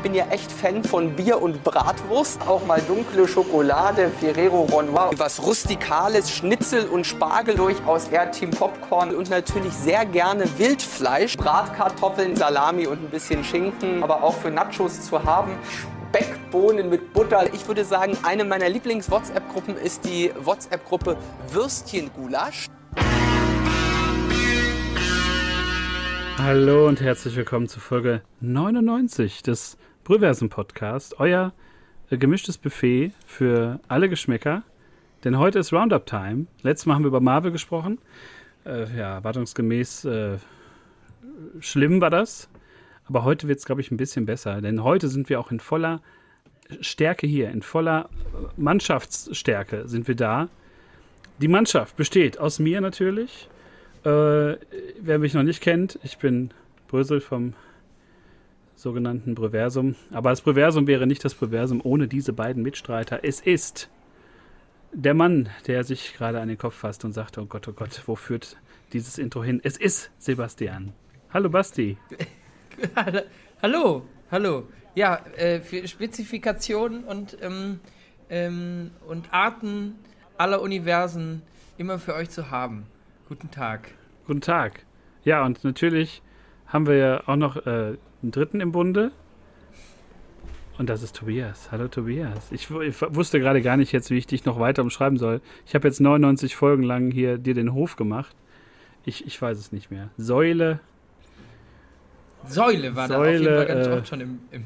Ich bin ja echt Fan von Bier und Bratwurst. Auch mal dunkle Schokolade, Ferrero Ronoir. Was Rustikales, Schnitzel und Spargel durchaus eher Team Popcorn. Und natürlich sehr gerne Wildfleisch, Bratkartoffeln, Salami und ein bisschen Schinken. Aber auch für Nachos zu haben. Speckbohnen mit Butter. Ich würde sagen, eine meiner Lieblings-WhatsApp-Gruppen ist die WhatsApp-Gruppe Würstchen-Gulasch. Hallo und herzlich willkommen zu Folge 99 des Brüversen Podcast, euer äh, gemischtes Buffet für alle Geschmäcker. Denn heute ist Roundup Time. Letztes Mal haben wir über Marvel gesprochen. Äh, ja, erwartungsgemäß äh, schlimm war das. Aber heute wird es, glaube ich, ein bisschen besser. Denn heute sind wir auch in voller Stärke hier, in voller Mannschaftsstärke sind wir da. Die Mannschaft besteht aus mir natürlich, äh, wer mich noch nicht kennt, ich bin Brösel vom sogenannten Breversum. Aber das Breversum wäre nicht das Breversum ohne diese beiden Mitstreiter. Es ist der Mann, der sich gerade an den Kopf fasst und sagt, oh Gott, oh Gott, wo führt dieses Intro hin? Es ist Sebastian. Hallo Basti. hallo, hallo. Ja, äh, für Spezifikationen und, ähm, ähm, und Arten aller Universen immer für euch zu haben. Guten Tag. Guten Tag. Ja, und natürlich haben wir ja auch noch äh, einen dritten im Bunde. Und das ist Tobias. Hallo Tobias. Ich, ich, wusste gerade gar nicht jetzt, wie ich dich noch weiter umschreiben soll. Ich habe jetzt 99 Folgen lang hier dir den Hof gemacht. Ich, ich weiß es nicht mehr. Säule. Säule war Säule, da auf jeden Fall ganz äh, oft schon im, im,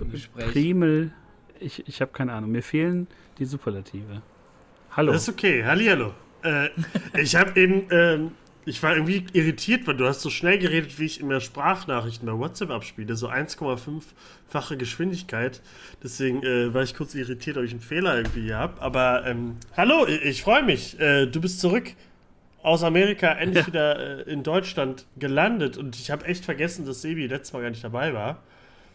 im Gespräch. Primel. Ich, ich habe keine Ahnung. Mir fehlen die Superlative. Hallo. Das ist okay. Hallihallo. Äh, ich habe eben, äh, ich war irgendwie irritiert, weil du hast so schnell geredet, wie ich in der Sprachnachrichten bei WhatsApp abspiele, so 1,5-fache Geschwindigkeit. Deswegen äh, war ich kurz irritiert, ob ich einen Fehler irgendwie hier habe. Aber ähm, hallo, ich, ich freue mich. Äh, du bist zurück aus Amerika, endlich ja. wieder äh, in Deutschland gelandet. Und ich habe echt vergessen, dass Sebi letztes Mal gar nicht dabei war.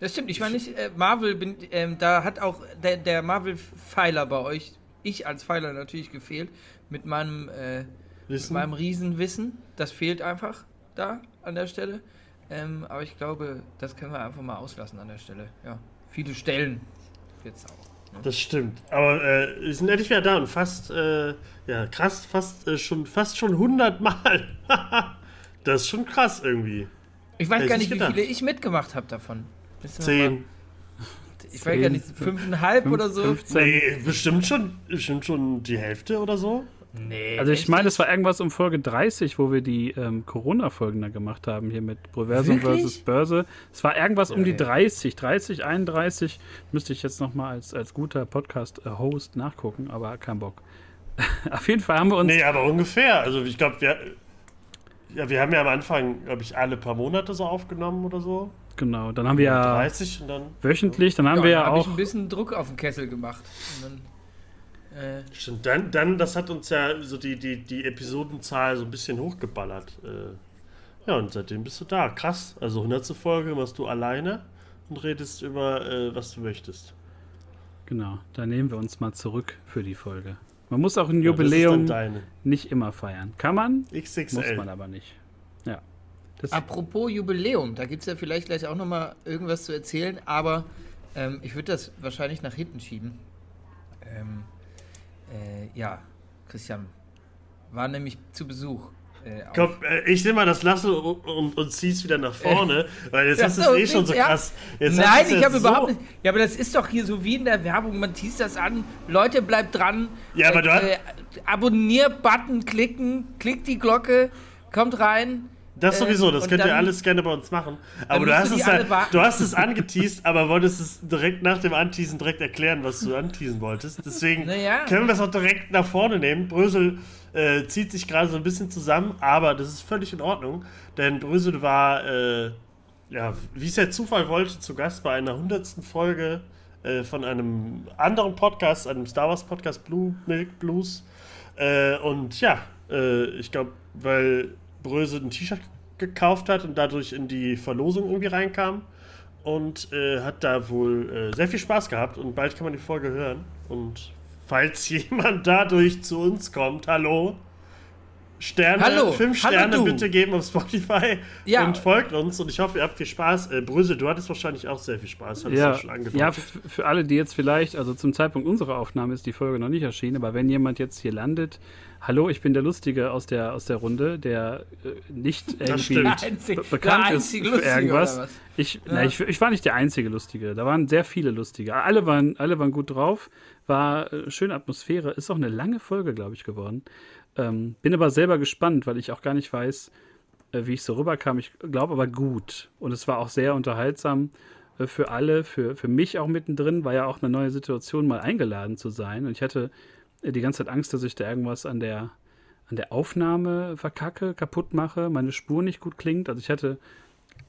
Das stimmt, ich war nicht, äh, Marvel, bin, ähm, da hat auch der, der Marvel-Pfeiler bei euch, ich als Pfeiler natürlich gefehlt, mit meinem, äh, mit meinem Riesenwissen. Das fehlt einfach da an der Stelle. Ähm, aber ich glaube, das können wir einfach mal auslassen an der Stelle. Ja, viele Stellen jetzt auch. Ne? Das stimmt. Aber äh, wir sind endlich wieder da und fast, äh, ja, krass, fast äh, schon, fast schon 100 Mal. das ist schon krass irgendwie. Ich weiß Hätt gar nicht, wie viele ich mitgemacht habe davon. Zehn. Ich weiß gar nicht, fünfeinhalb oder so? 15. Nee, bestimmt schon, bestimmt schon die Hälfte oder so. Nee. Also ich meine, es war irgendwas um Folge 30, wo wir die ähm, Corona-Folgen da gemacht haben, hier mit Proversum versus Börse. Es war irgendwas ja, um die 30, 30, 31. Müsste ich jetzt nochmal als, als guter Podcast-Host nachgucken, aber kein Bock. Auf jeden Fall haben wir uns. Nee, aber ungefähr. Also ich glaube, wir, ja, wir haben ja am Anfang, glaube ich, alle paar Monate so aufgenommen oder so. Genau, dann haben wir ja 30 und dann wöchentlich, dann haben ja, wir ja auch. Hab ich ein bisschen Druck auf den Kessel gemacht. Und dann äh, Stimmt, dann, dann, das hat uns ja so die, die, die Episodenzahl so ein bisschen hochgeballert. Äh, ja, und seitdem bist du da. Krass. Also 100. Folge machst du alleine und redest über, äh, was du möchtest. Genau, da nehmen wir uns mal zurück für die Folge. Man muss auch ein Jubiläum ja, nicht immer feiern. Kann man, XXL. muss man aber nicht. Ja. Das Apropos Jubiläum, da gibt es ja vielleicht gleich auch nochmal irgendwas zu erzählen, aber ähm, ich würde das wahrscheinlich nach hinten schieben. Ähm, äh, ja, Christian war nämlich zu Besuch. Äh, Komm, äh, ich nehme mal das Lasso und, und, und zieh's wieder nach vorne, weil jetzt hast du es eh schon so krass. Jetzt Nein, ich habe so überhaupt nicht. Ja, aber das ist doch hier so wie in der Werbung. Man teast das an. Leute, bleibt dran. Ja, aber du hast. Äh, Abonnier-Button klicken, klickt die Glocke, kommt rein. Das sowieso, das könnt dann, ihr alles gerne bei uns machen. Aber du hast, es halt, du hast es angeteased, aber wolltest es direkt nach dem Anteasen direkt erklären, was du anteasen wolltest. Deswegen ja. können wir es auch direkt nach vorne nehmen. Brösel äh, zieht sich gerade so ein bisschen zusammen, aber das ist völlig in Ordnung, denn Brösel war, äh, ja, wie es der Zufall wollte, zu Gast bei einer hundertsten Folge äh, von einem anderen Podcast, einem Star Wars Podcast Blue Milk Blues. Äh, und ja, äh, ich glaube, weil Bröse ein T-Shirt gekauft hat und dadurch in die Verlosung irgendwie reinkam. Und äh, hat da wohl äh, sehr viel Spaß gehabt und bald kann man die Folge hören. Und falls jemand dadurch zu uns kommt, hallo, Sterne, hallo, fünf Sterne hallo bitte geben auf Spotify ja. und folgt uns. Und ich hoffe, ihr habt viel Spaß. Äh, Brüse, du hattest wahrscheinlich auch sehr viel Spaß. Hattest ja, schon ja für alle, die jetzt vielleicht, also zum Zeitpunkt unserer Aufnahme ist die Folge noch nicht erschienen, aber wenn jemand jetzt hier landet, hallo, ich bin der Lustige aus der, aus der Runde, der äh, nicht irgendwie einzig, bekannt ist für irgendwas. Ich, ja. na, ich, ich, war nicht der einzige Lustige. Da waren sehr viele Lustige. Alle waren, alle waren gut drauf. War äh, schöne Atmosphäre. Ist auch eine lange Folge, glaube ich, geworden. Ähm, bin aber selber gespannt, weil ich auch gar nicht weiß, äh, wie ich so rüberkam. Ich glaube aber gut. Und es war auch sehr unterhaltsam äh, für alle, für, für mich auch mittendrin. War ja auch eine neue Situation, mal eingeladen zu sein. Und ich hatte die ganze Zeit Angst, dass ich da irgendwas an der, an der Aufnahme verkacke, kaputt mache, meine Spur nicht gut klingt. Also ich hatte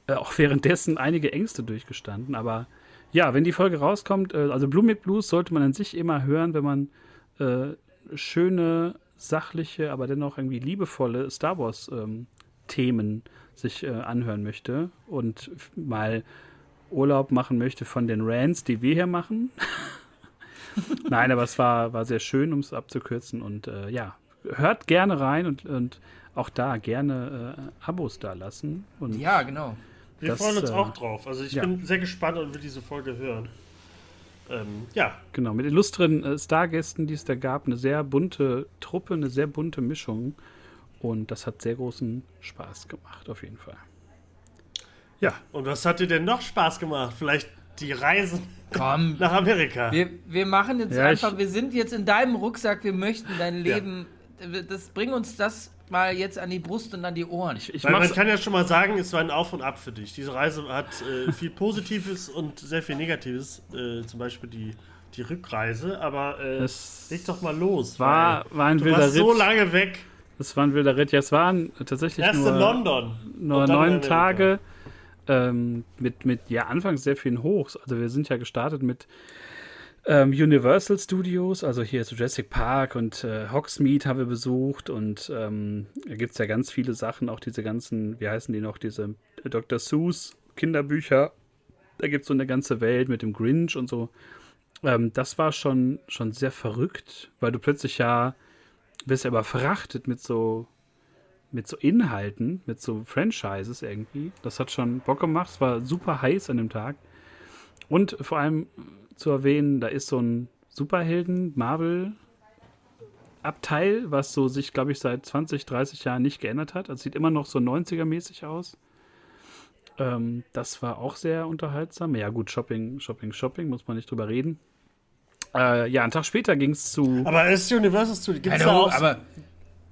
äh, auch währenddessen einige Ängste durchgestanden. Aber ja, wenn die Folge rauskommt, äh, also Blue Blues sollte man an sich immer hören, wenn man äh, schöne sachliche, aber dennoch irgendwie liebevolle Star Wars ähm, Themen sich äh, anhören möchte und mal Urlaub machen möchte von den Rants, die wir hier machen. Nein, aber es war, war sehr schön, um es abzukürzen. Und äh, ja, hört gerne rein und, und auch da gerne äh, Abos da lassen. Und ja, genau. Wir das, freuen uns äh, auch drauf. Also ich ja. bin sehr gespannt und will diese Folge hören. Ähm, ja. Genau, mit illustren äh, Stargästen, die es da gab. Eine sehr bunte Truppe, eine sehr bunte Mischung. Und das hat sehr großen Spaß gemacht, auf jeden Fall. Ja. Und was hat dir denn noch Spaß gemacht? Vielleicht die Reise Komm, nach Amerika. Wir, wir machen jetzt ja, einfach, wir sind jetzt in deinem Rucksack, wir möchten dein Leben, ja. das bring uns das mal jetzt an die Brust und an die Ohren. Ich, ich Weil man kann ja schon mal sagen, es war ein Auf und Ab für dich. Diese Reise hat äh, viel Positives und sehr viel Negatives, äh, zum Beispiel die, die Rückreise, aber äh, leg doch mal los. War, war ein du wilder warst Ritt. so lange weg. Es war ein wilder Ritt. Ja, es waren tatsächlich Erst nur, in London. nur neun Tage ähm, mit, mit, ja, anfangs sehr vielen Hochs. Also wir sind ja gestartet mit ähm, Universal Studios, also hier ist Jurassic Park und äh, Hogsmeade haben wir besucht und ähm, da gibt es ja ganz viele Sachen, auch diese ganzen, wie heißen die noch, diese Dr. Seuss Kinderbücher. Da gibt es so eine ganze Welt mit dem Grinch und so. Ähm, das war schon, schon sehr verrückt, weil du plötzlich ja bist ja überfrachtet mit so mit so Inhalten, mit so Franchises irgendwie. Das hat schon Bock gemacht. Es war super heiß an dem Tag. Und vor allem zu erwähnen, da ist so ein Superhelden-Marvel-Abteil, was so sich, glaube ich, seit 20, 30 Jahren nicht geändert hat. Also sieht immer noch so 90er-mäßig aus. Ähm, das war auch sehr unterhaltsam. Ja, gut, Shopping, Shopping, Shopping, muss man nicht drüber reden. Äh, ja, einen Tag später ging es zu. Aber ist Universal Studios. Gibt's da auch, aber.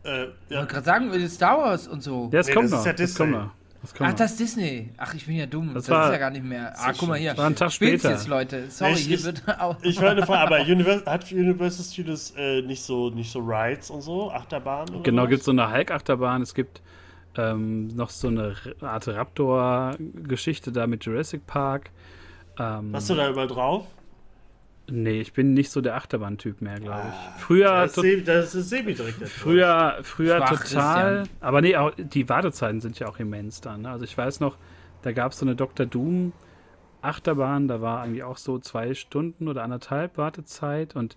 Äh, ja. Ich wollte gerade sagen, Star Wars und so. Ja, das nee, kommt das noch. Ist ja das kommt noch. Ach, das ist Disney. Ach, ich bin ja dumm. Das, das war, ist ja gar nicht mehr. Ah, guck mal hier. War ein Tag später. jetzt, Leute. Sorry, ich, hier wird auch. Ich war eine Frage, aber Univers hat Universal Studios äh, nicht, so, nicht so Rides und so? Achterbahnen? Genau, gibt es so eine Hulk-Achterbahn. Es gibt ähm, noch so eine Art Raptor-Geschichte da mit Jurassic Park. Ähm, Hast du da überall drauf? Nee, ich bin nicht so der Achterbahn-Typ mehr, glaube ich. Ah, früher. Das ist, das ist semi direkt. Früher, früher Schwach, total. Aber nee, auch, die Wartezeiten sind ja auch immens dann. Ne? Also ich weiß noch, da gab es so eine Dr. Doom Achterbahn, da war eigentlich auch so zwei Stunden oder anderthalb Wartezeit und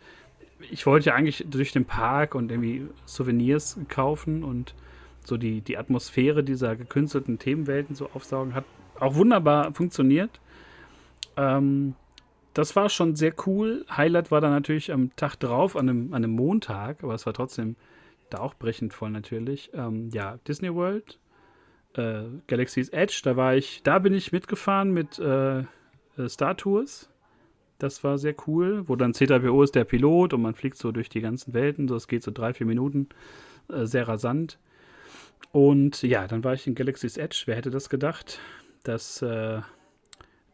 ich wollte ja eigentlich durch den Park und irgendwie Souvenirs kaufen und so die, die Atmosphäre dieser gekünstelten Themenwelten so aufsaugen. Hat auch wunderbar funktioniert. Ähm, das war schon sehr cool. Highlight war dann natürlich am Tag drauf, an einem, an einem Montag, aber es war trotzdem da auch brechend voll natürlich. Ähm, ja, Disney World, äh, Galaxy's Edge, da war ich, da bin ich mitgefahren mit äh, äh Star Tours. Das war sehr cool, wo dann CTPO ist der Pilot und man fliegt so durch die ganzen Welten. So, es geht so drei, vier Minuten. Äh, sehr rasant. Und ja, dann war ich in Galaxy's Edge. Wer hätte das gedacht? dass äh,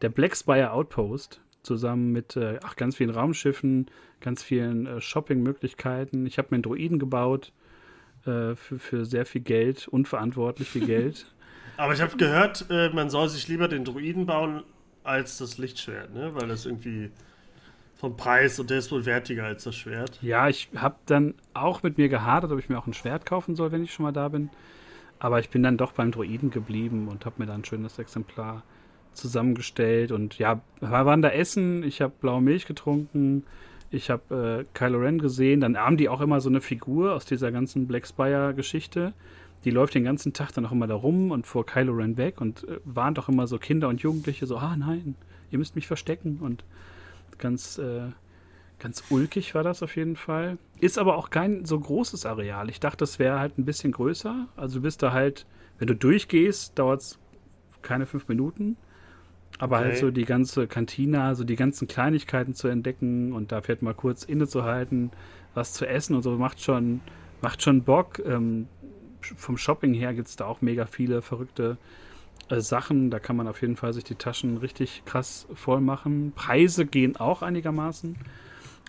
der Black Spire Outpost, zusammen mit äh, ach, ganz vielen Raumschiffen, ganz vielen äh, Shopping-Möglichkeiten. Ich habe mir einen Droiden gebaut äh, für, für sehr viel Geld, unverantwortlich viel Geld. Aber ich habe gehört, äh, man soll sich lieber den Droiden bauen als das Lichtschwert, ne? weil das irgendwie vom Preis und der ist wohl wertiger als das Schwert. Ja, ich habe dann auch mit mir gehadert, ob ich mir auch ein Schwert kaufen soll, wenn ich schon mal da bin. Aber ich bin dann doch beim Droiden geblieben und habe mir dann ein schönes Exemplar zusammengestellt und ja, wir waren da essen, ich habe blaue Milch getrunken, Ich habe äh, Kylo Ren gesehen. Dann haben die auch immer so eine Figur aus dieser ganzen Black Spire-Geschichte. Die läuft den ganzen Tag dann auch immer da rum und vor Kylo Ren weg und äh, warnt auch immer so Kinder und Jugendliche so, ah nein, ihr müsst mich verstecken. Und ganz, äh, ganz ulkig war das auf jeden Fall. Ist aber auch kein so großes Areal. Ich dachte, das wäre halt ein bisschen größer. Also du bist da halt, wenn du durchgehst, dauert es keine fünf Minuten. Aber halt okay. halt so die ganze Kantina, so die ganzen Kleinigkeiten zu entdecken und da fährt mal kurz innezuhalten, was zu essen und so macht schon, macht schon Bock. Ähm, vom Shopping her gibt es da auch mega viele verrückte äh, Sachen. Da kann man auf jeden Fall sich die Taschen richtig krass voll machen. Preise gehen auch einigermaßen.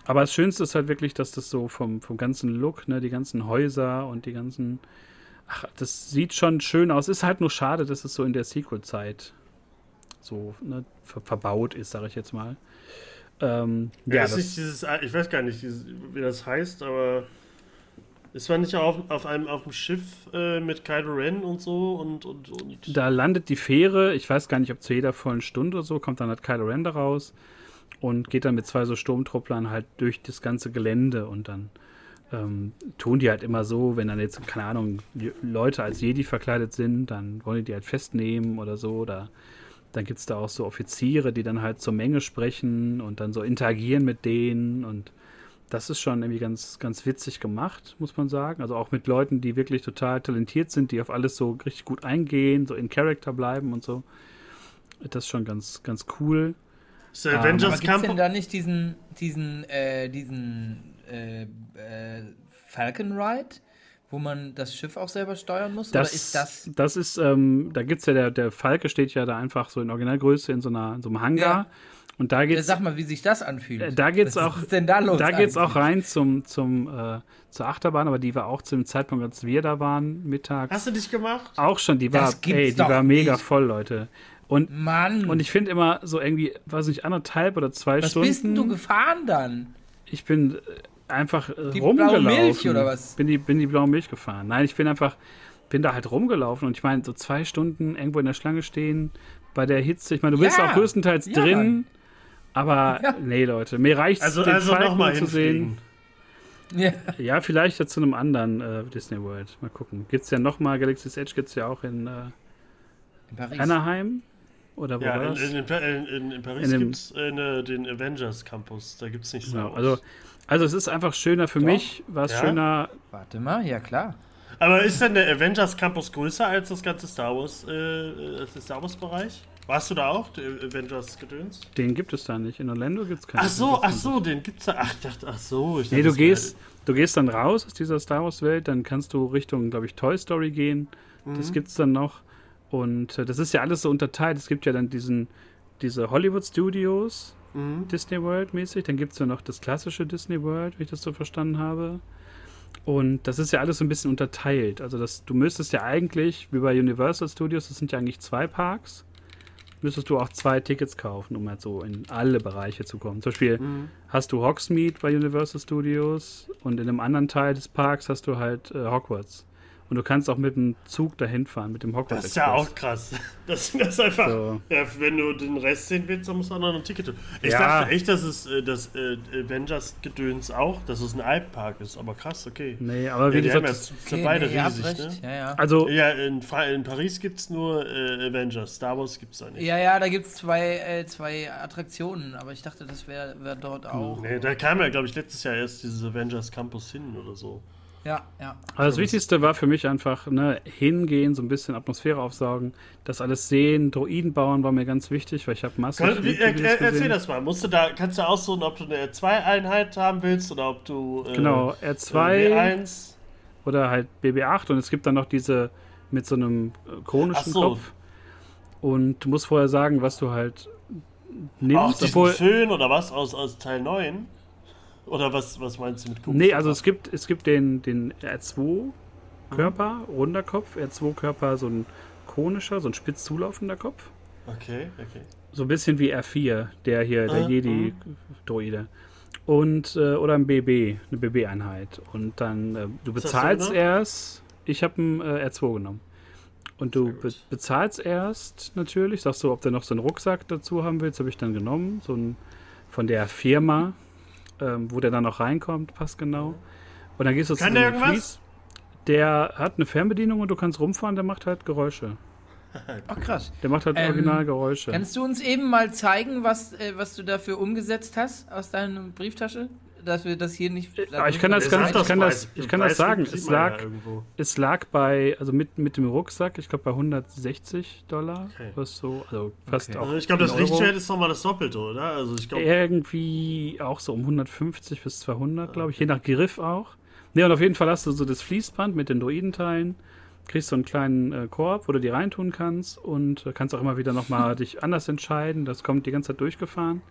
Aber das Schönste ist halt wirklich, dass das so vom, vom ganzen Look, ne, die ganzen Häuser und die ganzen. Ach, das sieht schon schön aus. Ist halt nur schade, dass es so in der Sequel-Zeit so ne, ver verbaut ist, sage ich jetzt mal. Ähm, ja, ja das dieses, ich weiß gar nicht, dieses, wie das heißt, aber ist man nicht auf, auf einem auf dem Schiff äh, mit Kylo Ren und so und, und, und Da landet die Fähre, ich weiß gar nicht, ob zu jeder vollen Stunde oder so, kommt dann halt Kylo Ren da raus und geht dann mit zwei so Sturmtrupplern halt durch das ganze Gelände und dann ähm, tun die halt immer so, wenn dann jetzt, keine Ahnung, Leute als Jedi verkleidet sind, dann wollen die die halt festnehmen oder so oder dann gibt es da auch so Offiziere, die dann halt zur Menge sprechen und dann so interagieren mit denen und das ist schon irgendwie ganz, ganz witzig gemacht, muss man sagen. Also auch mit Leuten, die wirklich total talentiert sind, die auf alles so richtig gut eingehen, so in Character bleiben und so. Das ist schon ganz, ganz cool. So um, Avengers aber gibt's denn da nicht diesen, diesen, äh, diesen äh, äh, Falcon Ride? Wo man das Schiff auch selber steuern muss? Das, oder ist das. Das ist, ähm, da gibt es ja, der, der Falke steht ja da einfach so in Originalgröße in so, einer, in so einem Hangar. Ja. Und da geht's. Sag mal, wie sich das anfühlt. Äh, da geht's Was auch. ist denn da los? Da geht's auch rein zum, zum, äh, zur Achterbahn, aber die war auch zu dem Zeitpunkt, als wir da waren, mittags. Hast du dich gemacht? Auch schon, die war, ey, die war mega nicht. voll, Leute. Und, Mann. Und ich finde immer so irgendwie, weiß nicht, anderthalb oder zwei Was Stunden. Was bist denn du gefahren dann? Ich bin einfach äh, die rumgelaufen. Blaue Milch oder was? Bin die, bin die blaue Milch gefahren. Nein, ich bin einfach, bin da halt rumgelaufen und ich meine, so zwei Stunden irgendwo in der Schlange stehen, bei der Hitze. Ich meine, du bist ja. auch größtenteils ja, drin, Mann. aber ja. nee, Leute, mir reicht es, also, den also Falken mal zu sehen. Ja. ja, vielleicht ja zu einem anderen äh, Disney World. Mal gucken. Gibt es ja nochmal, Galaxy's Edge gibt es ja auch in, äh, in Paris. Anaheim. Oder wo ja, war das? In, in, in, in Paris gibt es äh, den Avengers Campus. Da gibt es nicht so. Genau, also also es ist einfach schöner für Doch. mich, war es ja. schöner. Warte mal, ja klar. Aber ist denn der Avengers Campus größer als das ganze Star Wars, äh, das Star Wars Bereich? Warst du da auch, der Avengers Gedöns? Den gibt es da nicht. In Orlando gibt es keinen. Ach so, ach so, den gibt es da. Ach, dachte, ach so. Ich dachte, nee, du gehst, du gehst dann raus aus dieser Star Wars Welt, dann kannst du Richtung, glaube ich, Toy Story gehen. Mhm. Das es dann noch. Und äh, das ist ja alles so unterteilt. Es gibt ja dann diesen, diese Hollywood Studios, mhm. Disney World mäßig. Dann gibt es ja noch das klassische Disney World, wie ich das so verstanden habe. Und das ist ja alles so ein bisschen unterteilt. Also das, du müsstest ja eigentlich, wie bei Universal Studios, das sind ja eigentlich zwei Parks, müsstest du auch zwei Tickets kaufen, um halt so in alle Bereiche zu kommen. Zum Beispiel mhm. hast du Hogsmeade bei Universal Studios und in einem anderen Teil des Parks hast du halt äh, Hogwarts. Und du kannst auch mit dem Zug dahin fahren, mit dem Hogwarts. Das ist ja auch krass. Das, das ist einfach. So. Ja, wenn du den Rest sehen willst, dann musst du auch noch ein Ticket tun. Ich ja. dachte echt, dass es äh, das äh, Avengers-Gedöns auch, dass es ein Alpenpark ist. Aber krass, okay. Nee, aber wie ja, gesagt, ja okay, beide nee, riesig, ne? Ja, ja. Also, ja in, in Paris gibt es nur äh, Avengers. Star Wars gibt es da nicht. Ja, ja, da gibt es zwei, äh, zwei Attraktionen. Aber ich dachte, das wäre wär dort auch. Nee, da kam ja, glaube ich, letztes Jahr erst dieses Avengers Campus hin oder so. Ja, ja. Also das Wichtigste war für mich einfach, ne, hingehen, so ein bisschen Atmosphäre aufsaugen, das alles sehen, Droiden bauen war mir ganz wichtig, weil ich habe massig Kann, wie, er, er, Erzähl das mal. Musst du da, kannst du aussuchen, ob du eine R2-Einheit haben willst oder ob du äh, Genau, R2 äh, B1 oder halt BB8 und es gibt dann noch diese mit so einem äh, konischen so. Kopf. Und du musst vorher sagen, was du halt nimmst. Auch diesen obwohl, Föhn oder was aus, aus Teil 9? Oder was, was meinst du mit Kupfer? Nee, also es gibt, es gibt den, den R2-Körper, mhm. runder Kopf, R2-Körper, so ein konischer, so ein spitz zulaufender Kopf. Okay, okay. So ein bisschen wie R4, der hier, der ah, Jedi-Droide. Und, äh, oder ein BB, eine BB-Einheit. Und dann, äh, du bezahlst erst, ich habe ein äh, R2 genommen. Und du be bezahlst erst natürlich, sagst du, ob du noch so einen Rucksack dazu haben willst, habe ich dann genommen, so ein von der Firma, ähm, wo der dann noch reinkommt, passt genau. Und dann gehst du Kann zu dem Fries. Der hat eine Fernbedienung und du kannst rumfahren, der macht halt Geräusche. Ach krass. Der macht halt ähm, Originalgeräusche. Kannst du uns eben mal zeigen, was, äh, was du dafür umgesetzt hast aus deiner Brieftasche? Dass wir das hier nicht. Ah, ich kann das, ganz, ich kann das, ich kann das sagen. Es lag, ja es lag bei, also mit, mit dem Rucksack, ich glaube bei 160 Dollar. Okay. Was so, also fast okay. auch. Also ich glaube, das Richtwert ist nochmal das Doppelte, oder? Also ich glaub, Irgendwie auch so um 150 bis 200, glaube ich, je nach Griff auch. Ne, und auf jeden Fall hast du so das Fließband mit den Druidenteilen kriegst so einen kleinen äh, Korb, wo du die reintun kannst und äh, kannst auch immer wieder nochmal dich anders entscheiden. Das kommt die ganze Zeit durchgefahren.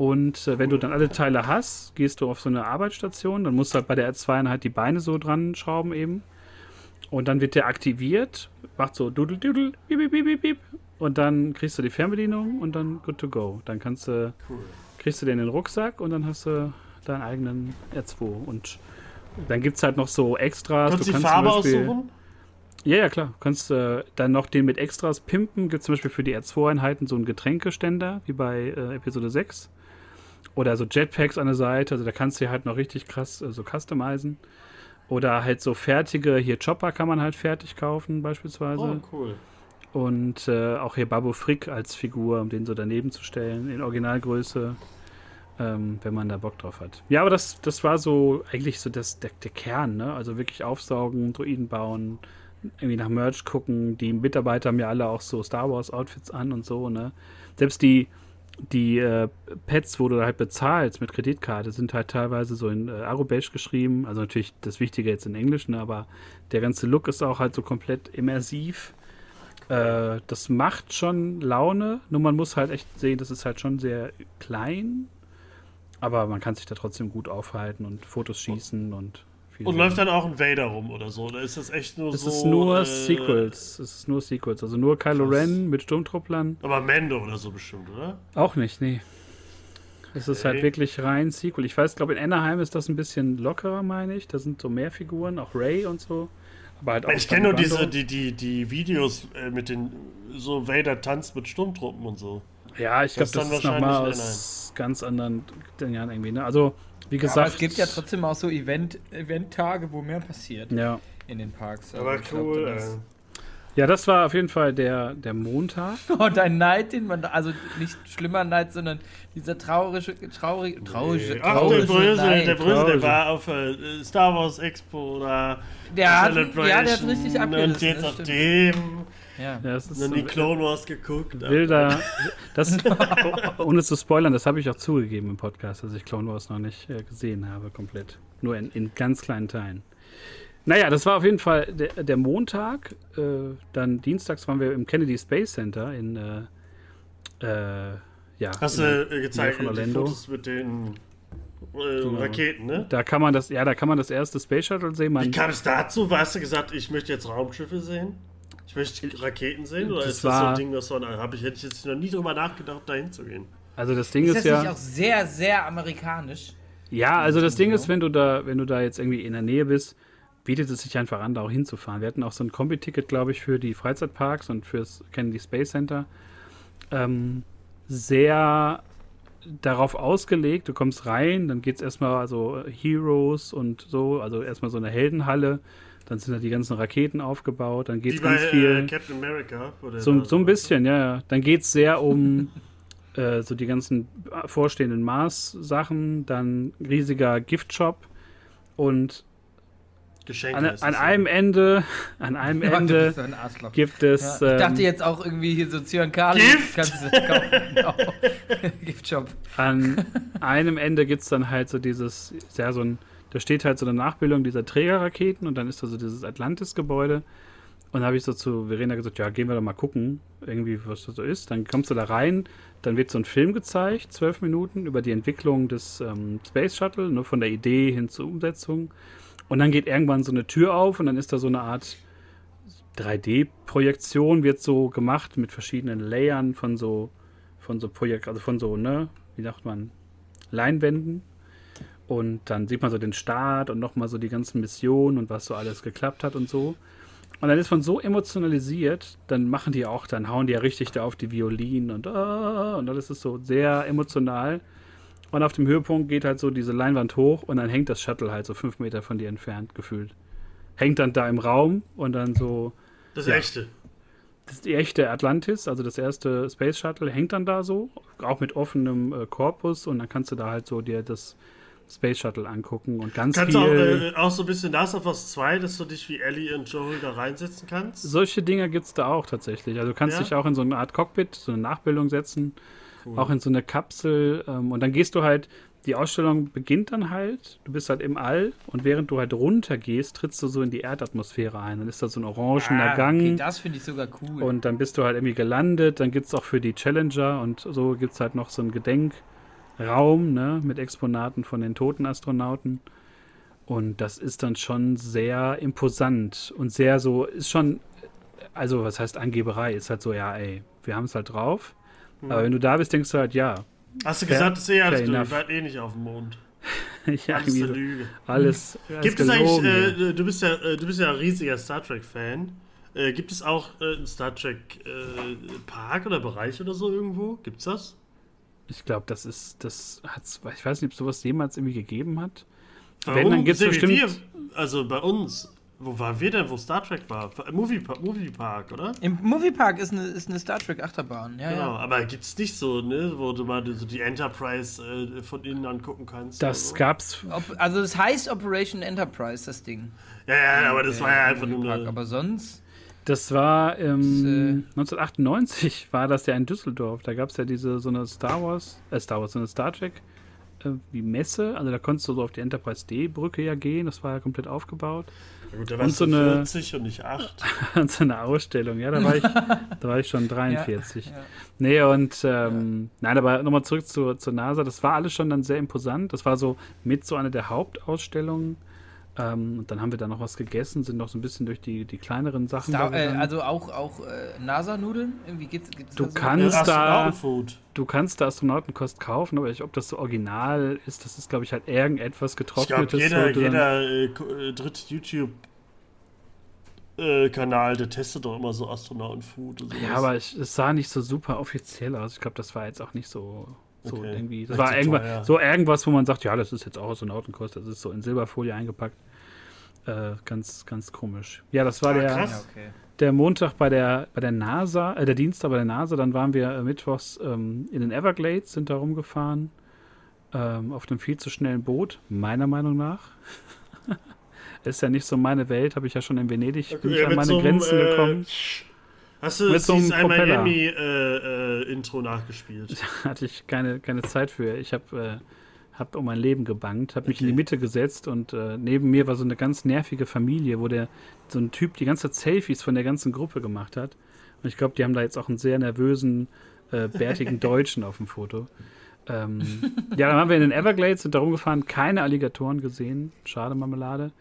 Und äh, wenn du dann alle Teile hast, gehst du auf so eine Arbeitsstation. Dann musst du halt bei der R2 halt die Beine so dran schrauben eben. Und dann wird der aktiviert, macht so dudel dudel, bip, bip, bip, bip. Und dann kriegst du die Fernbedienung und dann good to go. Dann kannst du, cool. kriegst du den in den Rucksack und dann hast du deinen eigenen R2. Und dann gibt es halt noch so Extras. Kannst du kannst die Farbe Beispiel, aussuchen? Ja, ja, klar. Du kannst äh, dann noch den mit Extras pimpen. Gibt zum Beispiel für die R2-Einheiten so einen Getränkeständer, wie bei äh, Episode 6. Oder so Jetpacks an der Seite. Also da kannst du halt noch richtig krass äh, so customizen. Oder halt so fertige, hier Chopper kann man halt fertig kaufen, beispielsweise. Oh, cool. Und äh, auch hier Babu Frick als Figur, um den so daneben zu stellen, in Originalgröße, ähm, wenn man da Bock drauf hat. Ja, aber das, das war so eigentlich so das, der, der Kern, ne? Also wirklich aufsaugen, Druiden bauen, irgendwie nach Merch gucken. Die Mitarbeiter haben ja alle auch so Star Wars Outfits an und so, ne? Selbst die, die äh, Pets, wo du halt bezahlst mit Kreditkarte, sind halt teilweise so in äh, Arobeige geschrieben. Also natürlich das Wichtige jetzt in Englisch, ne? aber der ganze Look ist auch halt so komplett immersiv. Äh, das macht schon Laune, nur man muss halt echt sehen, das ist halt schon sehr klein. Aber man kann sich da trotzdem gut aufhalten und Fotos schießen und und läuft dann auch ein Vader rum oder so? Oder ist das echt nur es so. Es ist nur äh, Sequels. Es ist nur Sequels. Also nur Kylo krass. Ren mit Sturmtrupplern. Aber Mando oder so bestimmt, oder? Auch nicht, nee. Es okay. ist halt wirklich rein Sequel. Ich weiß, glaube in Anaheim ist das ein bisschen lockerer, meine ich. Da sind so mehr Figuren, auch Ray und so. Aber halt auch ich kenne nur diese, die, die, die Videos äh, mit den so Vader tanzt mit Sturmtruppen und so. Ja, ich glaube, das, das ist nochmal aus ganz anderen Jahren irgendwie. Ne? Also wie gesagt. Ja, es gibt ja trotzdem auch so Event, Event-Tage, wo mehr passiert. Ja. In den Parks. Also Aber cool, glaub, das, ja, das war auf jeden Fall der, der Montag. Und ein Neid, den man, also nicht schlimmer Neid, sondern dieser traurige, traurige, traurige, nee. Ach, der Brösel, der Brösel, der war auf äh, Star Wars Expo oder der hat, Ja, der hat richtig abgerissen. Und jetzt auf dem ja. ja das ist Noch nie Clone Wars geguckt. Wilder. Das, ohne zu spoilern, das habe ich auch zugegeben im Podcast, dass ich Clone Wars noch nicht äh, gesehen habe, komplett. Nur in, in, ganz kleinen Teilen. Naja, das war auf jeden Fall der, der Montag. Äh, dann dienstags waren wir im Kennedy Space Center in. Äh, äh ja, Hast du äh, gezeigt, von Orlando. die Fotos mit den genau. Raketen, ne? Da kann man das, ja, da kann man das erste Space Shuttle sehen. Man Wie kam es dazu? Hast du gesagt, ich möchte jetzt Raumschiffe sehen? Ich möchte Raketen sehen oder das ist das so ein Ding, was man habe ich hätte ich jetzt noch nie drüber nachgedacht, da hinzugehen. Also das Ding ist, ist ja auch sehr sehr amerikanisch. Ja, also das Ding ist, wenn du da wenn du da jetzt irgendwie in der Nähe bist, bietet es sich einfach an, da auch hinzufahren. Wir hatten auch so ein Kombi-Ticket, glaube ich, für die Freizeitparks und fürs Kennedy Space Center. Ähm, sehr darauf ausgelegt, du kommst rein, dann geht es erstmal also Heroes und so, also erstmal so eine Heldenhalle dann sind da die ganzen Raketen aufgebaut, dann geht es ganz bei, viel. Äh, Captain America. So, so ein bisschen, ja, ja. Dann geht es sehr um äh, so die ganzen vorstehenden Mars-Sachen, dann riesiger Giftshop und an, an einem Ende, an einem ja, Ende gibt es. Ja, ich dachte ähm, jetzt auch irgendwie hier so Zyankali. Gift? Kannst du kaufen. Genau. Giftshop. An einem Ende gibt es dann halt so dieses, ja, so ein da steht halt so eine Nachbildung dieser Trägerraketen und dann ist da so dieses Atlantis-Gebäude. Und da habe ich so zu Verena gesagt, ja, gehen wir doch mal gucken, irgendwie, was das so ist. Dann kommst du da rein, dann wird so ein Film gezeigt, zwölf Minuten, über die Entwicklung des ähm, Space Shuttle, nur von der Idee hin zur Umsetzung. Und dann geht irgendwann so eine Tür auf und dann ist da so eine Art 3D-Projektion, wird so gemacht mit verschiedenen Layern von so, von so Projekt, also von so, ne, wie sagt man, Leinwänden. Und dann sieht man so den Start und nochmal so die ganzen Missionen und was so alles geklappt hat und so. Und dann ist man so emotionalisiert, dann machen die auch, dann hauen die ja richtig da auf die Violinen und, uh, und alles ist so sehr emotional. Und auf dem Höhepunkt geht halt so diese Leinwand hoch und dann hängt das Shuttle halt so fünf Meter von dir entfernt gefühlt. Hängt dann da im Raum und dann so. Das ja, echte. Das ist die echte Atlantis, also das erste Space Shuttle, hängt dann da so, auch mit offenem äh, Korpus und dann kannst du da halt so dir das Space Shuttle angucken und ganz kannst viel. Kannst du auch, äh, auch so ein bisschen Last of Us 2, dass du dich wie Ellie und Joel da reinsetzen kannst? Solche Dinge gibt es da auch tatsächlich. Also du kannst ja? dich auch in so eine Art Cockpit, so eine Nachbildung setzen Cool. Auch in so eine Kapsel. Ähm, und dann gehst du halt, die Ausstellung beginnt dann halt, du bist halt im All und während du halt runter gehst, trittst du so in die Erdatmosphäre ein. Dann ist da so ein orangener ah, Gang. Okay, das finde ich sogar cool. Und dann bist du halt irgendwie gelandet. Dann gibt es auch für die Challenger und so gibt es halt noch so einen Gedenkraum ne, mit Exponaten von den toten Astronauten. Und das ist dann schon sehr imposant und sehr so, ist schon, also was heißt Angeberei? Ist halt so, ja, ey, wir haben es halt drauf. Mhm. Aber wenn du da bist, denkst du halt, ja. Hast du fair, gesagt, das ist eher, du, ich war eh nicht auf dem Mond. ja, alles eine Lüge. Alles. Gibt es eigentlich, äh, du bist ja, äh, du bist ja ein riesiger Star Trek-Fan. Äh, gibt es auch äh, einen Star Trek äh, Park oder Bereich oder so irgendwo? Gibt's das? Ich glaube, das ist, das hat's, ich weiß nicht, ob sowas jemals irgendwie gegeben hat. Warum? Wenn, dann gibt's bestimmt. Wir, also bei uns wo waren wir denn, wo Star Trek war? Movie, Movie Park, oder? Im Movie Park ist eine, ist eine Star Trek Achterbahn, ja. Genau, ja. aber gibt's nicht so, ne, wo du mal so die Enterprise äh, von innen angucken kannst? Das so? gab's. Ob, also, es heißt Operation Enterprise, das Ding. Ja, ja, aber das äh, war ja einfach nur. Aber sonst. Das war ähm, das, äh, 1998 war das ja in Düsseldorf. Da gab es ja diese so eine Star Wars, äh, Star Wars, so eine Star Trek äh, wie Messe. Also da konntest du so auf die Enterprise D-Brücke ja gehen. Das war ja komplett aufgebaut. Ja, gut, da warst und so eine, 40 und nicht 8. und so eine Ausstellung, ja, da war ich, da war ich schon 43. Ja, ja. Nee, und ähm, ja. nein, aber nochmal zurück zu, zur NASA. Das war alles schon dann sehr imposant. Das war so mit so einer der Hauptausstellungen. Ähm, und dann haben wir da noch was gegessen, sind noch so ein bisschen durch die, die kleineren Sachen. Star, äh, also auch, auch äh, NASA-Nudeln? Irgendwie geht's, geht's du da so? kannst da, du kannst da Astronautenkost kaufen, aber ich, ob das so original ist, das ist, glaube ich, halt irgendetwas getrocknetes. Ich glaube, jeder, jeder äh, äh, dritte YouTube äh, Kanal, der testet doch immer so Astronautenfood. Ja, aber ich, es sah nicht so super offiziell aus. Ich glaube, das war jetzt auch nicht so, so okay. irgendwie. Das war irgendwas, teuer. so irgendwas, wo man sagt, ja, das ist jetzt auch Astronautenkost, das ist so in Silberfolie eingepackt. Äh, ganz, ganz komisch. Ja, das war ah, der, ja, okay. der Montag bei der, bei der NASA, äh, der Dienstag bei der NASA. Dann waren wir äh, mittwochs ähm, in den Everglades, sind da rumgefahren. Ähm, auf einem viel zu schnellen Boot, meiner Meinung nach. ist ja nicht so meine Welt, habe ich ja schon in Venedig, bin ich an meine so Grenzen einem, äh, gekommen. Hast du mit so einem Miami-Intro äh, äh, nachgespielt? hatte ich keine, keine Zeit für. Ich habe habe um mein Leben gebangt, habe mich okay. in die Mitte gesetzt und äh, neben mir war so eine ganz nervige Familie, wo der so ein Typ die ganze Zeit Selfies von der ganzen Gruppe gemacht hat. Und ich glaube, die haben da jetzt auch einen sehr nervösen, äh, bärtigen Deutschen auf dem Foto. Ähm, ja, dann waren wir in den Everglades, sind da rumgefahren, keine Alligatoren gesehen. Schade Marmelade.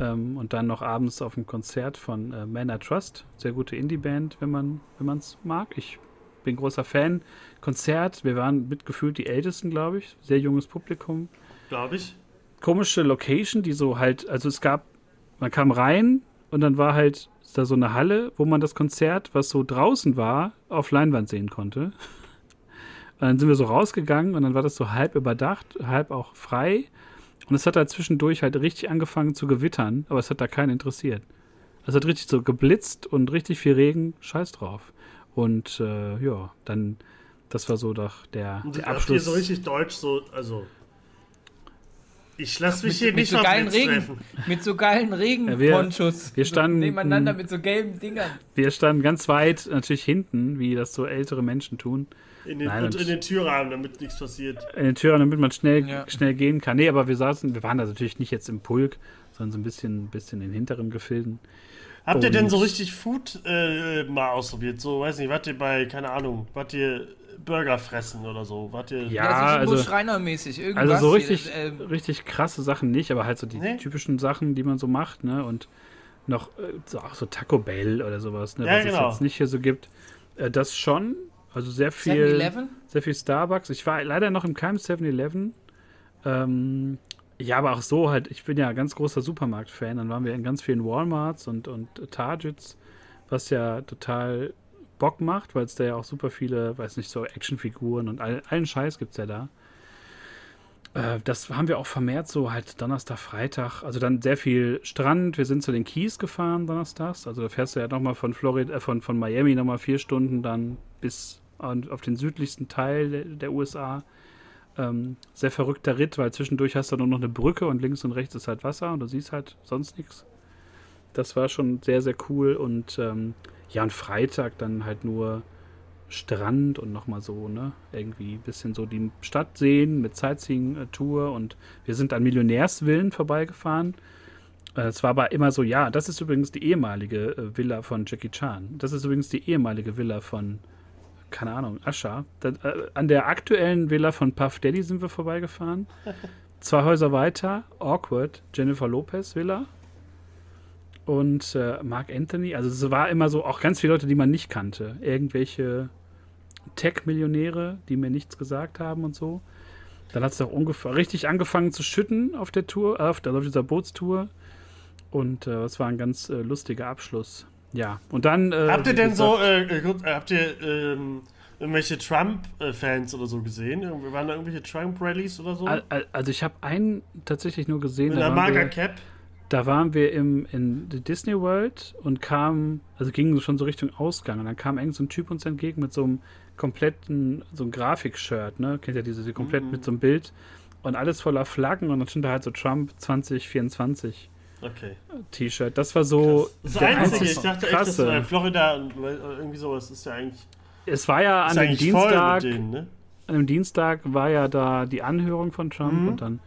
Ähm, und dann noch abends auf dem Konzert von äh, Man I Trust. Sehr gute Indie-Band, wenn man es mag. Ich bin großer Fan. Konzert, wir waren mitgefühlt die Ältesten, glaube ich. Sehr junges Publikum. Glaube ich. Komische Location, die so halt, also es gab, man kam rein und dann war halt da so eine Halle, wo man das Konzert, was so draußen war, auf Leinwand sehen konnte. Und dann sind wir so rausgegangen und dann war das so halb überdacht, halb auch frei. Und es hat da zwischendurch halt richtig angefangen zu gewittern, aber es hat da keinen interessiert. Es hat richtig so geblitzt und richtig viel Regen, scheiß drauf. Und äh, ja, dann, das war so doch der, und der Abschluss. Ihr so richtig deutsch, so, also. Ich lasse mich mit, hier mit nicht so geilen Regen, treffen. Mit so geilen Regenponchos. Ja, wir, wir standen so nebeneinander mit so gelben Dingern. Wir standen ganz weit natürlich hinten, wie das so ältere Menschen tun. In den, Nein, und in den Türrahmen, damit nichts passiert. In den Türrahmen, damit man schnell, ja. schnell gehen kann. Nee, aber wir saßen, wir waren da natürlich nicht jetzt im Pulk, sondern so ein bisschen, bisschen in hinteren Gefilden. Habt ihr denn so richtig Food äh, mal ausprobiert? So, weiß nicht, wart ihr bei, keine Ahnung, wart ihr Burger fressen oder so? Wart ihr. Ja, ja also, Schreinermäßig, irgendwas. Also so richtig, äh, richtig krasse Sachen nicht, aber halt so die nee? typischen Sachen, die man so macht, ne? Und noch äh, so, auch so Taco Bell oder sowas, ne? Ja, was genau. es jetzt nicht hier so gibt. Äh, das schon. Also sehr viel. Sehr viel Starbucks. Ich war leider noch im keinem 7-Eleven. Ähm, ja, aber auch so halt, ich bin ja ganz großer Supermarkt-Fan. Dann waren wir in ganz vielen Walmarts und, und Targets, was ja total Bock macht, weil es da ja auch super viele, weiß nicht, so Actionfiguren und all, allen Scheiß gibt es ja da. Äh, das haben wir auch vermehrt so halt Donnerstag, Freitag. Also dann sehr viel Strand. Wir sind zu den Keys gefahren donnerstags. Also da fährst du ja nochmal von Florida, äh, von, von Miami nochmal vier Stunden dann bis auf den südlichsten Teil der USA. Ähm, sehr verrückter Ritt, weil zwischendurch hast du nur noch eine Brücke und links und rechts ist halt Wasser und du siehst halt sonst nichts. Das war schon sehr, sehr cool und ähm, ja, und Freitag dann halt nur Strand und nochmal so, ne? Irgendwie ein bisschen so die Stadt sehen mit Sightseeing-Tour und wir sind an Millionärsvillen vorbeigefahren. Äh, es war aber immer so, ja, das ist übrigens die ehemalige äh, Villa von Jackie Chan. Das ist übrigens die ehemalige Villa von, keine Ahnung, Ascha. äh, an der aktuellen Villa von Puff Daddy sind wir vorbeigefahren. Zwei Häuser weiter, Awkward, Jennifer Lopez Villa und äh, Mark Anthony. Also es war immer so auch ganz viele Leute, die man nicht kannte. Irgendwelche Tech-Millionäre, die mir nichts gesagt haben und so. Dann hat es auch ungefähr richtig angefangen zu schütten auf der Tour, auf, der, auf dieser Bootstour. Und äh, es war ein ganz äh, lustiger Abschluss. Ja, und dann. Äh, habt ihr denn gesagt, so, äh, äh, habt ihr ähm, irgendwelche Trump-Fans oder so gesehen? Waren da irgendwelche Trump-Rallies oder so? Also, ich habe einen tatsächlich nur gesehen. Mit einer Marker Cap? da waren wir im, in Disney World und kamen, also gingen schon so Richtung Ausgang und dann kam irgend so ein Typ uns entgegen mit so einem kompletten, so einem Grafik-Shirt, ne? Kennt ihr diese, komplett mhm. mit so einem Bild und alles voller Flaggen und dann stand da halt so Trump 2024. Okay. T-Shirt. Das war so. Krass. Das Einzige, ich dachte krasse. echt, das war Florida und irgendwie sowas ist ja eigentlich. Es war ja an dem Dienstag. Denen, ne? An dem Dienstag war ja da die Anhörung von Trump mhm. und dann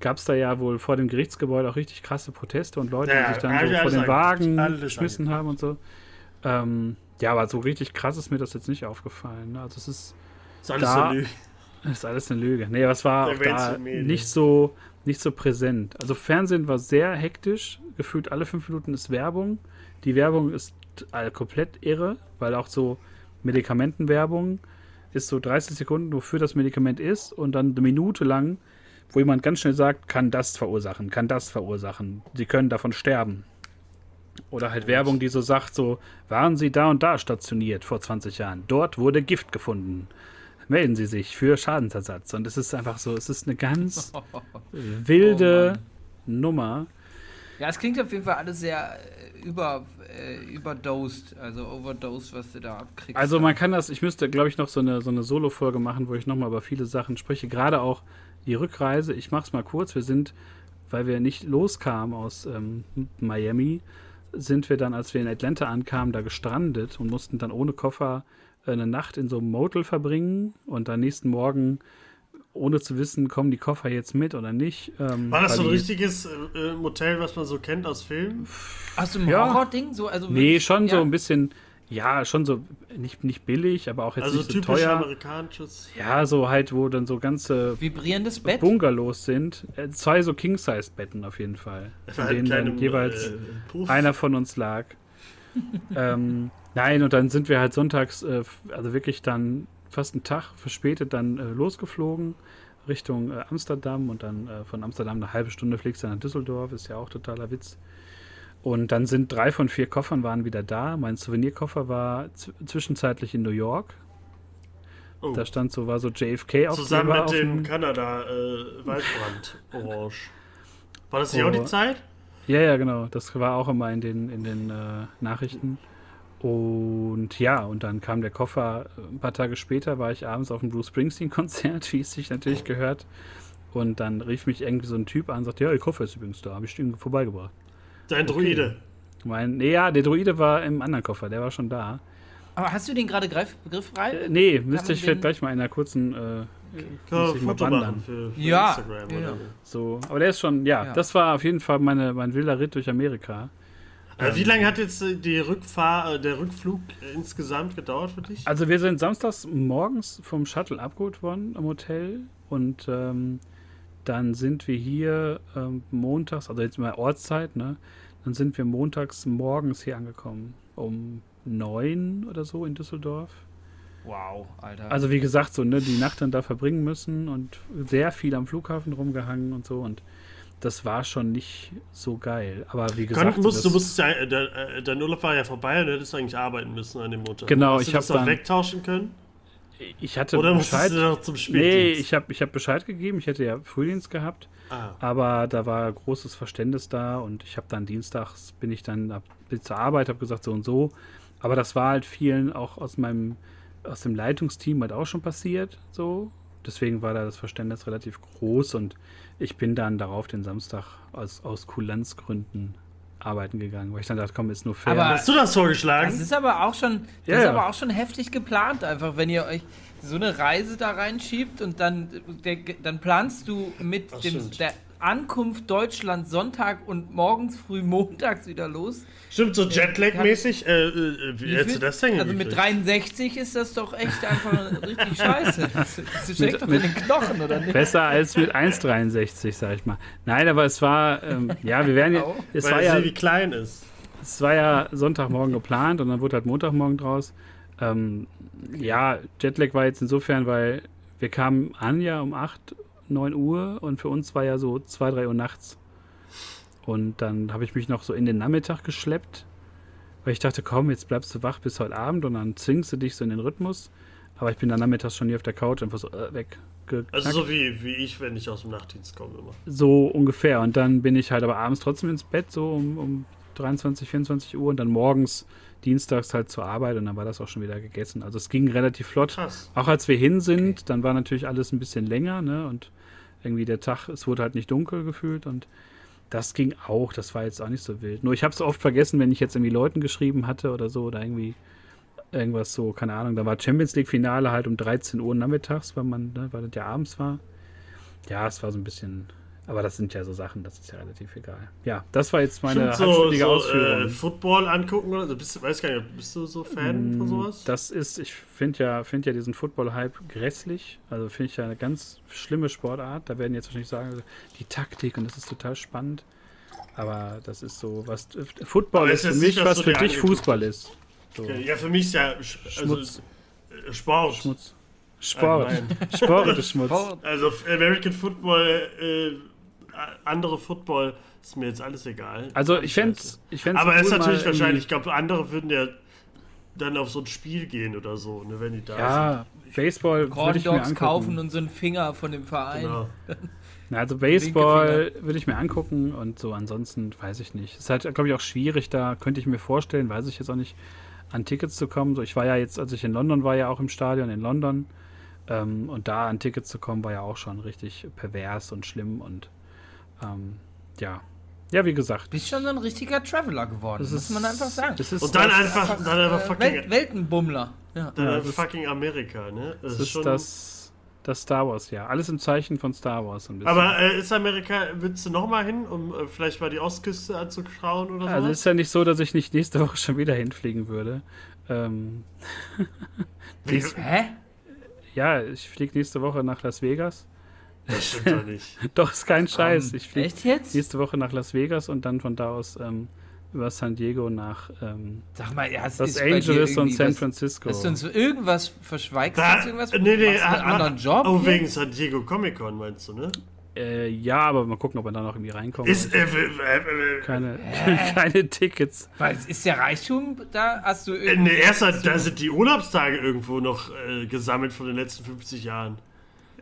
gab es da ja wohl vor dem Gerichtsgebäude auch richtig krasse Proteste und Leute, ja, die sich dann so vor den Wagen geschmissen haben und so. Ähm, ja, aber so richtig krass ist mir das jetzt nicht aufgefallen. Ne? Also es ist, ist alles da, eine Lüge. Ist alles eine Lüge. Nee, aber es war da nicht so, nicht so präsent. Also Fernsehen war sehr hektisch. Gefühlt alle fünf Minuten ist Werbung. Die Werbung ist komplett irre, weil auch so Medikamentenwerbung ist so 30 Sekunden, wofür das Medikament ist und dann eine Minute lang wo jemand ganz schnell sagt, kann das verursachen, kann das verursachen. Sie können davon sterben. Oder halt Werbung, die so sagt, so, waren Sie da und da stationiert vor 20 Jahren? Dort wurde Gift gefunden. Melden Sie sich für Schadensersatz. Und es ist einfach so, es ist eine ganz wilde oh Nummer. Ja, es klingt auf jeden Fall alles sehr äh, über, äh, überdosed, also overdosed, was du da abkriegst. Also man kann das, ich müsste, glaube ich, noch so eine, so eine Solo-Folge machen, wo ich nochmal über viele Sachen spreche. Gerade auch die Rückreise, ich mache es mal kurz, wir sind, weil wir nicht loskamen aus ähm, Miami, sind wir dann, als wir in Atlanta ankamen, da gestrandet und mussten dann ohne Koffer eine Nacht in so einem Motel verbringen und dann nächsten Morgen ohne zu wissen, kommen die Koffer jetzt mit oder nicht. Ähm, War das so ein richtiges äh, Motel, was man so kennt aus Filmen? Hast du ein ja. Horror-Ding? So, also nee, schon ja. so ein bisschen ja, schon so nicht, nicht billig, aber auch jetzt also nicht so teuer. amerikanisches. Ja, so halt, wo dann so ganze vibrierendes Bett Bungalows sind. Äh, zwei so King-Size-Betten auf jeden Fall. In denen dann jeweils äh, einer von uns lag. ähm, nein, und dann sind wir halt sonntags, äh, also wirklich dann fast einen Tag verspätet dann äh, losgeflogen Richtung äh, Amsterdam und dann äh, von Amsterdam eine halbe Stunde fliegst du nach Düsseldorf, ist ja auch totaler Witz. Und dann sind drei von vier Koffern waren wieder da. Mein Souvenirkoffer war zwischenzeitlich in New York. Oh. Da stand so, war so JFK auf Zusammen mit dem Kanada äh, Waldbrand Orange. War das nicht oh. auch die Zeit? Ja, ja, genau. Das war auch immer in den, in den äh, Nachrichten. Und ja, und dann kam der Koffer. Ein paar Tage später war ich abends auf dem Bruce Springsteen-Konzert, wie es sich natürlich gehört. Und dann rief mich irgendwie so ein Typ an und sagte, ja, ihr Koffer ist übrigens da, habe ich den vorbeigebracht. Dein okay. Druide. Mein, nee, ja, der Druide war im anderen Koffer, der war schon da. Aber hast du den gerade griffbereit? Äh, nee, müsste ich vielleicht gleich mal in einer kurzen. Äh, okay. ich mal wandern. Für, für ja. Instagram ja. So, aber der ist schon, ja, ja, das war auf jeden Fall meine, mein wilder Ritt durch Amerika. Also wie lange hat jetzt äh, die Rückfahr, äh, der Rückflug insgesamt gedauert für dich? Also wir sind samstags morgens vom Shuttle abgeholt worden am Hotel und ähm, dann sind wir hier ähm, montags, also jetzt mal Ortszeit, ne? Dann sind wir montags morgens hier angekommen. Um neun oder so in Düsseldorf. Wow, Alter. Also wie gesagt, so, ne, die Nacht dann da verbringen müssen und sehr viel am Flughafen rumgehangen und so und das war schon nicht so geil. Aber wie gesagt. Kon, musst, du musstest ja, äh, der, äh, dein Urlaub war ja vorbei und du hättest eigentlich arbeiten müssen an dem Montag. Genau, Hast ich habe das dann wegtauschen können. Ich hatte Oder Bescheid. Du noch zum Spätdienst? Nee, ich habe ich hab Bescheid gegeben. Ich hätte ja Frühdienst gehabt. Ah. Aber da war großes Verständnis da und ich habe dann dienstags bin ich dann ab, bin zur Arbeit, habe gesagt so und so. Aber das war halt vielen auch aus meinem aus dem Leitungsteam halt auch schon passiert, so. Deswegen war da das Verständnis relativ groß und ich bin dann darauf den Samstag aus, aus Kulanzgründen arbeiten gegangen, weil ich dann dachte, komm, ist nur fair. Aber hast du das vorgeschlagen? Das ist aber auch schon, das ja, ist aber auch schon heftig geplant, einfach, wenn ihr euch so eine Reise da reinschiebt und dann, der, dann planst du mit dem, der Ankunft Deutschland Sonntag und morgens früh montags wieder los. Stimmt, so Jetlag-mäßig. Äh, äh, wie hättest du das denn Also mit 63 ist das doch echt einfach richtig scheiße. Das, das steckt doch in den Knochen, oder nicht? Besser als mit 1,63, sag ich mal. Nein, aber es war, ähm, ja, wir werden ja. Es Weil war ja, wie klein ist. Es war ja Sonntagmorgen geplant und dann wurde halt Montagmorgen draus. Ähm, ja, Jetlag war jetzt insofern, weil wir kamen an ja um 8, 9 Uhr und für uns war ja so 2, 3 Uhr nachts. Und dann habe ich mich noch so in den Nachmittag geschleppt, weil ich dachte, komm, jetzt bleibst du wach bis heute Abend und dann zwingst du dich so in den Rhythmus. Aber ich bin dann nachmittags schon hier auf der Couch einfach so äh, weg. Also so wie, wie ich, wenn ich aus dem Nachtdienst komme immer. So ungefähr. Und dann bin ich halt aber abends trotzdem ins Bett, so um, um 23, 24 Uhr und dann morgens dienstags halt zur Arbeit und dann war das auch schon wieder gegessen. Also es ging relativ flott. Krass. Auch als wir hin sind, okay. dann war natürlich alles ein bisschen länger, ne? Und irgendwie der Tag, es wurde halt nicht dunkel gefühlt und das ging auch, das war jetzt auch nicht so wild. Nur ich habe es oft vergessen, wenn ich jetzt irgendwie Leuten geschrieben hatte oder so oder irgendwie irgendwas so, keine Ahnung, da war Champions League Finale halt um 13 Uhr nachmittags, weil man, ne, weil das ja abends war. Ja, es war so ein bisschen aber das sind ja so Sachen, das ist ja relativ egal. Ja, das war jetzt meine so, so, Ausführung. Äh, Football angucken oder? Bist, weiß gar nicht, bist du so Fan mm, von sowas? Das ist, ich finde ja, find ja diesen Football-Hype grässlich. Also finde ich ja eine ganz schlimme Sportart. Da werden jetzt wahrscheinlich sagen, die Taktik und das ist total spannend. Aber das ist so, was Football ist für mich, was so für dich Fußball ist. So. Ja, für mich ist ja also, Schmutz. Äh, Sport. Schmutz. Sport. Sport ist Schmutz. Also American Football äh, andere Football ist mir jetzt alles egal. Also ich fände es ich Aber es ist natürlich wahrscheinlich, ich glaube, andere würden ja dann auf so ein Spiel gehen oder so, ne, wenn die da ja, sind. Baseball Corn ich Dogs kaufen und so einen Finger von dem Verein. Genau. also Baseball würde ich mir angucken und so ansonsten weiß ich nicht. Es ist halt, glaube ich, auch schwierig, da könnte ich mir vorstellen, weiß ich jetzt auch nicht, an Tickets zu kommen. So, ich war ja jetzt, als ich in London war, ja auch im Stadion in London. Ähm, und da an Tickets zu kommen, war ja auch schon richtig pervers und schlimm und ähm, ja. Ja, wie gesagt. Bist schon so ein richtiger Traveler geworden, das muss man einfach sagen. und dann einfach, einfach, dann einfach äh, fucking. Welt, Weltenbummler. Ja. Dann ja, fucking Amerika, ne? Das, das ist, schon das, das Star Wars, ja. Alles im Zeichen von Star Wars. Ein bisschen. Aber äh, ist Amerika, willst du nochmal hin, um äh, vielleicht mal die Ostküste anzuschauen oder so? Also ist ja nicht so, dass ich nicht nächste Woche schon wieder hinfliegen würde. Ähm. Hä? Ja, ich fliege nächste Woche nach Las Vegas. Das stimmt doch nicht. doch, ist kein Scheiß. Ich fliege nächste Woche nach Las Vegas und dann von da aus ähm, über San Diego nach ähm, Sag mal, ja, Los Angeles und San Francisco. Hast du uns irgendwas verschweigt? Da, irgendwas? Nee, nee, einen anderen Job? Oh, wegen San Diego Comic Con meinst du, ne? Äh, ja, aber mal gucken, ob er da noch irgendwie reinkommt. Ist, äh, äh, keine, keine Tickets. Was, ist der Reichtum da? Hast du irgendwie. Nee, erst da sind die Urlaubstage irgendwo noch äh, gesammelt von den letzten 50 Jahren.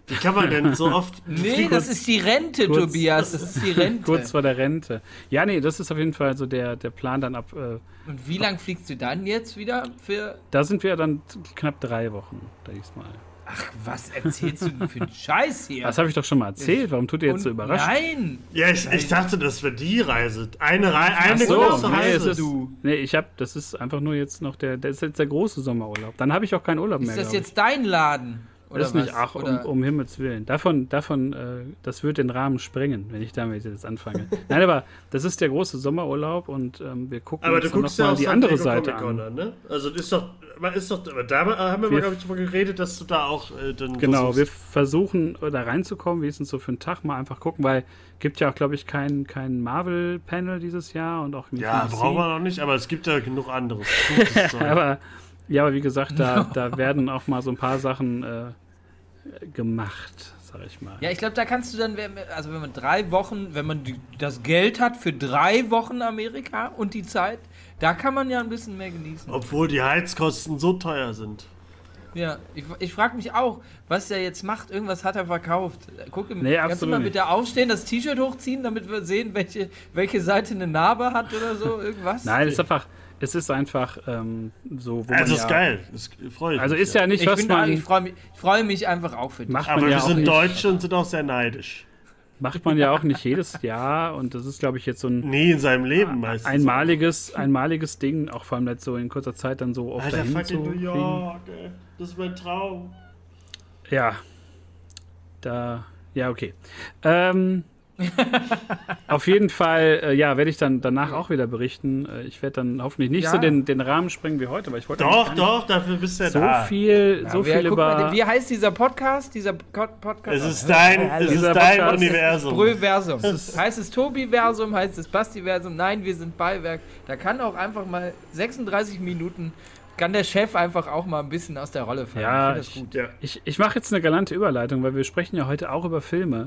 Wie kann man denn so oft. nee, das ist die Rente, kurz, Tobias. Das ist die Rente. kurz vor der Rente. Ja, nee, das ist auf jeden Fall so der, der Plan dann ab. Äh, Und wie lange fliegst du dann jetzt wieder für. Da sind wir dann knapp drei Wochen diesmal. Ach, was erzählst du denn für einen Scheiß hier? Das habe ich doch schon mal erzählt. Warum tut ihr jetzt so überrascht? Nein! Ja, ich, ich dachte, das wäre die Reise. Eine, Re eine so, große Reise. ist, du. Nee, ich habe, das ist einfach nur jetzt noch der, das ist jetzt der große Sommerurlaub. Dann habe ich auch keinen Urlaub ist mehr. Ist das jetzt dein Laden? Oder das ist nicht, ach, um, um, Himmels Willen. Davon, davon, äh, das wird den Rahmen sprengen, wenn ich damit jetzt anfange. Nein, aber das ist der große Sommerurlaub und ähm, wir gucken aber uns noch ja mal die andere Seite an. an ne? Also ist doch, ist doch, da haben wir, wir glaube ich, drüber geredet, dass du da auch äh, dann Genau, wir versuchen da reinzukommen, wie ist es so für einen Tag, mal einfach gucken, weil gibt ja auch, glaube ich, kein, kein Marvel-Panel dieses Jahr und auch Ja, brauchen wir noch nicht, aber es gibt ja genug anderes. aber ja, aber wie gesagt, da, da werden auch mal so ein paar Sachen äh, gemacht, sag ich mal. Ja, ich glaube, da kannst du dann, also wenn man drei Wochen, wenn man das Geld hat für drei Wochen Amerika und die Zeit, da kann man ja ein bisschen mehr genießen. Obwohl die Heizkosten so teuer sind. Ja, ich, ich frage mich auch, was er jetzt macht. Irgendwas hat er verkauft. Guck, nee, kannst du mal bitte aufstehen, das T-Shirt hochziehen, damit wir sehen, welche, welche Seite eine Narbe hat oder so? Irgendwas? Nein, es ist einfach, es ist einfach ähm, so. Wo also, ist ja, geil. Das freue ich Also, ist ja, ja nicht, was man. ich freue mich, freu mich einfach auch für dich. Aber wir ja sind Deutsche und sind auch sehr neidisch. Macht man ja auch nicht jedes Jahr und das ist, glaube ich, jetzt so ein. Nee, in seinem Leben meistens. Einmaliges, einmaliges Ding, auch vor allem jetzt so in kurzer Zeit dann so oft Alter, dahin zu New York, ey. Das ist mein Traum. Ja. Da. Ja, okay. Ähm, Auf jeden Fall, äh, ja, werde ich dann danach auch wieder berichten. Äh, ich werde dann hoffentlich nicht ja. so den, den Rahmen sprengen wie heute, weil ich wollte Doch, doch, dafür bist du ja so da. viel, ja, so viel über. Mal, wie heißt dieser Podcast? Dieser Podcast? Es ist dein, es ist dein Podcast Universum. Brüllversum. heißt es Tobi-Versum? Heißt es Basti-Versum? Nein, wir sind Beiwerk. Da kann auch einfach mal 36 Minuten kann der Chef einfach auch mal ein bisschen aus der Rolle fallen. Ja, ich, ich, ja. ich, ich mache jetzt eine galante Überleitung, weil wir sprechen ja heute auch über Filme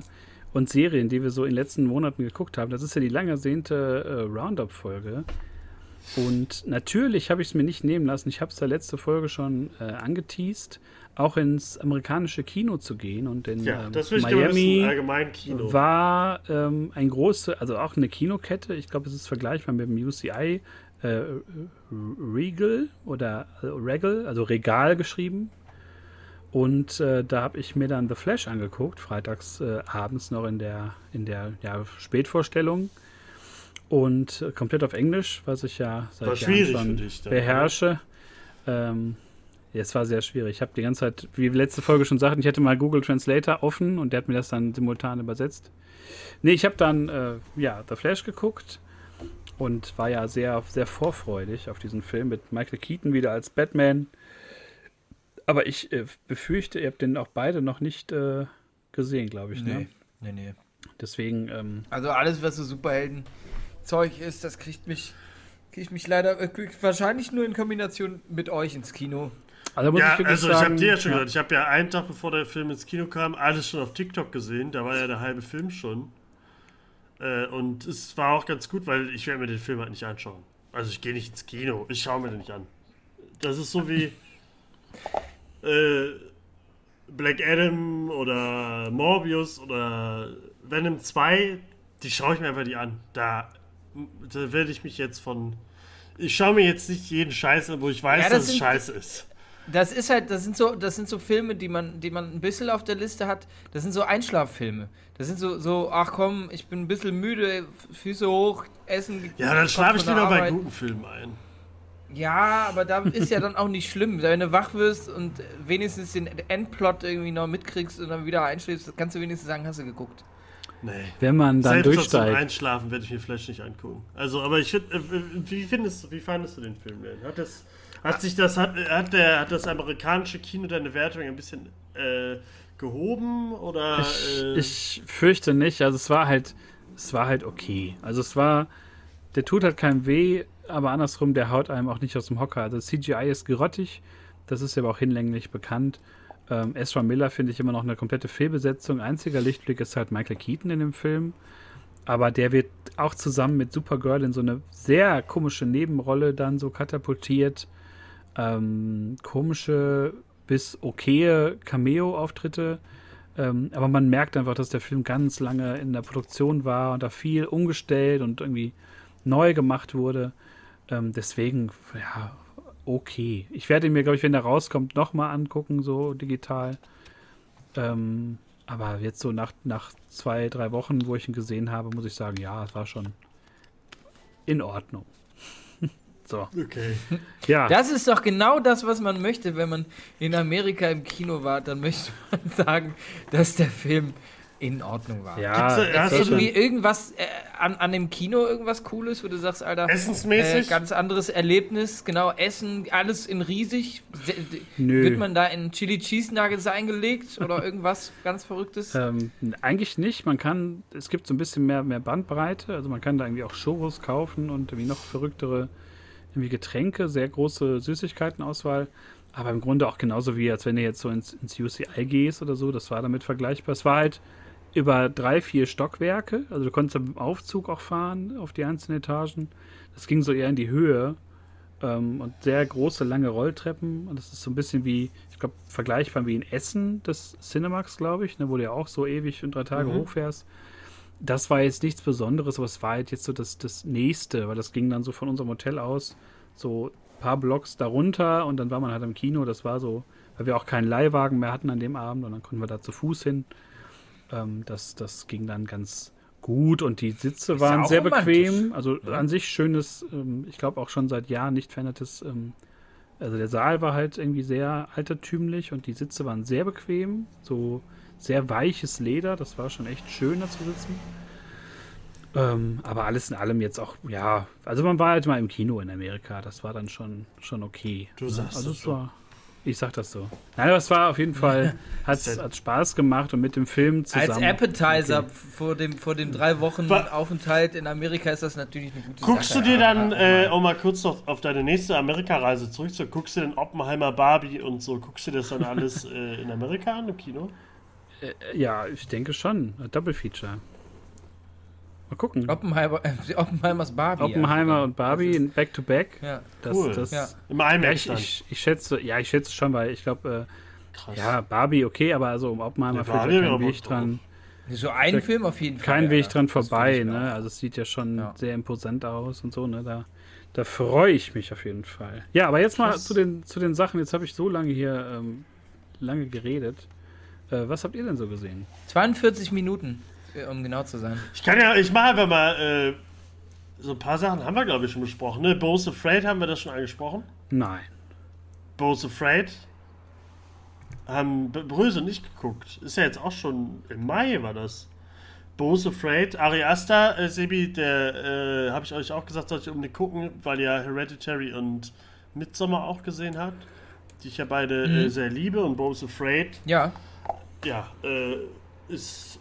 und Serien, die wir so in den letzten Monaten geguckt haben. Das ist ja die lang ersehnte äh, Roundup-Folge. Und natürlich habe ich es mir nicht nehmen lassen. Ich habe es der letzte Folge schon äh, angeteased, auch ins amerikanische Kino zu gehen. Und in ja, ähm, Miami war ähm, ein große, also auch eine Kinokette. Ich glaube, es ist vergleichbar mit dem UCI äh, Regal oder äh, Regal, also Regal geschrieben. Und äh, da habe ich mir dann The Flash angeguckt, freitags äh, abends noch in der, in der ja, Spätvorstellung. Und äh, komplett auf Englisch, was ich ja seit Jahren schon dich, beherrsche. Ähm, ja, es war sehr schwierig. Ich habe die ganze Zeit, wie letzte Folge schon sagten, ich hatte mal Google Translator offen und der hat mir das dann simultan übersetzt. Nee, ich habe dann äh, ja, The Flash geguckt und war ja sehr, sehr vorfreudig auf diesen Film mit Michael Keaton wieder als Batman aber ich äh, befürchte, ihr habt den auch beide noch nicht äh, gesehen, glaube ich. Ne? Nee, nee, nee. Deswegen. Ähm, also alles, was so Superhelden-Zeug ist, das kriegt mich, kriegt mich leider äh, wahrscheinlich nur in Kombination mit euch ins Kino. Also ja, ich also ich habe dir ja schon ja. gesagt, ich habe ja einen Tag bevor der Film ins Kino kam, alles schon auf TikTok gesehen. Da war ja der halbe Film schon. Äh, und es war auch ganz gut, weil ich werde mir den Film halt nicht anschauen. Also ich gehe nicht ins Kino, ich schaue mir den nicht an. Das ist so wie äh, Black Adam oder Morbius oder Venom 2, die schaue ich mir einfach die an. Da, da werde ich mich jetzt von. Ich schaue mir jetzt nicht jeden Scheiß an, wo ich weiß, ja, das dass sind, es scheiße ist. Das ist halt, das sind so, das sind so Filme, die man, die man ein bisschen auf der Liste hat. Das sind so Einschlaffilme. Das sind so, so, ach komm, ich bin ein bisschen müde, Füße hoch, Essen. Ja, dann schlafe ich lieber bei guten Filmen ein. Ja, aber da ist ja dann auch nicht schlimm. Wenn du wach wirst und wenigstens den Endplot irgendwie noch mitkriegst und dann wieder einschläfst, kannst du wenigstens sagen, hast du geguckt. Nee. Wenn man dann Selbst durchsteigt. Zum Einschlafen werde ich mir vielleicht nicht angucken. Also, aber ich finde, äh, wie findest du, wie fandest du den Film denn? Hat das, hat sich das, hat, hat der, hat das amerikanische Kino deine Wertung ein bisschen äh, gehoben oder? Ich, äh, ich fürchte nicht. Also es war halt, es war halt okay. Also es war, der tut halt keinem weh aber andersrum, der haut einem auch nicht aus dem Hocker. Also CGI ist gerottig, das ist aber auch hinlänglich bekannt. Ähm, Ezra Miller finde ich immer noch eine komplette Fehlbesetzung. Einziger Lichtblick ist halt Michael Keaton in dem Film. Aber der wird auch zusammen mit Supergirl in so eine sehr komische Nebenrolle dann so katapultiert. Ähm, komische bis okaye Cameo-Auftritte. Ähm, aber man merkt einfach, dass der Film ganz lange in der Produktion war und da viel umgestellt und irgendwie neu gemacht wurde. Ähm, deswegen, ja, okay. Ich werde ihn mir, glaube ich, wenn er rauskommt, nochmal angucken, so digital. Ähm, aber jetzt so nach, nach zwei, drei Wochen, wo ich ihn gesehen habe, muss ich sagen, ja, es war schon in Ordnung. so. Okay. Ja. Das ist doch genau das, was man möchte, wenn man in Amerika im Kino war. Dann möchte man sagen, dass der Film in Ordnung war. Ja, Gibt's irgendwie irgendwas äh, an, an dem Kino irgendwas Cooles, wo du sagst, Alter, essensmäßig, äh, ganz anderes Erlebnis, genau, Essen, alles in riesig. Nö. Wird man da in Chili Cheese Nuggets eingelegt oder irgendwas ganz Verrücktes? Ähm, eigentlich nicht. Man kann, es gibt so ein bisschen mehr, mehr Bandbreite, also man kann da irgendwie auch Churros kaufen und irgendwie noch verrücktere irgendwie Getränke, sehr große Süßigkeitenauswahl. Aber im Grunde auch genauso wie, als wenn du jetzt so ins, ins UCI gehst oder so, das war damit vergleichbar. Es war halt über drei, vier Stockwerke. Also du konntest mit dem Aufzug auch fahren auf die einzelnen Etagen. Das ging so eher in die Höhe. ähm, und sehr große, lange Rolltreppen. Und das ist so ein bisschen wie, ich glaube, vergleichbar wie in Essen des Cinemax, glaube ich, ne, wo du ja auch so ewig und drei Tage mhm. hochfährst. Das war jetzt nichts Besonderes, aber es war halt jetzt so das, das Nächste, weil das ging dann so von unserem Hotel aus so ein paar Blocks darunter und dann war man halt im Kino. Das war so, weil wir auch keinen Leihwagen mehr hatten an dem Abend und dann konnten wir da zu Fuß hin. Ähm, das, das ging dann ganz gut und die Sitze waren sehr bequem. Also ja. an sich schönes, ähm, ich glaube auch schon seit Jahren nicht verändertes. Ähm, also der Saal war halt irgendwie sehr altertümlich und die Sitze waren sehr bequem. So sehr weiches Leder, das war schon echt schön da zu sitzen. Ähm, aber alles in allem jetzt auch, ja, also man war halt mal im Kino in Amerika, das war dann schon, schon okay. Du sagst also das. War, ich sag das so. Nein, aber es war auf jeden Fall, hat hat Spaß gemacht und mit dem Film zusammen. Als Appetizer okay. vor, dem, vor dem drei Wochen War, Aufenthalt in Amerika ist das natürlich eine gute guckst Sache. Guckst du dir dann, äh, um mal kurz noch auf deine nächste Amerika-Reise zurückzukommen, guckst du den Oppenheimer Barbie und so, guckst du das dann alles äh, in Amerika an, im Kino? Äh, ja, ich denke schon. Double Feature. Mal gucken. Oppenheimer, äh, Oppenheimers Barbie. Oppenheimer ja. und Barbie in Back to Back. Ja. Das, cool. Das, ja. Im IMAX ja, ich, ich, ich, schätze, ja, ich schätze schon, weil ich glaube, äh, ja, Barbie okay, aber also um Oppenheimer ja, ja kein Weg dran. So ein Film auf jeden Fall. Kein Weg dran vorbei, ne? Also es sieht ja schon ja. sehr imposant aus und so, ne? Da, da freue ich mich auf jeden Fall. Ja, aber jetzt mal zu den, zu den Sachen. Jetzt habe ich so lange hier ähm, lange geredet. Äh, was habt ihr denn so gesehen? 42 Minuten. Um genau zu sein. Ich kann ja, ich mache einfach mal, äh, so ein paar Sachen haben wir, glaube ich, schon besprochen. Ne? Bo's Afraid haben wir das schon angesprochen? Nein. Bo's Afraid haben Bröse nicht geguckt. Ist ja jetzt auch schon im Mai war das. Bo's Afraid. Ari Aster, äh, Sebi, der äh, habe ich euch auch gesagt, sollte ich unbedingt gucken, weil ihr Hereditary und Midsommar auch gesehen habt. Die ich ja beide äh, mhm. äh, sehr liebe und Bo's Afraid. Ja. Ja, äh, ist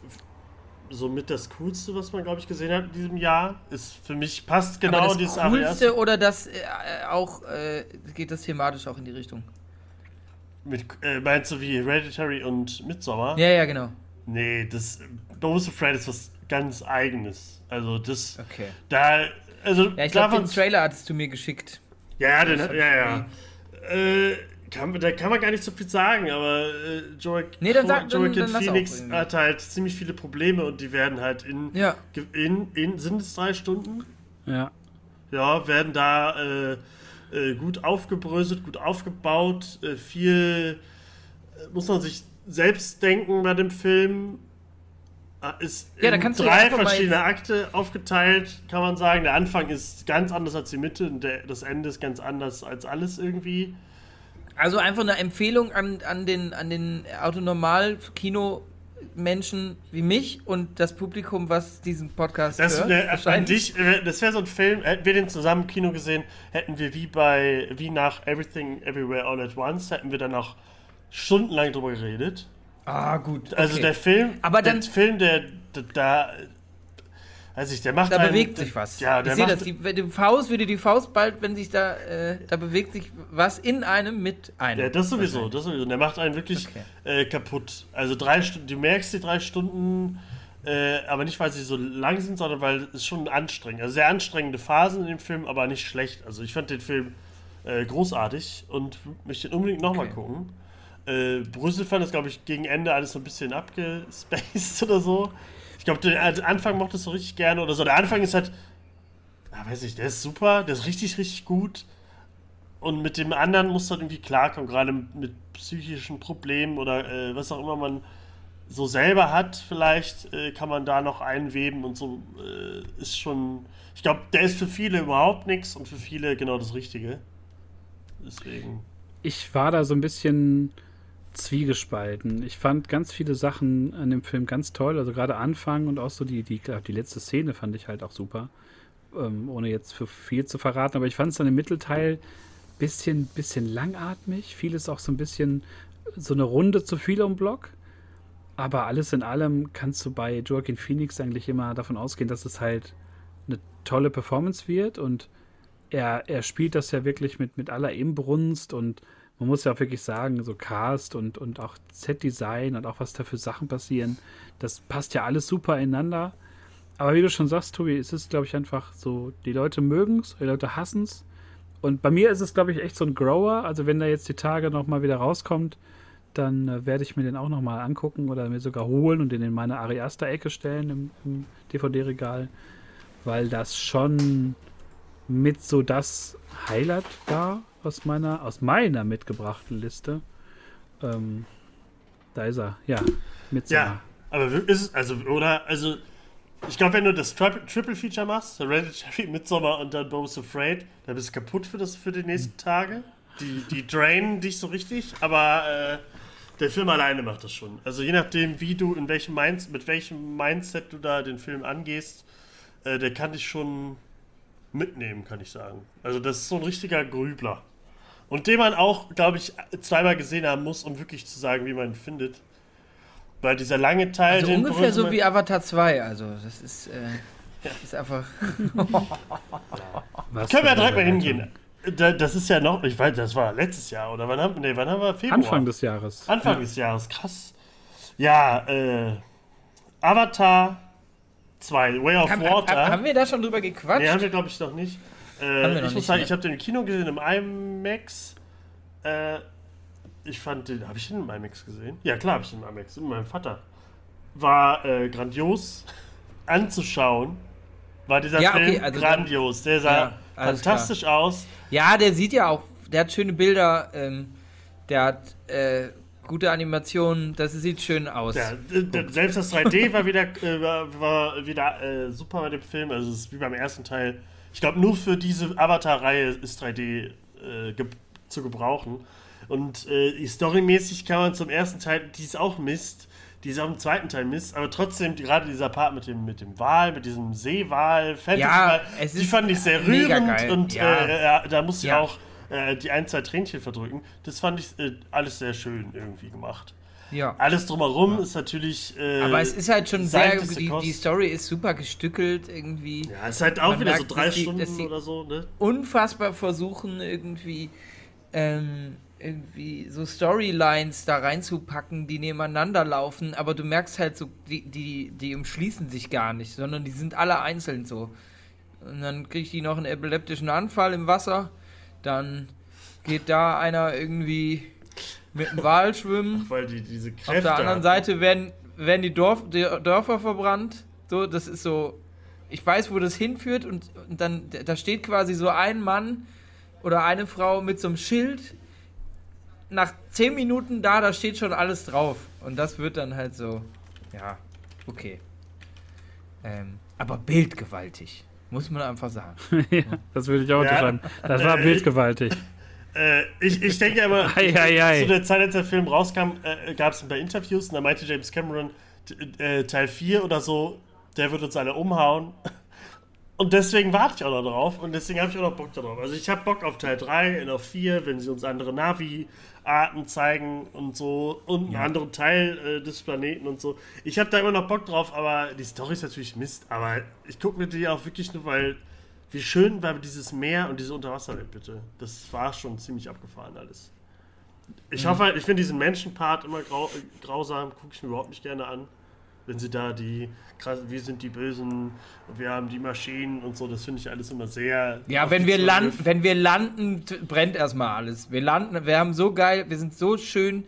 somit das Coolste, was man, glaube ich, gesehen hat in diesem Jahr. Ist für mich passt genau Aber das dieses Coolste oder das äh, auch äh, geht das thematisch auch in die Richtung? Mit, äh, meinst du wie Hereditary und Midsommar? Ja, ja, genau. Nee, das Bones of Fred ist was ganz eigenes. Also das Okay. Da also Ja, ich glaube, den Trailer hattest du mir geschickt. Ja, den, ja, ja. Äh, kann, da kann man gar nicht so viel sagen, aber äh, Joaquin, nee, dann sag, Joaquin dann, dann Phoenix hat halt ziemlich viele Probleme und die werden halt in, ja. in, in sind es drei Stunden? Ja. Ja, werden da äh, äh, gut aufgebröselt, gut aufgebaut, äh, viel äh, muss man sich selbst denken bei dem Film. Äh, ist ja, in drei verschiedene Akte aufgeteilt, kann man sagen. Der Anfang ist ganz anders als die Mitte und der, das Ende ist ganz anders als alles irgendwie. Also einfach eine Empfehlung an, an den, an den Autonormal-Kino- Menschen wie mich und das Publikum, was diesen Podcast das hört. Wär, an dich, äh, das wäre so ein Film, hätten wir den zusammen im Kino gesehen, hätten wir wie bei, wie nach Everything Everywhere All at Once, hätten wir dann auch stundenlang drüber geredet. Ah, gut. Also okay. der Film, Aber dann, der Film, der, der da weiß ich, der macht Da einen, bewegt sich was. Ja, der ich sehe das. Die, die, Faust würde die Faust bald, wenn sich da, äh, da bewegt sich was in einem mit einem. Ja, das sowieso, das sowieso. Der macht einen wirklich okay. äh, kaputt. Also drei Stunden, du merkst die drei Stunden, äh, aber nicht, weil sie so lang sind, sondern weil es schon anstrengend. Also sehr anstrengende Phasen in dem Film, aber nicht schlecht. Also ich fand den Film äh, großartig und möchte ihn unbedingt nochmal okay. gucken. Äh, Brüssel fand das, glaube ich, gegen Ende alles so ein bisschen abgespaced oder so. Ich glaube, den Anfang mochtest du richtig gerne oder so. Der Anfang ist halt, ja, weiß ich, der ist super, der ist richtig, richtig gut. Und mit dem anderen muss du halt irgendwie klarkommen, gerade mit psychischen Problemen oder äh, was auch immer man so selber hat, vielleicht äh, kann man da noch einweben und so äh, ist schon. Ich glaube, der ist für viele überhaupt nichts und für viele genau das Richtige. Deswegen. Ich war da so ein bisschen zwiegespalten. Ich fand ganz viele Sachen an dem Film ganz toll. Also gerade Anfang und auch so die, die, die letzte Szene fand ich halt auch super. Ähm, ohne jetzt für viel zu verraten. Aber ich fand es dann im Mittelteil bisschen, bisschen langatmig. Vieles auch so ein bisschen so eine Runde zu viel um Block. Aber alles in allem kannst du bei Joaquin Phoenix eigentlich immer davon ausgehen, dass es halt eine tolle Performance wird. Und er, er spielt das ja wirklich mit, mit aller Inbrunst und man muss ja auch wirklich sagen, so Cast und, und auch Set-Design und auch was da für Sachen passieren, das passt ja alles super ineinander. Aber wie du schon sagst, Tobi, es ist, glaube ich, einfach so, die Leute mögen es, die Leute hassen es. und bei mir ist es, glaube ich, echt so ein Grower. Also wenn der jetzt die Tage nochmal wieder rauskommt, dann äh, werde ich mir den auch nochmal angucken oder mir sogar holen und den in meine Ariaster-Ecke stellen im, im DVD-Regal, weil das schon mit so das Highlight war aus meiner, aus meiner mitgebrachten Liste. Ähm, da ist er, ja. Mit ja, aber ist es, also, oder, also, ich glaube, wenn du das Tri Triple Feature machst, Hereditary, Midsommar und dann Bones Afraid, dann bist du kaputt für, das, für die nächsten Tage. Die, die drainen dich so richtig, aber äh, der Film alleine macht das schon. Also je nachdem, wie du, in welchem Mind, mit welchem Mindset du da den Film angehst, äh, der kann dich schon mitnehmen, kann ich sagen. Also das ist so ein richtiger Grübler. Und den man auch, glaube ich, zweimal gesehen haben muss, um wirklich zu sagen, wie man ihn findet. Weil dieser lange Teil. Also ungefähr so wie Avatar 2, also das ist, äh, ja. ist einfach. Können wir direkt mal hingehen. Das ist ja noch, ich weiß, das war letztes Jahr, oder wann haben, nee, wann haben wir Februar? Anfang des Jahres. Anfang ja. des Jahres, krass. Ja, äh, Avatar 2, Way of haben, Water. Haben wir da schon drüber gequatscht? Nee, haben wir glaube ich noch nicht. Äh, ich muss sagen, mehr. ich habe den im Kino gesehen, im IMAX. Äh, ich fand den, habe ich den im IMAX gesehen? Ja, klar habe ich den im IMAX, mit meinem Vater. War äh, grandios anzuschauen. War dieser ja, Film okay, also grandios. Der sah ja, fantastisch klar. aus. Ja, der sieht ja auch, der hat schöne Bilder, ähm, der hat äh, gute Animationen, das sieht schön aus. Ja, selbst das 3D war wieder, äh, war, war, wieder äh, super bei dem Film. Also es ist wie beim ersten Teil. Ich glaube, nur für diese Avatar-Reihe ist 3D äh, ge zu gebrauchen. Und äh, storymäßig kann man zum ersten Teil, die ist auch Mist, die ist auch im zweiten Teil Mist, aber trotzdem gerade dieser Part mit dem, mit dem Wal, mit diesem Seewal, Fantasy, ja, die fand ich sehr rührend und ja. äh, da musste ich auch äh, die ein, zwei Tränchen verdrücken. Das fand ich äh, alles sehr schön irgendwie gemacht. Ja. Alles drumherum ja. ist natürlich. Äh, Aber es ist halt schon sehr. Die, die, Story ist super gestückelt irgendwie. Ja, es ist halt auch Man wieder merkt, so drei Stunden die, oder so, ne? Unfassbar versuchen, irgendwie. Ähm, irgendwie so Storylines da reinzupacken, die nebeneinander laufen, aber du merkst halt so, die, die, die umschließen sich gar nicht, sondern die sind alle einzeln so. Und dann kriegt die noch einen epileptischen Anfall im Wasser dann geht da einer irgendwie mit dem Wal schwimmen. Weil die diese Kräfte Auf der anderen Seite werden, werden die, Dorf, die Dörfer verbrannt. So, das ist so. Ich weiß, wo das hinführt und, und dann da steht quasi so ein Mann oder eine Frau mit so einem Schild. Nach zehn Minuten da, da steht schon alles drauf. Und das wird dann halt so. Ja, okay. Ähm, aber bildgewaltig. Muss man einfach sagen. ja, das würde ich auch ja. unterschreiben. Das war bildgewaltig. Äh, ich, ich denke aber, ei, ei, ei. zu der Zeit, als der Film rauskam, äh, gab es ein paar Interviews und da meinte James Cameron, äh, Teil 4 oder so, der wird uns alle umhauen. Und deswegen warte ich auch noch drauf und deswegen habe ich auch noch Bock darauf. Also ich habe Bock auf Teil 3 und auf 4, wenn sie uns andere Navi-Arten zeigen und so und einen ja. anderen Teil äh, des Planeten und so. Ich habe da immer noch Bock drauf, aber die Story ist natürlich Mist. Aber ich gucke mir die auch wirklich nur, weil wie schön war dieses Meer und diese Unterwasserwelt bitte. Das war schon ziemlich abgefahren alles. Ich mhm. hoffe, ich finde diesen Menschenpart immer grau grausam, gucke ich mir überhaupt nicht gerne an wenn sie da die, wir sind die Bösen, wir haben die Maschinen und so, das finde ich alles immer sehr. Ja, wenn wir, landen, wenn wir landen, brennt erstmal alles. Wir landen, wir haben so geil, wir sind so schön,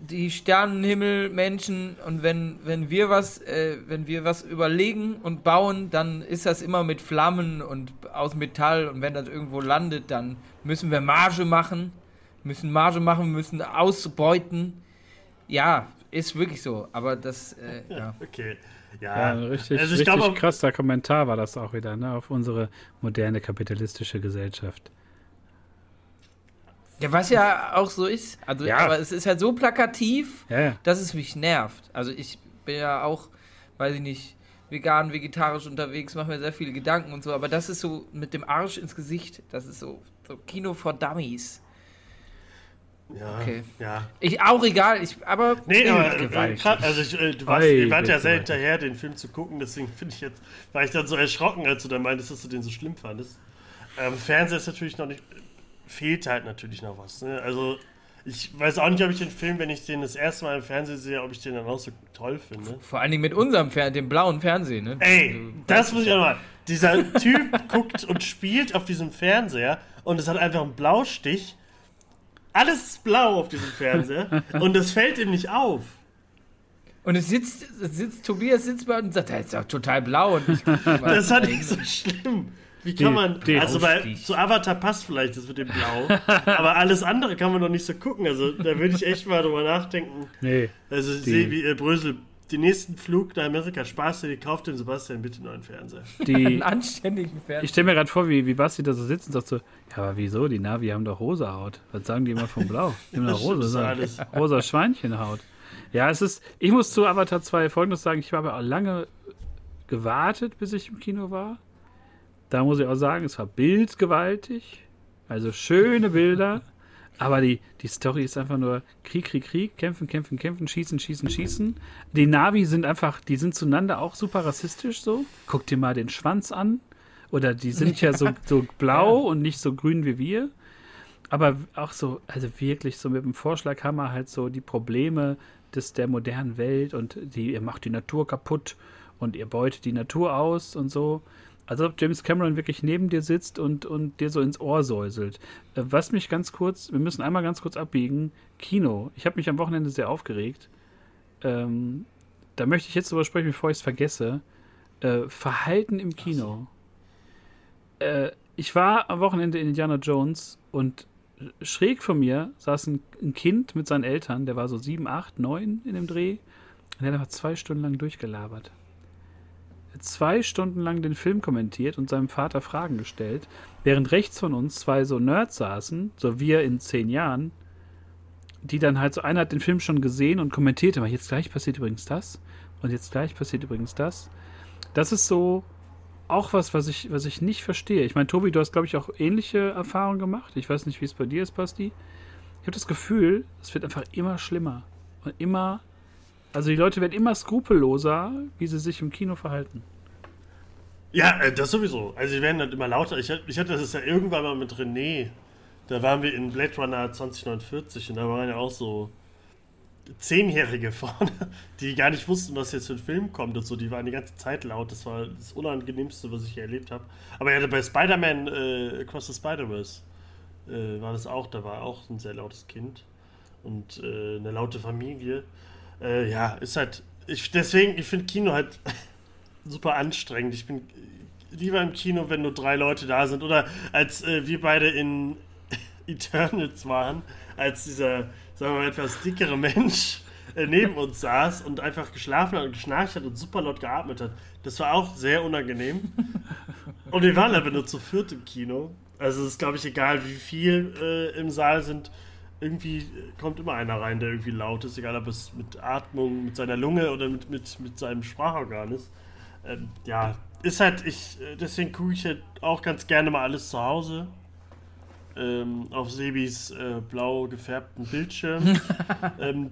die Sternenhimmel, Menschen und wenn, wenn wir was, äh, wenn wir was überlegen und bauen, dann ist das immer mit Flammen und aus Metall und wenn das irgendwo landet, dann müssen wir Marge machen, müssen Marge machen, müssen ausbeuten. Ja, ist wirklich so, aber das, äh, ja. Okay. Ja, ja richtig, also richtig glaube, krasser Kommentar war das auch wieder, ne, auf unsere moderne kapitalistische Gesellschaft. Ja, was ja auch so ist. Also, ja. aber es ist halt so plakativ, ja. dass es mich nervt. Also ich bin ja auch, weiß ich nicht, vegan, vegetarisch unterwegs, mache mir sehr viele Gedanken und so, aber das ist so mit dem Arsch ins Gesicht, das ist so, so Kino for Dummies. Ja, okay. ja. Ich auch egal, ich, aber. Nee, aber äh, also ich, äh, du warst, ihr wart ja sehr hinterher, den Film zu gucken, deswegen finde ich jetzt, war ich dann so erschrocken, als du dann meintest, dass du den so schlimm fandest. Ähm, Fernseher ist natürlich noch nicht, fehlt halt natürlich noch was. Ne? Also ich weiß auch nicht, ob ich den Film, wenn ich den das erste Mal im Fernsehen sehe, ob ich den dann auch so toll finde. Vor allen Dingen mit unserem Fernsehen, dem blauen Fernsehen, ne? Ey, das, das muss ich auch mal. dieser Typ guckt und spielt auf diesem Fernseher und es hat einfach einen Blaustich. Alles ist blau auf diesem Fernseher und das fällt ihm nicht auf. Und es sitzt, es sitzt Tobias sitzt bei und sagt, er ist doch total blau. Und ich, das fand ich so schlimm. Wie kann man. Die, also bei, zu Avatar passt vielleicht das mit dem Blau. aber alles andere kann man doch nicht so gucken. Also da würde ich echt mal drüber nachdenken. Nee. Also ich sehe, wie äh, Brösel den nächsten Flug nach Amerika, Spaß dir, kauft den Sebastian bitte einen neuen Fernseher. Die, einen anständigen Fernseher. Ich stelle mir gerade vor, wie, wie Basti da so sitzt und sagt so, ja, aber wieso, die Navi haben doch rosa Haut. Was sagen die immer vom Blau? Die haben doch rosa, rosa Schweinchenhaut. Ja, es ist, ich muss zu Avatar 2 folgendes sagen, ich habe auch lange gewartet, bis ich im Kino war. Da muss ich auch sagen, es war bildgewaltig. Also schöne Bilder. Aber die, die Story ist einfach nur Krieg, Krieg, Krieg, kämpfen, kämpfen, kämpfen, schießen, schießen, schießen. Die Navi sind einfach, die sind zueinander auch super rassistisch so. Guck dir mal den Schwanz an. Oder die sind ja, so, so blau ja. und nicht so grün wie wir. Aber auch so, also wirklich so mit dem Vorschlaghammer halt so die Probleme des, der modernen Welt und die, ihr macht die Natur kaputt und ihr beutet die Natur aus und so. Also ob James Cameron wirklich neben dir sitzt und, und dir so ins Ohr säuselt. Äh, was mich ganz kurz, wir müssen einmal ganz kurz abbiegen, Kino. Ich habe mich am Wochenende sehr aufgeregt. Ähm, da möchte ich jetzt drüber sprechen, bevor ich es vergesse. Äh, Verhalten im Kino. Äh, ich war am Wochenende in Indiana Jones und schräg von mir saß ein, ein, Kind mit seinen Eltern, der war so sieben, acht, neun in dem Dreh. Und der hat einfach zwei Stunden lang durchgelabert zwei Stunden lang den Film kommentiert und seinem Vater Fragen gestellt, während rechts von uns zwei so Nerds saßen, so wir in zehn Jahren, die dann halt so, einer hat den Film schon gesehen und kommentierte mal, jetzt gleich passiert übrigens das und jetzt gleich passiert übrigens das. Das ist so auch was, was ich, was ich nicht verstehe. Ich meine, Tobi, du hast, glaube ich, auch ähnliche Erfahrungen gemacht. Ich weiß nicht, wie es bei dir ist, Basti. Ich habe das Gefühl, es wird einfach immer schlimmer und immer also die Leute werden immer skrupelloser, wie sie sich im Kino verhalten. Ja, äh, das sowieso. Also sie werden dann immer lauter. Ich, ich hatte das ja irgendwann mal mit René. Da waren wir in Blade Runner 2049 und da waren ja auch so Zehnjährige vorne, die gar nicht wussten, was jetzt für ein Film kommt und so. Die waren die ganze Zeit laut. Das war das Unangenehmste, was ich hier erlebt habe. Aber ja, bei Spider-Man äh, Across the Spider-Verse äh, war das auch. Da war auch ein sehr lautes Kind und äh, eine laute Familie. Äh, ja, ist halt. Ich, deswegen, ich finde Kino halt super anstrengend. Ich bin lieber im Kino, wenn nur drei Leute da sind. Oder als äh, wir beide in Eternals waren, als dieser, sagen wir mal, etwas dickere Mensch äh, neben uns saß und einfach geschlafen hat und geschnarcht hat und super laut geatmet hat. Das war auch sehr unangenehm. Und wir waren aber nur zu viert im Kino. Also es ist, glaube ich, egal, wie viel äh, im Saal sind irgendwie kommt immer einer rein, der irgendwie laut ist, egal ob es mit Atmung, mit seiner Lunge oder mit, mit, mit seinem Sprachorgan ist. Ähm, ja, ist halt, ich, äh, deswegen gucke ich halt auch ganz gerne mal alles zu Hause. Ähm, auf Sebis äh, blau gefärbten Bildschirm. ähm,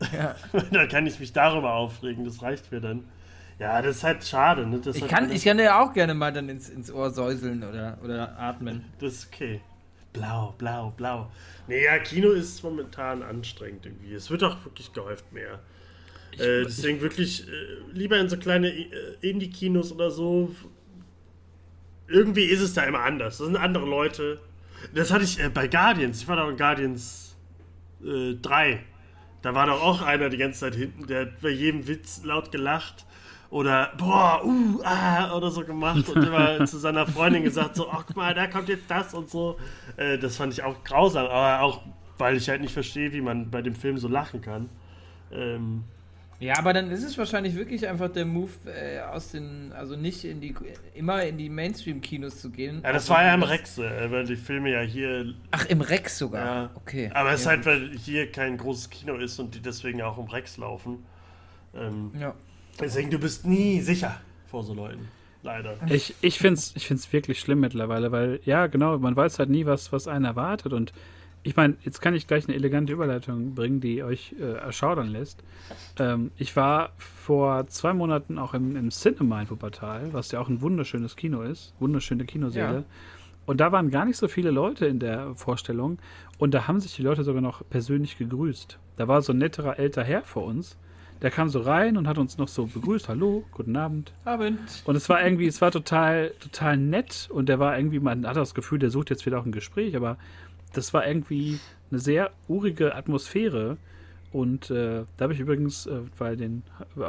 da kann ich mich darüber aufregen, das reicht mir dann. Ja, das ist halt schade. Ne? ich, kann, ich kann ja auch gerne mal dann ins, ins Ohr säuseln oder, oder atmen. Das ist okay. Blau, blau, blau. Nee, ja, Kino ist momentan anstrengend irgendwie. Es wird auch wirklich gehäuft mehr. Äh, deswegen ich, wirklich äh, lieber in so kleine äh, Indie-Kinos oder so. Irgendwie ist es da immer anders. Das sind andere Leute. Das hatte ich äh, bei Guardians. Ich war da in Guardians 3. Äh, da war doch auch einer die ganze Zeit hinten, der hat bei jedem Witz laut gelacht oder boah, uh, ah, oder so gemacht und immer zu seiner Freundin gesagt, so, ach guck mal, da kommt jetzt das und so. Äh, das fand ich auch grausam, aber auch, weil ich halt nicht verstehe, wie man bei dem Film so lachen kann. Ähm, ja, aber dann ist es wahrscheinlich wirklich einfach der Move äh, aus den, also nicht in die, immer in die Mainstream-Kinos zu gehen. Ja, das war ja im Rex, äh, weil die Filme ja hier. Ach, im Rex sogar. Ja. Okay. Aber es ja, ist halt, weil hier kein großes Kino ist und die deswegen auch im Rex laufen. Ähm, ja. Deswegen, du bist nie sicher vor so Leuten. Leider. Ich, ich finde es ich find's wirklich schlimm mittlerweile, weil, ja, genau, man weiß halt nie, was, was einen erwartet. Und ich meine, jetzt kann ich gleich eine elegante Überleitung bringen, die euch äh, erschaudern lässt. Ähm, ich war vor zwei Monaten auch im, im Cinema in Wuppertal, was ja auch ein wunderschönes Kino ist, wunderschöne Kinoseele. Ja. Und da waren gar nicht so viele Leute in der Vorstellung. Und da haben sich die Leute sogar noch persönlich gegrüßt. Da war so ein netterer älter Herr vor uns der kam so rein und hat uns noch so begrüßt. Hallo, guten Abend. Abend. Und es war irgendwie, es war total, total nett und der war irgendwie, man hat das Gefühl, der sucht jetzt wieder auch ein Gespräch, aber das war irgendwie eine sehr urige Atmosphäre. Und äh, da habe ich übrigens, äh, weil den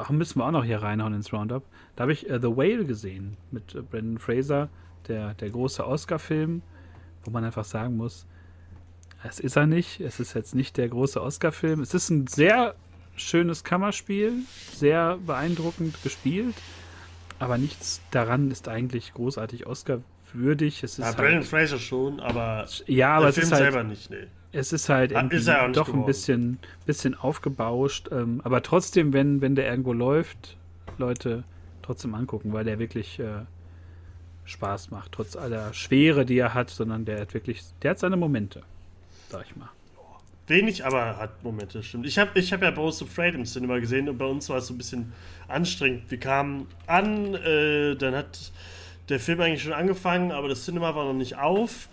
müssen wir auch noch hier reinhauen ins Roundup, da habe ich äh, The Whale gesehen mit äh, Brandon Fraser, der, der große Oscar-Film, wo man einfach sagen muss, es ist er nicht. Es ist jetzt nicht der große Oscar-Film. Es ist ein sehr schönes Kammerspiel, sehr beeindruckend gespielt, aber nichts daran ist eigentlich großartig Oscar-würdig. Es ist ja, halt, Brandon Fraser schon, aber ja, aber der Film halt, selber nicht, nee. Es ist halt irgendwie ist doch geworden. ein bisschen, bisschen aufgebauscht, ähm, aber trotzdem, wenn, wenn der irgendwo läuft, Leute trotzdem angucken, weil der wirklich äh, Spaß macht, trotz aller Schwere, die er hat, sondern der hat wirklich, der hat seine Momente, sag ich mal. Wenig, aber hat Momente, stimmt. Ich habe ich hab ja Bones Afraid im Cinema gesehen und bei uns war es so ein bisschen anstrengend. Wir kamen an, äh, dann hat der Film eigentlich schon angefangen, aber das Cinema war noch nicht auf.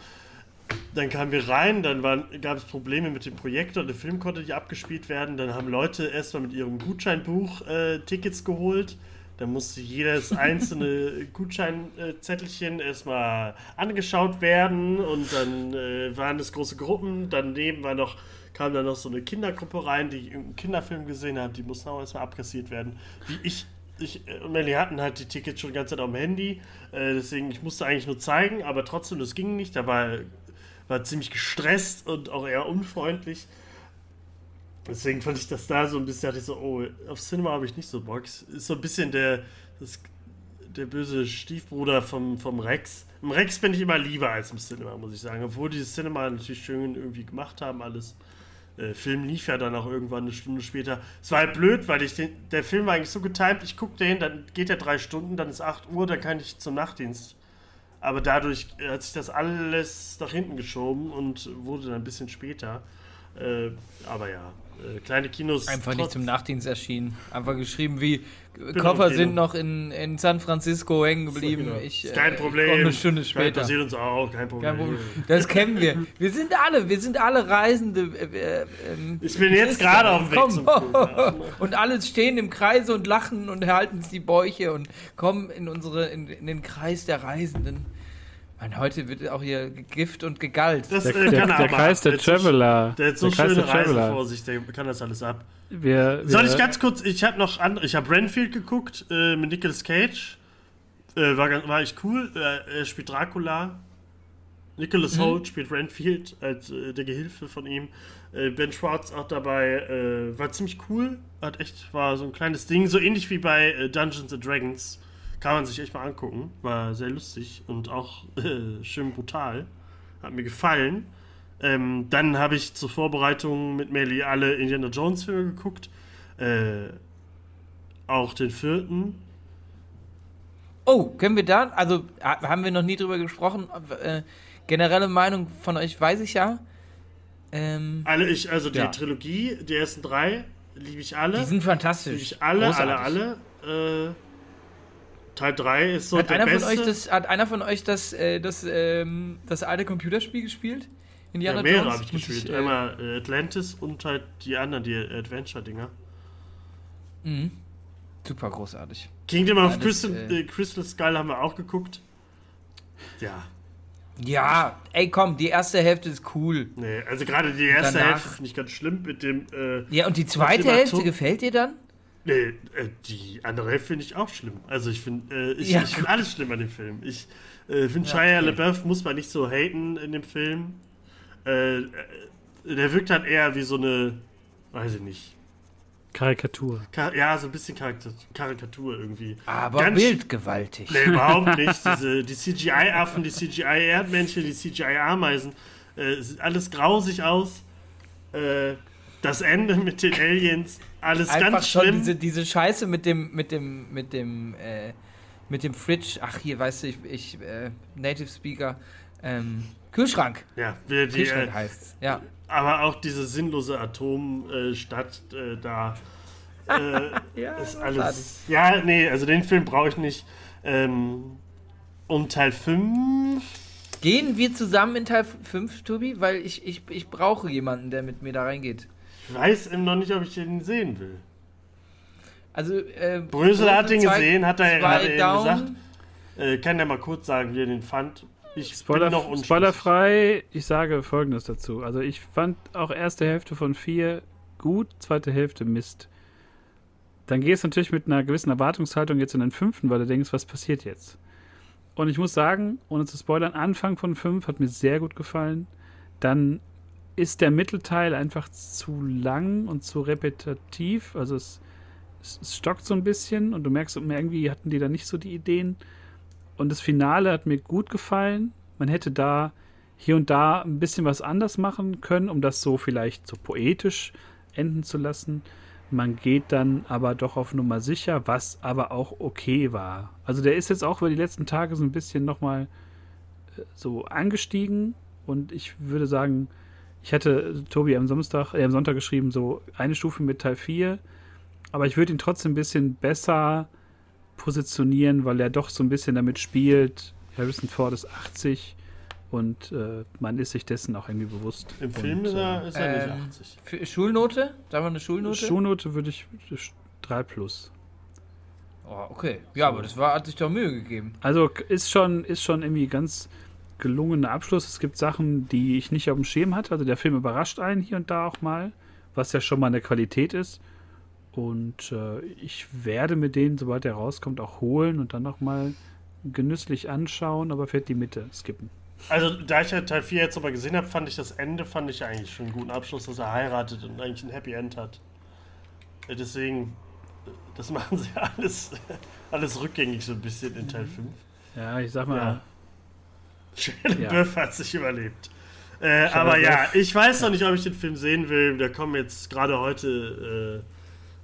Dann kamen wir rein, dann gab es Probleme mit dem Projektor, der Film konnte nicht abgespielt werden. Dann haben Leute erstmal mit ihrem Gutscheinbuch äh, Tickets geholt. Dann musste jedes einzelne Gutscheinzettelchen erstmal angeschaut werden und dann äh, waren es große Gruppen. Daneben war noch kam dann noch so eine Kindergruppe rein, die irgendeinen Kinderfilm gesehen hat, die mussten auch erstmal abkassiert werden. Wie ich, ich und Melly hatten halt die Tickets schon die ganze Zeit auf dem Handy, äh, deswegen ich musste eigentlich nur zeigen, aber trotzdem, das ging nicht. Da war, war ziemlich gestresst und auch eher unfreundlich. Deswegen fand ich das da so ein bisschen, hatte ich so, oh, auf Cinema habe ich nicht so Bock. Ist so ein bisschen der, das, der böse Stiefbruder vom, vom Rex. Im Rex bin ich immer lieber als im Cinema, muss ich sagen. Obwohl die Cinema natürlich schön irgendwie gemacht haben, alles. Äh, Film lief ja dann auch irgendwann eine Stunde später. Es war halt blöd, weil ich den, der Film war eigentlich so getimt, ich gucke den, dann geht er drei Stunden, dann ist 8 Uhr, dann kann ich zum Nachtdienst. Aber dadurch hat sich das alles nach hinten geschoben und wurde dann ein bisschen später. Äh, aber ja, äh, kleine Kinos. Einfach nicht zum Nachtdienst erschienen. Einfach geschrieben wie Koffer sind noch in, in San Francisco hängen geblieben. So, genau. ich, kein äh, Problem. eine Stunde später. Passiert uns auch, kein Problem. kein Problem. Das kennen wir. Wir sind alle, wir sind alle Reisende. Äh, äh, ich bin jetzt gerade auf dem Weg zum. Und alle stehen im Kreise und lachen und halten die Bäuche und kommen in unsere in, in den Kreis der Reisenden. Man, heute wird auch hier gegift und gegalt. Das, der, äh, der, der Kreis der, der Traveler. Der hat so der schöne Reise vor sich, der kann das alles ab. Wir, wir Soll ich ganz kurz, ich habe noch andere, ich habe Renfield geguckt äh, mit Nicolas Cage. Äh, war, war echt cool. Äh, er spielt Dracula. Nicholas mhm. Holt spielt Renfield als äh, der Gehilfe von ihm. Äh, ben Schwartz auch dabei. war ziemlich cool. Hat echt, war so ein kleines Ding. So ähnlich wie bei Dungeons and Dragons kann man sich echt mal angucken. War sehr lustig und auch äh, schön brutal. Hat mir gefallen. Ähm, dann habe ich zur Vorbereitung mit Melly alle Indiana Jones Filme geguckt. Äh, auch den vierten. Oh, können wir da, also haben wir noch nie drüber gesprochen. Äh, generelle Meinung von euch weiß ich ja. Ähm, alle, ich, also die ja. Trilogie, die ersten drei, liebe ich alle. Die sind fantastisch. Liebe ich alle, Großartig. alle, alle. Äh, Teil 3 ist so hat der einer beste. Von euch das, hat einer von euch das, äh, das, ähm, das alte Computerspiel gespielt? Indiana ja, mehrere habe ich gespielt. Ich, äh, Einmal äh, Atlantis und halt die anderen, die Adventure-Dinger. Mhm. Super großartig. Kingdom of Alles, Crystal, äh, Crystal Skull haben wir auch geguckt. Ja. Ja, ey komm, die erste Hälfte ist cool. Nee, also gerade die erste Danach, Hälfte finde ich ganz schlimm mit dem. Äh, ja, und die zweite Hälfte gefällt dir dann? Nee, äh, die andere Hälfte finde ich auch schlimm. Also ich finde äh, ich, ja. ich find alles schlimm an dem Film. Ich äh, finde ja, Shia okay. LaBeouf muss man nicht so haten in dem Film. Äh, äh, der wirkt halt eher wie so eine, weiß ich nicht. Karikatur. Ka ja, so ein bisschen Karikatur irgendwie. Aber Ganz bildgewaltig. Nee, überhaupt nicht. Diese, die CGI-Affen, die CGI-Erdmännchen, die CGI-Ameisen, äh, sieht alles grausig aus. Äh, das Ende mit den Aliens alles Einfach ganz schlimm. Diese, diese Scheiße mit dem, mit dem, mit dem, äh, mit dem Fridge. Ach, hier, weißt du, ich, ich äh, Native Speaker. Ähm, Kühlschrank. Ja, die, Kühlschrank äh, heißt ja. Aber auch diese sinnlose Atomstadt äh, da. Äh, ja, ist alles. Ja, nee, also den Film brauche ich nicht. Ähm, und Teil 5. Gehen wir zusammen in Teil 5, Tobi? Weil ich, ich, ich brauche jemanden, der mit mir da reingeht. Ich weiß noch nicht, ob ich den sehen will. Also, äh, Brösel hat den gesehen, hat er, hat er eben gesagt. Äh, kann er mal kurz sagen, wie er den fand. Ich Spoiler, bin noch Spoilerfrei, ich sage folgendes dazu. Also ich fand auch erste Hälfte von vier gut, zweite Hälfte Mist. Dann gehst du natürlich mit einer gewissen Erwartungshaltung jetzt in den fünften, weil du denkst, was passiert jetzt? Und ich muss sagen, ohne zu spoilern, Anfang von fünf hat mir sehr gut gefallen. Dann ist der Mittelteil einfach zu lang und zu repetitiv. Also es, es, es stockt so ein bisschen und du merkst, irgendwie hatten die da nicht so die Ideen. Und das Finale hat mir gut gefallen. Man hätte da hier und da ein bisschen was anders machen können, um das so vielleicht so poetisch enden zu lassen. Man geht dann aber doch auf Nummer sicher, was aber auch okay war. Also der ist jetzt auch über die letzten Tage so ein bisschen nochmal äh, so angestiegen und ich würde sagen, ich hatte Tobi am Samstag, äh, am Sonntag geschrieben, so eine Stufe mit Teil 4, aber ich würde ihn trotzdem ein bisschen besser positionieren, weil er doch so ein bisschen damit spielt. Harrison Ford ist 80 und äh, man ist sich dessen auch irgendwie bewusst. Im Film ist er, ist er ähm, nicht 80. Für Schulnote? Sagen wir eine Schulnote? Schulnote würde ich 3 plus. Oh, okay. Ja, aber das war, hat sich doch Mühe gegeben. Also ist schon, ist schon irgendwie ganz gelungener Abschluss. Es gibt Sachen, die ich nicht auf dem Schirm hatte. Also der Film überrascht einen hier und da auch mal, was ja schon mal eine Qualität ist. Und äh, ich werde mir den, sobald er rauskommt, auch holen und dann nochmal genüsslich anschauen, aber fährt die Mitte skippen. Also, da ich ja Teil 4 jetzt aber gesehen habe, fand ich das Ende, fand ich eigentlich schon einen guten Abschluss, dass er heiratet und eigentlich ein Happy End hat. Äh, deswegen, das machen sie alles, alles rückgängig so ein bisschen in Teil 5. Ja, ich sag mal. Ja. Shelley ja. Buff hat sich überlebt. Äh, aber ja, ich weiß noch nicht, ob ich den Film sehen will. Da kommen jetzt gerade heute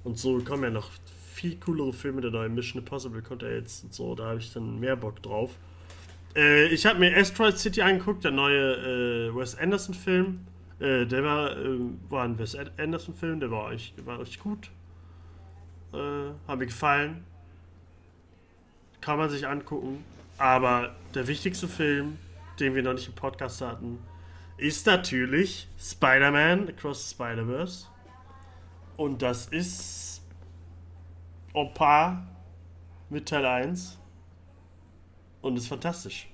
äh, und so kommen ja noch viel coolere Filme. Der neue Mission Impossible kommt ja jetzt und so. Da habe ich dann mehr Bock drauf. Äh, ich habe mir Asteroid City angeguckt, der neue Wes Anderson-Film. Äh, der war, äh, war ein Wes Anderson-Film, der war echt, war echt gut. Äh, hat mir gefallen. Kann man sich angucken. Aber der wichtigste Film, den wir noch nicht im Podcast hatten, ist natürlich Spider-Man Across the Spider-Verse. Und das ist Opa mit Teil 1. Und ist fantastisch.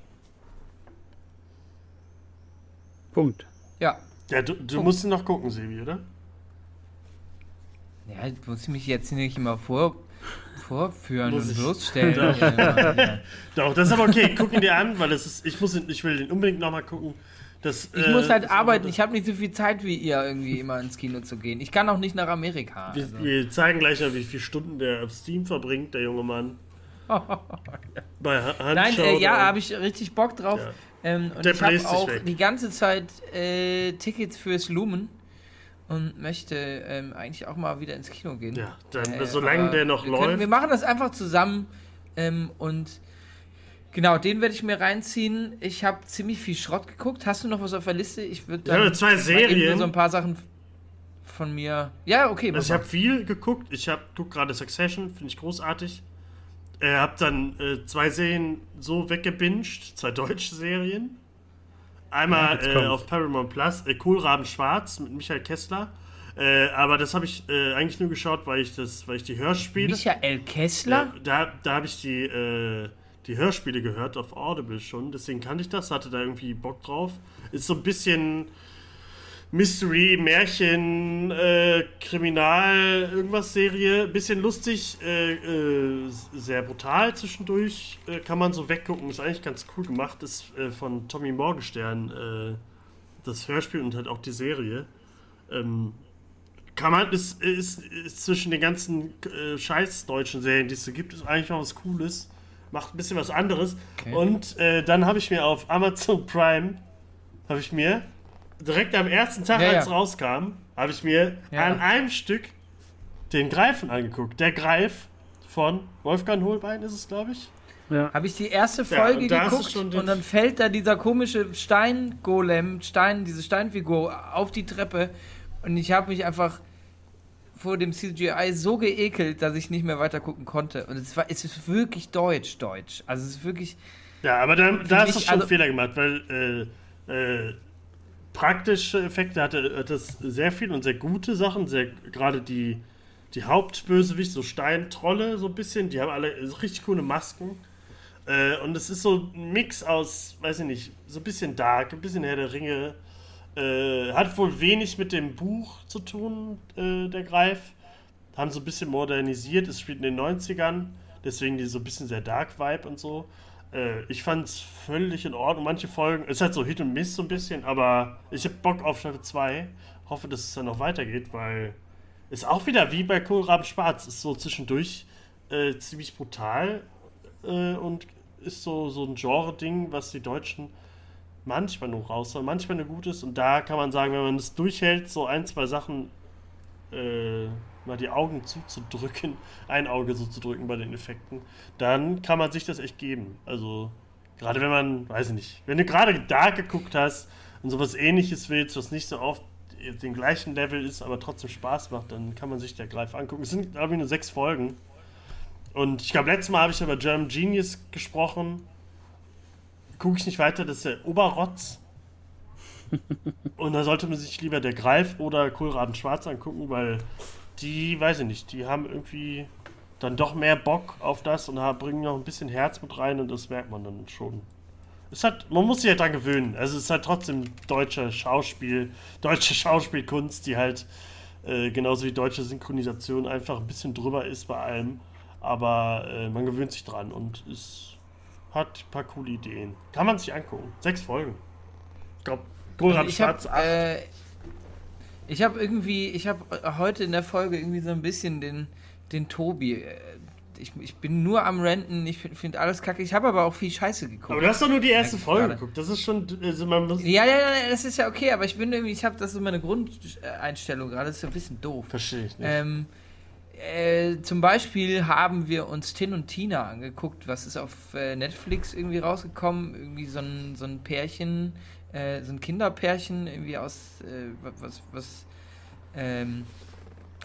Punkt. Ja. Ja, du, du musst ihn noch gucken, Sebi, oder? Ja, du musst mich jetzt nicht immer vor, vorführen muss und bloßstellen. Doch. Doch, das ist aber okay. Guck ihn dir an, weil es ist, ich, muss, ich will den unbedingt nochmal gucken. Das, ich äh, muss halt arbeiten. Ich habe nicht so viel Zeit wie ihr, irgendwie immer ins Kino zu gehen. Ich kann auch nicht nach Amerika. Wir, also. wir zeigen gleich mal, wie viele Stunden der auf Steam verbringt, der junge Mann. Bei Handshow Nein, äh, ja, habe ich richtig Bock drauf. Ja. Ähm, und der ich habe auch weg. die ganze Zeit äh, Tickets fürs Lumen und möchte ähm, eigentlich auch mal wieder ins Kino gehen. Ja, dann, äh, solange der noch wir läuft. Können, wir machen das einfach zusammen ähm, und Genau, den werde ich mir reinziehen. Ich habe ziemlich viel Schrott geguckt. Hast du noch was auf der Liste? Ich würde Ja, zwei Serien. so ein paar Sachen von mir. Ja, okay. Also ich habe viel geguckt. Ich habe guck gerade Succession, finde ich großartig. Äh, hab dann äh, zwei Serien so weggebinged, zwei deutsche Serien. Einmal ja, äh, auf Paramount Plus, äh, Kohlraben Schwarz mit Michael Kessler. Äh, aber das habe ich äh, eigentlich nur geschaut, weil ich das, weil ich die Hörspiele. Michael Kessler? da da habe ich die äh, die Hörspiele gehört auf Audible schon, deswegen kannte ich das, hatte da irgendwie Bock drauf. Ist so ein bisschen Mystery, Märchen, äh, Kriminal, irgendwas Serie. Bisschen lustig, äh, äh, sehr brutal zwischendurch. Äh, kann man so weggucken. Ist eigentlich ganz cool gemacht. Ist äh, von Tommy Morgenstern äh, das Hörspiel und halt auch die Serie. Ähm, kann man, ist, ist, ist zwischen den ganzen scheiß deutschen Serien, die es so gibt, ist eigentlich noch was Cooles macht ein bisschen was anderes. Okay. Und dann habe ich mir auf Amazon Prime, habe ich mir direkt am ersten Tag, ja, als es rauskam, habe ich mir ja. an einem Stück den Greifen angeguckt. Der Greif von Wolfgang Holbein ist es, glaube ich. Ja. Habe ich die erste Folge geguckt und dann fällt da dieser komische Steingolem, Stein, diese Steinfigur auf die Treppe und ich habe mich einfach vor dem CGI so geekelt, dass ich nicht mehr weiter gucken konnte. Und es war, es ist wirklich deutsch, deutsch. Also es ist wirklich. Ja, aber dann, da hast du schon also, Fehler gemacht, weil äh, äh, praktische Effekte hatte das sehr viel und sehr gute Sachen, sehr gerade die die Hauptbösewicht, so Steintrolle, so ein bisschen. Die haben alle so richtig coole Masken. Äh, und es ist so ein Mix aus, weiß ich nicht, so ein bisschen Dark, ein bisschen Herr der Ringe. Äh, hat wohl wenig mit dem Buch zu tun, äh, der Greif. Haben so ein bisschen modernisiert, es spielt in den 90ern, deswegen die so ein bisschen sehr Dark Vibe und so. Äh, ich es völlig in Ordnung. Manche Folgen, es ist halt so Hit und Miss so ein bisschen, aber ich habe Bock auf Staffel 2. Hoffe, dass es dann noch weitergeht, weil ist auch wieder wie bei Kohlraben Schwarz. Ist so zwischendurch äh, ziemlich brutal äh, und ist so, so ein Genre-Ding, was die Deutschen manchmal nur raushauen, manchmal nur gut ist. Und da kann man sagen, wenn man es durchhält, so ein, zwei Sachen äh, mal die Augen zuzudrücken, ein Auge so zu drücken bei den Effekten, dann kann man sich das echt geben. Also, gerade wenn man, weiß ich nicht, wenn du gerade Dark geguckt hast und sowas ähnliches willst, was nicht so oft den gleichen Level ist, aber trotzdem Spaß macht, dann kann man sich der Greif angucken. Es sind, glaube ich, nur sechs Folgen. Und ich glaube, letztes Mal habe ich über German Genius gesprochen. Gucke ich nicht weiter, das ist der Oberrotz. Und da sollte man sich lieber der Greif oder Kohlraben Schwarz angucken, weil die, weiß ich nicht, die haben irgendwie dann doch mehr Bock auf das und bringen noch ein bisschen Herz mit rein und das merkt man dann schon. Es hat, man muss sich ja dran gewöhnen. Also es ist halt trotzdem deutscher Schauspiel, deutsche Schauspielkunst, die halt äh, genauso wie deutsche Synchronisation einfach ein bisschen drüber ist bei allem. Aber äh, man gewöhnt sich dran und es hat ein paar coole Ideen. Kann man sich angucken. Sechs Folgen. Ich glaube, Goldrad Schwarz hab, äh, ich habe irgendwie, ich habe heute in der Folge irgendwie so ein bisschen den, den Tobi. Äh, ich, ich bin nur am Renten, ich finde find alles kacke. Ich habe aber auch viel Scheiße geguckt. Aber du hast doch nur die erste Folge gerade. geguckt. Das ist schon. Also man muss ja, ja, ja, das ist ja okay, aber ich bin irgendwie, ich habe das ist meine Grundeinstellung gerade. Das ist ja ein bisschen doof. Verstehe ich nicht. Ähm, äh, zum Beispiel haben wir uns Tin und Tina angeguckt, was ist auf äh, Netflix irgendwie rausgekommen. Irgendwie so ein, so ein Pärchen, äh, so ein Kinderpärchen, irgendwie aus, äh, was, was ähm,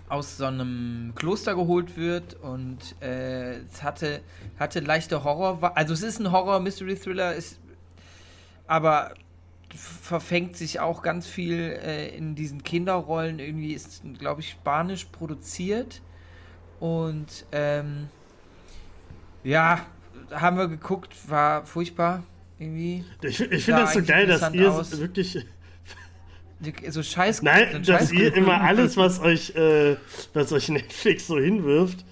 aus so einem Kloster geholt wird und äh, es hatte, hatte leichte Horror, also es ist ein Horror-Mystery-Thriller, aber verfängt sich auch ganz viel äh, in diesen Kinderrollen. Irgendwie ist, glaube ich, spanisch produziert. Und ähm, ja, haben wir geguckt, war furchtbar irgendwie. Ich, ich finde das so geil, dass ihr aus. wirklich. So scheiß. Nein, dass ihr immer alles, was euch, äh, was euch Netflix so hinwirft,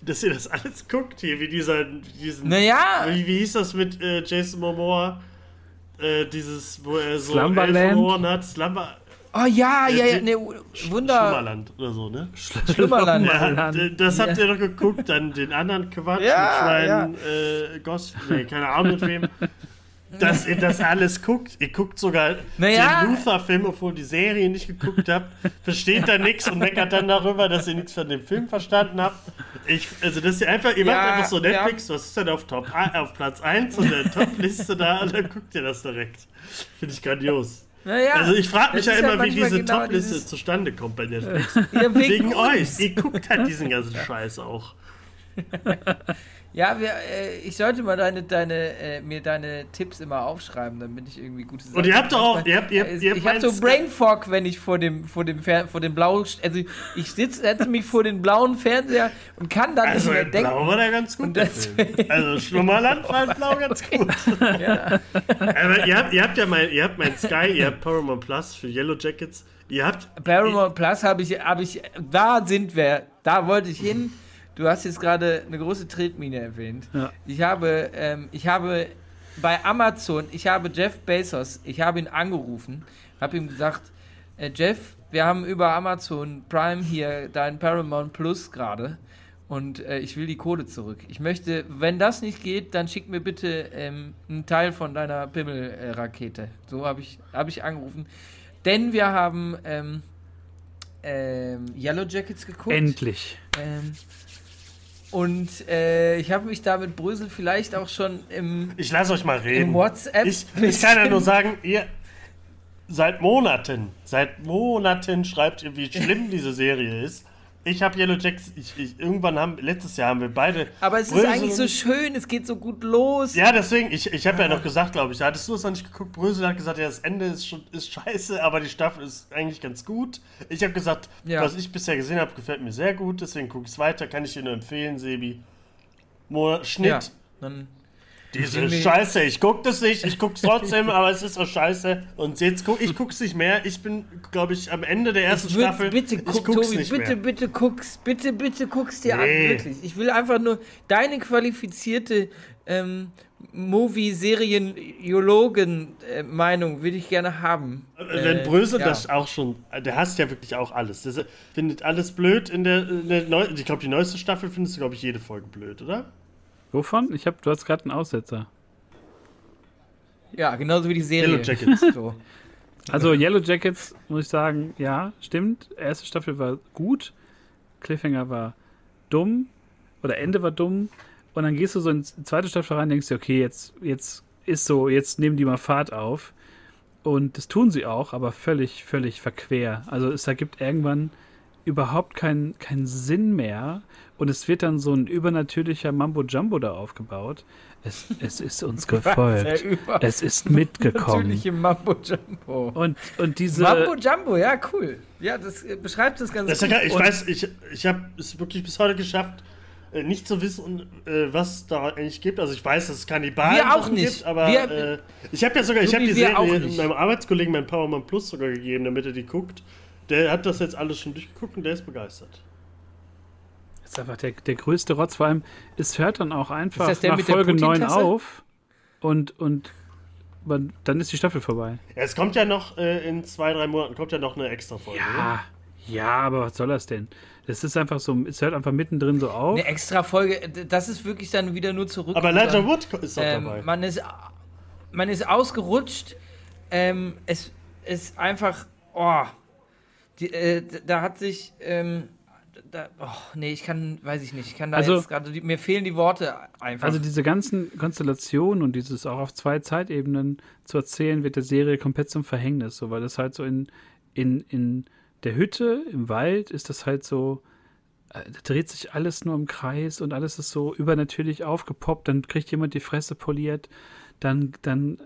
dass ihr das alles guckt hier, wie dieser, diesen. Naja! Wie, wie hieß das mit äh, Jason Momoa? Äh, dieses, wo er so Slumberland hat. Slumber. Oh ja, ja, ja, ne, Wunder. Schlummerland oder so, ne? Schlummerland. Ja, das habt ihr doch geguckt, dann den anderen Quatsch ja, mit Schwein, ja. äh, Ghost, nee, keine Ahnung mit wem. Dass ihr das alles guckt. Ihr guckt sogar naja. den Luther-Film, obwohl die Serie nicht geguckt habt. Versteht da nichts und meckert dann darüber, dass ihr nichts von dem Film verstanden habt. Ich, also, dass ihr einfach, ihr ja, macht einfach so Netflix, was ist denn auf, Top, auf Platz 1 und der Top-Liste da und dann guckt ihr das direkt. Finde ich grandios. Naja, also ich frage mich ja immer, wie diese genau Top-Liste zustande kommt bei Netflix. Ja, wegen, wegen euch. Ihr guckt halt diesen ganzen Scheiß auch. Ja, wir, äh, ich sollte mal deine, deine, äh, mir deine Tipps immer aufschreiben, damit ich irgendwie gute Sachen. Und ihr habt doch auch, ihr habt, ihr habt, ihr habt Ich habe so Brain Fog, wenn ich vor dem, vor dem, Fer vor dem blauen, also ich sitze, setze mich vor den blauen Fernseher und kann dann also nicht mehr denken. Blau war der ganz gut. Also Schlummerland war Blau ganz gut. ja. Aber ihr habt, ihr habt ja mein, ihr habt mein Sky, ihr habt Paramount Plus für Yellow Jackets. Ihr habt Paramount Plus habe ich, habe ich, da sind wir, da wollte ich hin. Du hast jetzt gerade eine große Tretmine erwähnt. Ja. Ich habe, ähm, ich habe bei Amazon, ich habe Jeff Bezos, ich habe ihn angerufen, habe ihm gesagt, äh, Jeff, wir haben über Amazon Prime hier dein Paramount Plus gerade und äh, ich will die Kohle zurück. Ich möchte, wenn das nicht geht, dann schick mir bitte ähm, einen Teil von deiner Pimmel-Rakete. Äh, so habe ich, hab ich angerufen. Denn wir haben ähm, ähm, Yellow Jackets geguckt. Endlich. Und äh, ich habe mich da mit Brösel vielleicht auch schon im. Ich lasse euch mal reden. Im WhatsApp. Ich, ich kann ja nur sagen, ihr. Seit Monaten, seit Monaten schreibt ihr, wie schlimm diese Serie ist. Ich habe Yellow Jacks, ich, ich, irgendwann haben, letztes Jahr haben wir beide. Aber es Brösel ist eigentlich so schön, es geht so gut los. Ja, deswegen, ich, ich habe ja noch gesagt, glaube ich, hattest du es noch nicht geguckt? Brösel hat gesagt, ja, das Ende ist, schon, ist scheiße, aber die Staffel ist eigentlich ganz gut. Ich habe gesagt, ja. was ich bisher gesehen habe, gefällt mir sehr gut, deswegen gucke ich es weiter, kann ich dir nur empfehlen, Sebi. Mo Schnitt. Ja, dann diese Scheiße, ich guck das nicht, ich guck's trotzdem, aber es ist so scheiße. Und jetzt guck ich guck's nicht mehr. Ich bin, glaube ich, am Ende der ersten würd, Staffel. Bitte guck, ich guck's Tobi, nicht bitte, mehr. bitte guck's, bitte, bitte guck's dir nee. an, wirklich. Ich will einfach nur deine qualifizierte ähm, Movie-Serienjologen-Meinung würde ich gerne haben. Wenn äh, Brösel ja. das auch schon, der hasst ja wirklich auch alles. Der findet alles blöd in der, in der Neu ich glaube, die neueste Staffel findest du, glaube ich, jede Folge blöd, oder? Wovon? Ich hab, du hast gerade einen Aussetzer. Ja, genauso wie die Serie. Yellow Jackets. so. Also Yellow Jackets, muss ich sagen, ja, stimmt. Erste Staffel war gut. Cliffhanger war dumm. Oder Ende war dumm. Und dann gehst du so in die zweite Staffel rein und denkst dir, okay, jetzt, jetzt ist so, jetzt nehmen die mal Fahrt auf. Und das tun sie auch, aber völlig, völlig verquer. Also es ergibt irgendwann überhaupt keinen kein Sinn mehr. Und es wird dann so ein übernatürlicher Mambo-Jumbo da aufgebaut. Es, es ist uns gefolgt. es ist mitgekommen. Natürliche Mambo-Jumbo. Und, und diese. Mambo-Jumbo, ja, cool. Ja, das äh, beschreibt das ganz das gut. Ja, ich und weiß, ich, ich habe es wirklich bis heute geschafft, äh, nicht zu wissen, äh, was da eigentlich gibt. Also ich weiß, dass es Kannibalen wir auch nicht. gibt, aber wir, äh, ich habe ja sogar, ich habe die Serie meinem Arbeitskollegen, meinem Powerman Plus sogar gegeben, damit er die guckt. Der hat das jetzt alles schon durchgeguckt und der ist begeistert. Das ist einfach der, der größte Rotz. Vor allem, es hört dann auch einfach nach Folge 9 auf und, und man, dann ist die Staffel vorbei. Es kommt ja noch äh, in zwei, drei Monaten kommt ja noch eine extra Folge. Ja, oder? ja, aber was soll das denn? Das ist einfach so, es hört einfach mittendrin so auf. Eine extra Folge, das ist wirklich dann wieder nur zurück. Aber Elijah Wood ist doch ähm, dabei. Man ist, man ist ausgerutscht. Ähm, es ist einfach, oh, die, äh, da hat sich, ähm, da, oh, nee, ich kann, weiß ich nicht, ich kann da also, jetzt gerade, mir fehlen die Worte einfach. Also diese ganzen Konstellationen und dieses auch auf zwei Zeitebenen zu erzählen, wird der Serie komplett zum Verhängnis, so, weil das halt so in, in, in der Hütte, im Wald, ist das halt so, äh, da dreht sich alles nur im Kreis und alles ist so übernatürlich aufgepoppt, dann kriegt jemand die Fresse poliert, dann, dann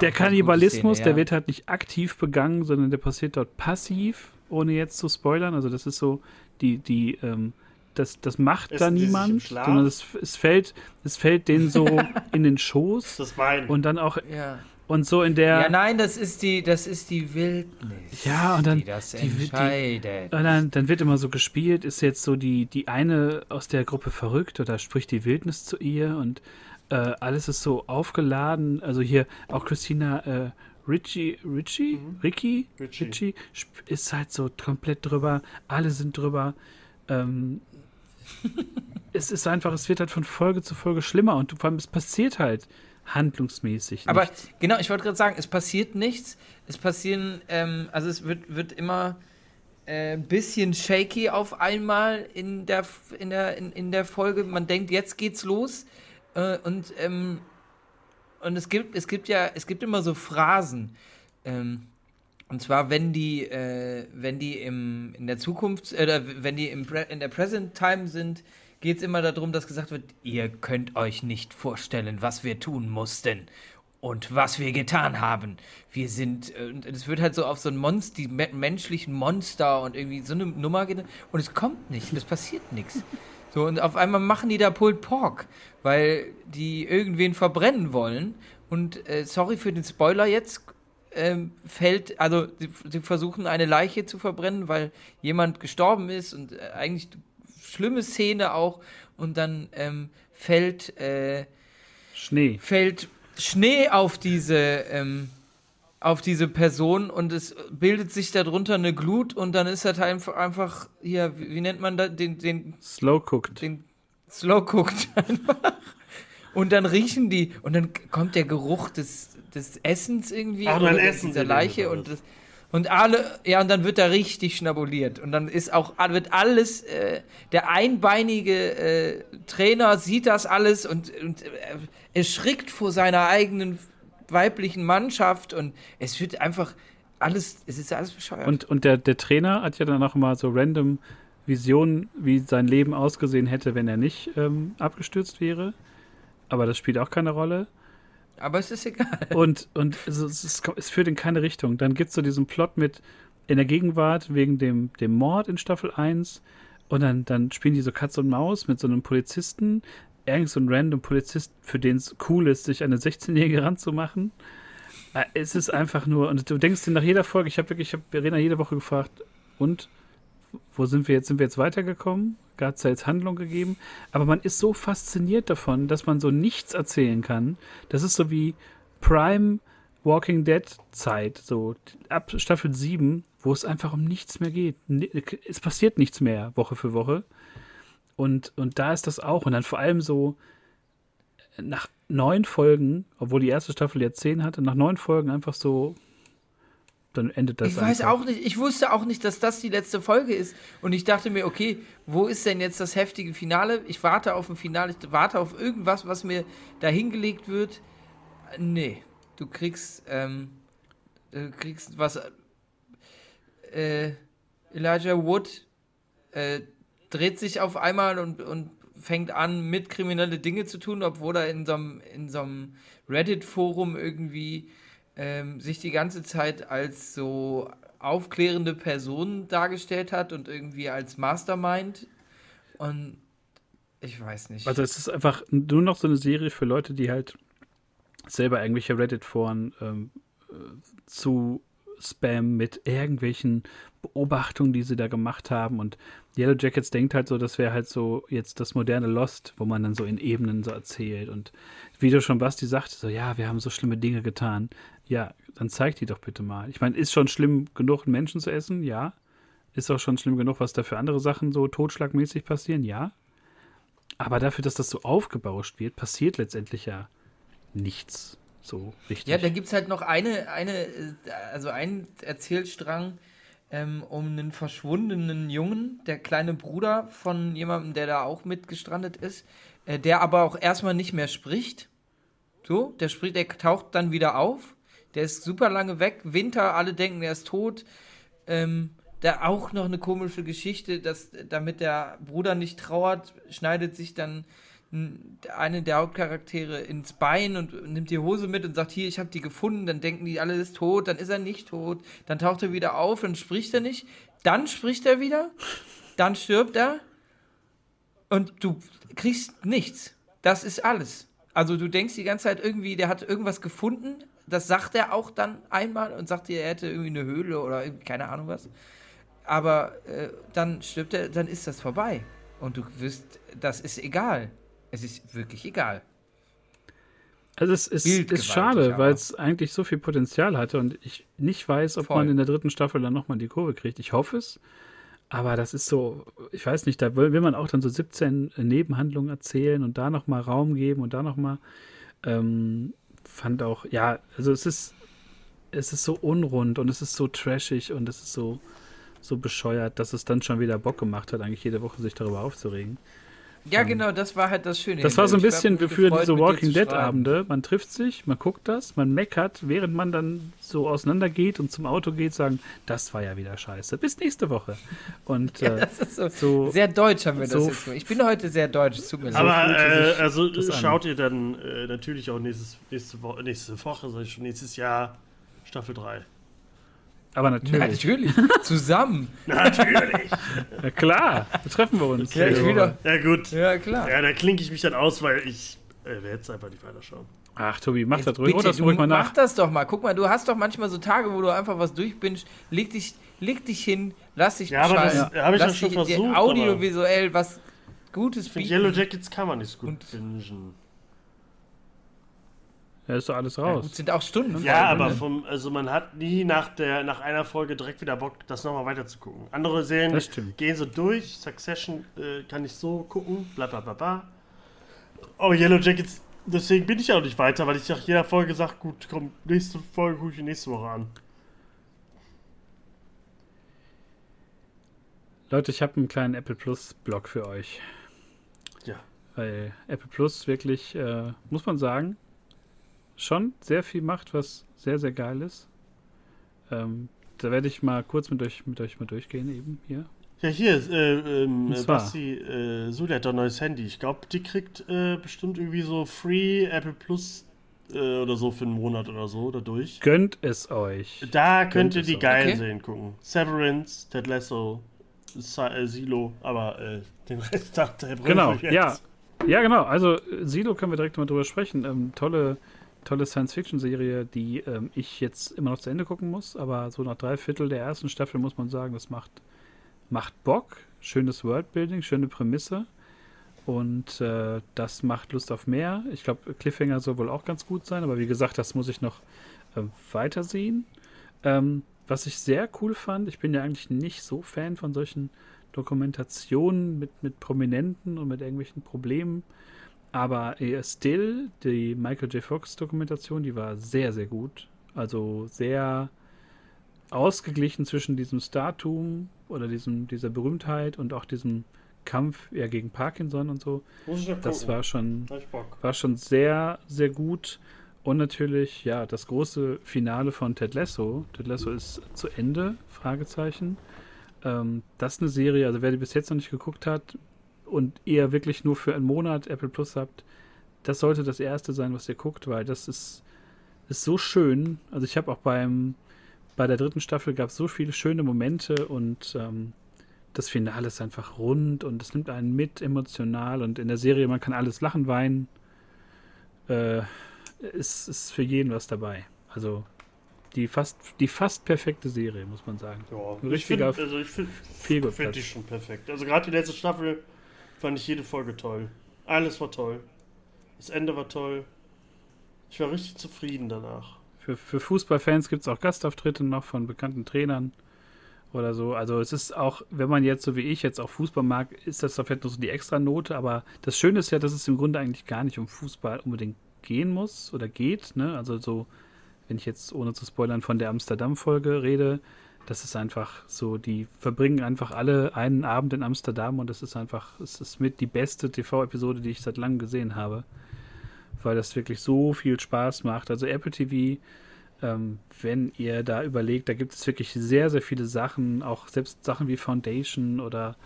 der Kannibalismus, Szene, ja. der wird halt nicht aktiv begangen, sondern der passiert dort passiv, ohne jetzt zu spoilern. Also das ist so, die, die, ähm, das, das macht ist da niemand, sondern es, es fällt, es fällt denen so in den Schoß. Das mein. Und dann auch ja. und so in der. Ja, nein, das ist die, das ist die Wildnis. Ja, und dann die das die, entscheidet. Die, und dann, dann wird immer so gespielt, ist jetzt so die, die eine aus der Gruppe verrückt oder spricht die Wildnis zu ihr und äh, alles ist so aufgeladen. Also hier auch Christina äh, Richie, Richie, mhm. Ricky, Richie. Richie ist halt so komplett drüber. Alle sind drüber. Ähm, es ist einfach, es wird halt von Folge zu Folge schlimmer und vor allem es passiert halt handlungsmäßig. Aber nichts. genau, ich wollte gerade sagen, es passiert nichts. Es passieren, ähm, also es wird, wird immer ein äh, bisschen shaky auf einmal in der, in, der, in, in der Folge. Man denkt, jetzt geht's los. Äh, und, ähm, und es gibt, es gibt ja, es gibt immer so Phrasen. Ähm, und zwar, wenn die, äh, wenn die im, in der Zukunft, oder wenn die im in der Present Time sind, geht es immer darum, dass gesagt wird, ihr könnt euch nicht vorstellen, was wir tun mussten und was wir getan haben. Wir sind, äh, und es wird halt so auf so ein Monster, die menschlichen Monster und irgendwie so eine Nummer und es kommt nicht, es passiert nichts. So, und auf einmal machen die da Pulled Pork, weil die irgendwen verbrennen wollen. Und äh, sorry für den Spoiler jetzt, ähm, fällt, also sie, sie, versuchen eine Leiche zu verbrennen, weil jemand gestorben ist und äh, eigentlich schlimme Szene auch. Und dann ähm, fällt äh, Schnee. Fällt Schnee auf diese ähm, auf diese Person und es bildet sich darunter eine Glut und dann ist das einfach, einfach hier, wie, wie nennt man das, den, den Slow Cooked. Den Slow Cooked einfach. Und dann riechen die und dann kommt der Geruch des, des Essens irgendwie Ach, oder Essen dieser Leiche und das, und alle, ja, und dann wird da richtig schnabuliert. Und dann ist auch, wird alles, äh, der einbeinige äh, Trainer sieht das alles und, und äh, erschrickt vor seiner eigenen weiblichen Mannschaft und es wird einfach alles, es ist alles bescheuert. Und, und der, der Trainer hat ja dann auch immer so random Visionen, wie sein Leben ausgesehen hätte, wenn er nicht ähm, abgestürzt wäre. Aber das spielt auch keine Rolle. Aber es ist egal. Und, und es, es, es führt in keine Richtung. Dann gibt es so diesen Plot mit in der Gegenwart wegen dem, dem Mord in Staffel 1. Und dann, dann spielen die so Katz und Maus mit so einem Polizisten. Irgend so ein random Polizist, für den es cool ist, sich eine 16-Jährige ranzumachen. Äh, es ist einfach nur, und du denkst dir nach jeder Folge, ich habe wirklich, ich habe Verena jede Woche gefragt, und wo sind wir jetzt? Sind wir jetzt weitergekommen? Gab es da jetzt Handlung gegeben? Aber man ist so fasziniert davon, dass man so nichts erzählen kann. Das ist so wie Prime Walking Dead Zeit, so ab Staffel 7, wo es einfach um nichts mehr geht. Es passiert nichts mehr Woche für Woche. Und, und da ist das auch. Und dann vor allem so nach neun Folgen, obwohl die erste Staffel ja zehn hatte, nach neun Folgen einfach so, dann endet das. Ich weiß auch nicht, ich wusste auch nicht, dass das die letzte Folge ist. Und ich dachte mir, okay, wo ist denn jetzt das heftige Finale? Ich warte auf ein Finale, ich warte auf irgendwas, was mir da hingelegt wird. Nee, du kriegst, ähm, du kriegst was. Äh, Elijah Wood äh, dreht sich auf einmal und, und fängt an, mit kriminelle Dinge zu tun, obwohl er in so einem, in so einem Reddit-Forum irgendwie ähm, sich die ganze Zeit als so aufklärende Person dargestellt hat und irgendwie als Mastermind. Und ich weiß nicht. Also es ist einfach nur noch so eine Serie für Leute, die halt selber irgendwelche Reddit-Foren ähm, äh, zu Spam mit irgendwelchen Beobachtungen, die sie da gemacht haben. Und Yellow Jackets denkt halt so, das wäre halt so jetzt das moderne Lost, wo man dann so in Ebenen so erzählt. Und wie du schon Basti sagte, so, ja, wir haben so schlimme Dinge getan. Ja, dann zeig die doch bitte mal. Ich meine, ist schon schlimm genug, Menschen zu essen? Ja. Ist auch schon schlimm genug, was da für andere Sachen so totschlagmäßig passieren? Ja. Aber dafür, dass das so aufgebauscht wird, passiert letztendlich ja nichts so richtig. Ja, da gibt es halt noch eine, eine, also einen Erzählstrang, ähm, um einen verschwundenen Jungen, der kleine Bruder von jemandem, der da auch mitgestrandet ist, äh, der aber auch erstmal nicht mehr spricht. So, der spricht, der taucht dann wieder auf. Der ist super lange weg. Winter, alle denken, er ist tot. Ähm, da auch noch eine komische Geschichte, dass damit der Bruder nicht trauert, schneidet sich dann eine der Hauptcharaktere ins Bein und nimmt die Hose mit und sagt, hier, ich habe die gefunden, dann denken die, alle ist tot, dann ist er nicht tot, dann taucht er wieder auf, dann spricht er nicht, dann spricht er wieder, dann stirbt er und du kriegst nichts. Das ist alles. Also du denkst die ganze Zeit irgendwie, der hat irgendwas gefunden, das sagt er auch dann einmal und sagt dir, er hätte irgendwie eine Höhle oder keine Ahnung was. Aber äh, dann stirbt er, dann ist das vorbei. Und du wirst, das ist egal. Es ist wirklich egal. Also es ist, ist schade, weil es eigentlich so viel Potenzial hatte und ich nicht weiß, ob Voll. man in der dritten Staffel dann nochmal die Kurve kriegt. Ich hoffe es. Aber das ist so, ich weiß nicht, da will, will man auch dann so 17 Nebenhandlungen erzählen und da nochmal Raum geben und da nochmal. Ähm, fand auch, ja, also es ist, es ist so unrund und es ist so trashig und es ist so, so bescheuert, dass es dann schon wieder Bock gemacht hat, eigentlich jede Woche sich darüber aufzuregen. Ja, genau, das war halt das Schöne. Das war so ein bisschen für diese Walking Dead Abende. Man trifft sich, man guckt das, man meckert, während man dann so auseinandergeht und zum Auto geht, sagen, das war ja wieder scheiße. Bis nächste Woche. Und, ja, äh, das ist so, so, sehr deutsch haben wir so das jetzt. Ich bin heute sehr deutsch, es tut mir leid. Aber äh, also schaut ihr dann äh, natürlich auch nächstes, nächste, Woche, nächste Woche, sag ich schon, nächstes Jahr Staffel 3. Aber natürlich. Natürlich. Zusammen. natürlich. Ja, klar. Da treffen wir uns. Ja, ich wieder. ja, gut. Ja, klar. Ja, da klinke ich mich dann aus, weil ich äh, werde jetzt einfach nicht weiterschauen. Ach, Tobi, mach Jetzt das ruhig. Bitte, das ruhig mal nach. Mach das doch mal. Guck mal, du hast doch manchmal so Tage, wo du einfach was durchbingst. Leg dich, leg dich hin, lass dich Ja, aber das ja. habe ich ja schon versucht. Audiovisuell was Gutes bieten. Yellow Jackets kann man nicht so gut bingen. Ja, ist doch alles raus. Ja, sind auch Stunden. Ja, aber ne? vom, also man hat nie nach, der, nach einer Folge direkt wieder Bock, das nochmal weiter zu gucken. Andere Serien gehen so durch. Succession äh, kann ich so gucken, bla bla bla bla. Aber Yellow Jackets, deswegen bin ich auch nicht weiter, weil ich nach jeder Folge sage, gut, komm, nächste Folge gucke ich nächste Woche an. Leute, ich habe einen kleinen Apple Plus Blog für euch. Ja. Weil Apple Plus wirklich, äh, muss man sagen, schon sehr viel macht, was sehr, sehr geil ist. Ähm, da werde ich mal kurz mit euch, mit euch mal durchgehen eben hier. Ja, hier, äh, ähm, Basti, äh, Suli hat doch ein neues Handy. Ich glaube, die kriegt äh, bestimmt irgendwie so Free Apple Plus äh, oder so für einen Monat oder so dadurch. Gönnt es euch. Da könnt ihr die geilen okay. sehen gucken. Severance, Ted Lasso, äh, Silo, aber äh, den Rest dachte er Genau, ja. Ja, genau. Also Silo können wir direkt mal drüber sprechen. Ähm, tolle tolle Science-Fiction-Serie, die ähm, ich jetzt immer noch zu Ende gucken muss, aber so nach drei Viertel der ersten Staffel muss man sagen, das macht macht Bock, schönes Worldbuilding, schöne Prämisse. Und äh, das macht Lust auf mehr. Ich glaube, Cliffhanger soll wohl auch ganz gut sein, aber wie gesagt, das muss ich noch äh, weitersehen. Ähm, was ich sehr cool fand, ich bin ja eigentlich nicht so Fan von solchen Dokumentationen mit, mit Prominenten und mit irgendwelchen Problemen. Aber äh, Still, die Michael J. Fox Dokumentation, die war sehr, sehr gut. Also sehr ausgeglichen zwischen diesem Startum oder diesem, dieser Berühmtheit und auch diesem Kampf ja, gegen Parkinson und so. Das war schon, war schon sehr, sehr gut. Und natürlich, ja, das große Finale von Ted Lasso. Ted Lasso ist zu Ende, Fragezeichen. Ähm, das ist eine Serie, also wer die bis jetzt noch nicht geguckt hat und eher wirklich nur für einen Monat Apple Plus habt, das sollte das erste sein, was ihr guckt, weil das ist, ist so schön. Also ich habe auch beim bei der dritten Staffel gab es so viele schöne Momente und ähm, das Finale ist einfach rund und es nimmt einen mit emotional und in der Serie, man kann alles lachen, weinen. Äh, ist, ist für jeden was dabei. Also die fast, die fast perfekte Serie, muss man sagen. Ja, Richtiger ich find, also ich finde find die schon perfekt. Also gerade die letzte Staffel fand ich jede Folge toll. Alles war toll. Das Ende war toll. Ich war richtig zufrieden danach. Für, für Fußballfans gibt es auch Gastauftritte noch von bekannten Trainern oder so. Also es ist auch, wenn man jetzt so wie ich jetzt auch Fußball mag, ist das vielleicht nur so die extra Note. Aber das Schöne ist ja, dass es im Grunde eigentlich gar nicht um Fußball unbedingt gehen muss oder geht. Ne? Also so, wenn ich jetzt ohne zu spoilern von der Amsterdam-Folge rede, das ist einfach so, die verbringen einfach alle einen Abend in Amsterdam und das ist einfach, es ist mit die beste TV-Episode, die ich seit langem gesehen habe weil das wirklich so viel Spaß macht. Also Apple TV, ähm, wenn ihr da überlegt, da gibt es wirklich sehr, sehr viele Sachen, auch selbst Sachen wie Foundation oder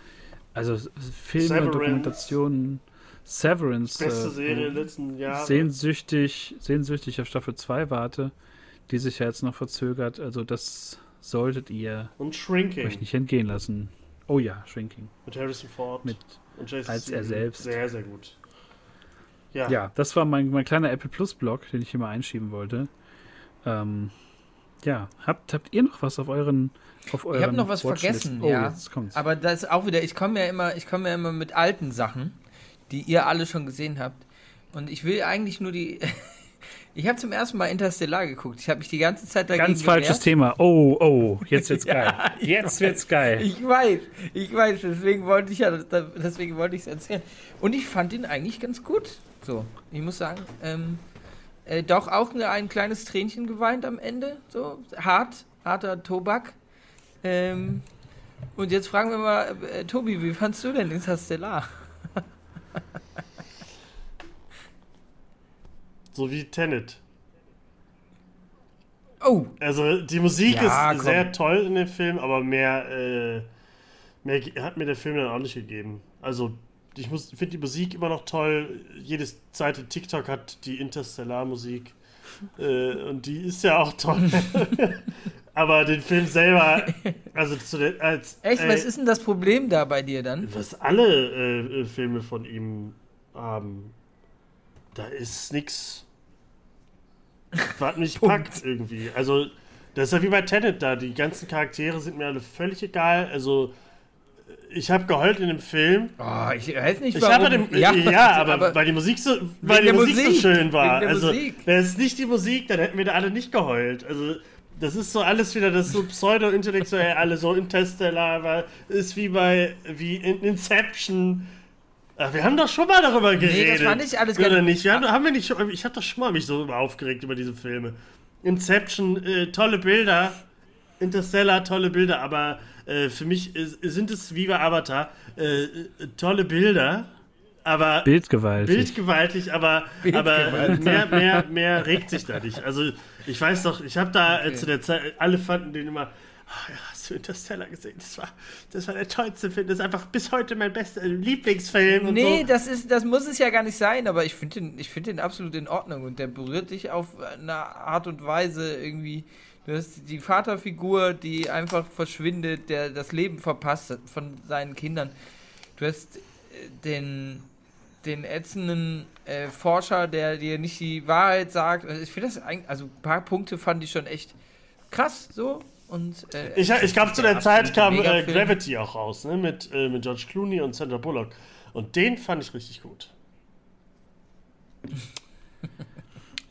also Filme, Severance. Dokumentationen. Severance. Beste äh, Serie äh, letzten Jahre. Sehnsüchtig, sehnsüchtig auf Staffel 2 warte, die sich ja jetzt noch verzögert. Also das solltet ihr Und Shrinking. euch nicht entgehen lassen. Oh ja, Shrinking. Mit Harrison Ford. Mit, als er selbst. Sehr, sehr gut. Ja. ja, das war mein, mein kleiner Apple Plus Blog, den ich hier mal einschieben wollte. Ähm, ja, habt, habt ihr noch was auf euren auf euren Ich habe noch was vergessen, oh, ja. Aber das ist auch wieder, ich komme ja immer, ich komme ja immer mit alten Sachen, die ihr alle schon gesehen habt. Und ich will eigentlich nur die. ich habe zum ersten Mal Interstellar geguckt. Ich habe mich die ganze Zeit dagegen Ganz falsches gewehrt. Thema. Oh, oh, jetzt wird's geil. ja, jetzt wird's geil. Ich weiß, ich weiß. Deswegen wollte ich ja, deswegen wollte ich es erzählen. Und ich fand ihn eigentlich ganz gut. So, ich muss sagen, ähm, äh, doch auch ein kleines Tränchen geweint am Ende. So, hart, harter Tobak. Ähm, und jetzt fragen wir mal, äh, Tobi, wie fandst du denn Interstellar? so wie Tenet. Oh! Also die Musik ja, ist komm. sehr toll in dem Film, aber mehr, äh, mehr hat mir der Film dann auch nicht gegeben. Also ich finde die Musik immer noch toll. Jede Seite TikTok hat die Interstellar-Musik. äh, und die ist ja auch toll. Aber den Film selber, also zu den, als. Echt, äh, was ist denn das Problem da bei dir dann? Was alle äh, äh Filme von ihm haben. Da ist nichts. Was mich packt irgendwie. Also, das ist ja wie bei Tenet da. Die ganzen Charaktere sind mir alle völlig egal. Also, ich habe geheult in dem Film. Oh, ich weiß nicht, warum. Ich dem, ja, ja aber, aber, weil die Musik so, weil die Musik, Musik, so schön war. Also, wäre es nicht die Musik, dann hätten wir da alle nicht geheult. Also, das ist so alles wieder das so pseudo-intellektuell, alle so Interstellar, weil ist wie bei wie in Inception. Ach, wir haben doch schon mal darüber geredet. Nee, das war nicht alles Oder nicht? Wir haben, haben wir nicht, ich habe doch schon mal mich so aufgeregt über diese Filme. Inception, äh, tolle Bilder. Interstellar, tolle Bilder, aber äh, für mich ist, sind es wie bei Avatar äh, tolle Bilder, aber bildgewaltig. Bildgewaltig, aber, aber mehr, mehr, mehr regt sich da nicht. Also ich weiß doch, ich habe da okay. zu der Zeit, alle fanden den immer, oh, ja, hast du Interstellar gesehen? Das war, das war der tollste Film. Das ist einfach bis heute mein bester Lieblingsfilm. nee, so. das, ist, das muss es ja gar nicht sein, aber ich finde den, find den absolut in Ordnung und der berührt dich auf eine Art und Weise irgendwie. Du hast die Vaterfigur, die einfach verschwindet, der das Leben verpasst von seinen Kindern. Du hast äh, den, den ätzenden äh, Forscher, der dir nicht die Wahrheit sagt. Also ich finde das eigentlich, also ein paar Punkte fand ich schon echt krass so. Und, äh, ich ich glaube, zu der Zeit kam äh, Gravity auch raus, ne? mit, äh, mit George Clooney und Sandra Bullock. Und den fand ich richtig gut.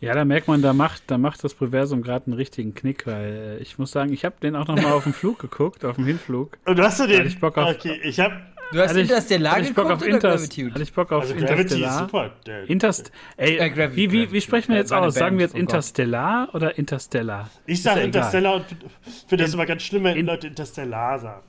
Ja, da merkt man, da macht, da macht das Proversum gerade einen richtigen Knick, weil äh, ich muss sagen, ich habe den auch noch mal auf dem Flug geguckt, auf dem Hinflug. Und du hast du den? Ich Bock auf, okay, ich habe Du hast Interstellar ich, geguckt auf Inter Hatte ich Bock auf also Interstellar? super. Der, Interst ey, äh, wie, wie, wie sprechen wir jetzt aus? Sagen wir jetzt oh Interstellar oh oder Interstellar? Ich sage Interstellar und finde das immer ganz schlimm, wenn in, Leute Interstellar sagen.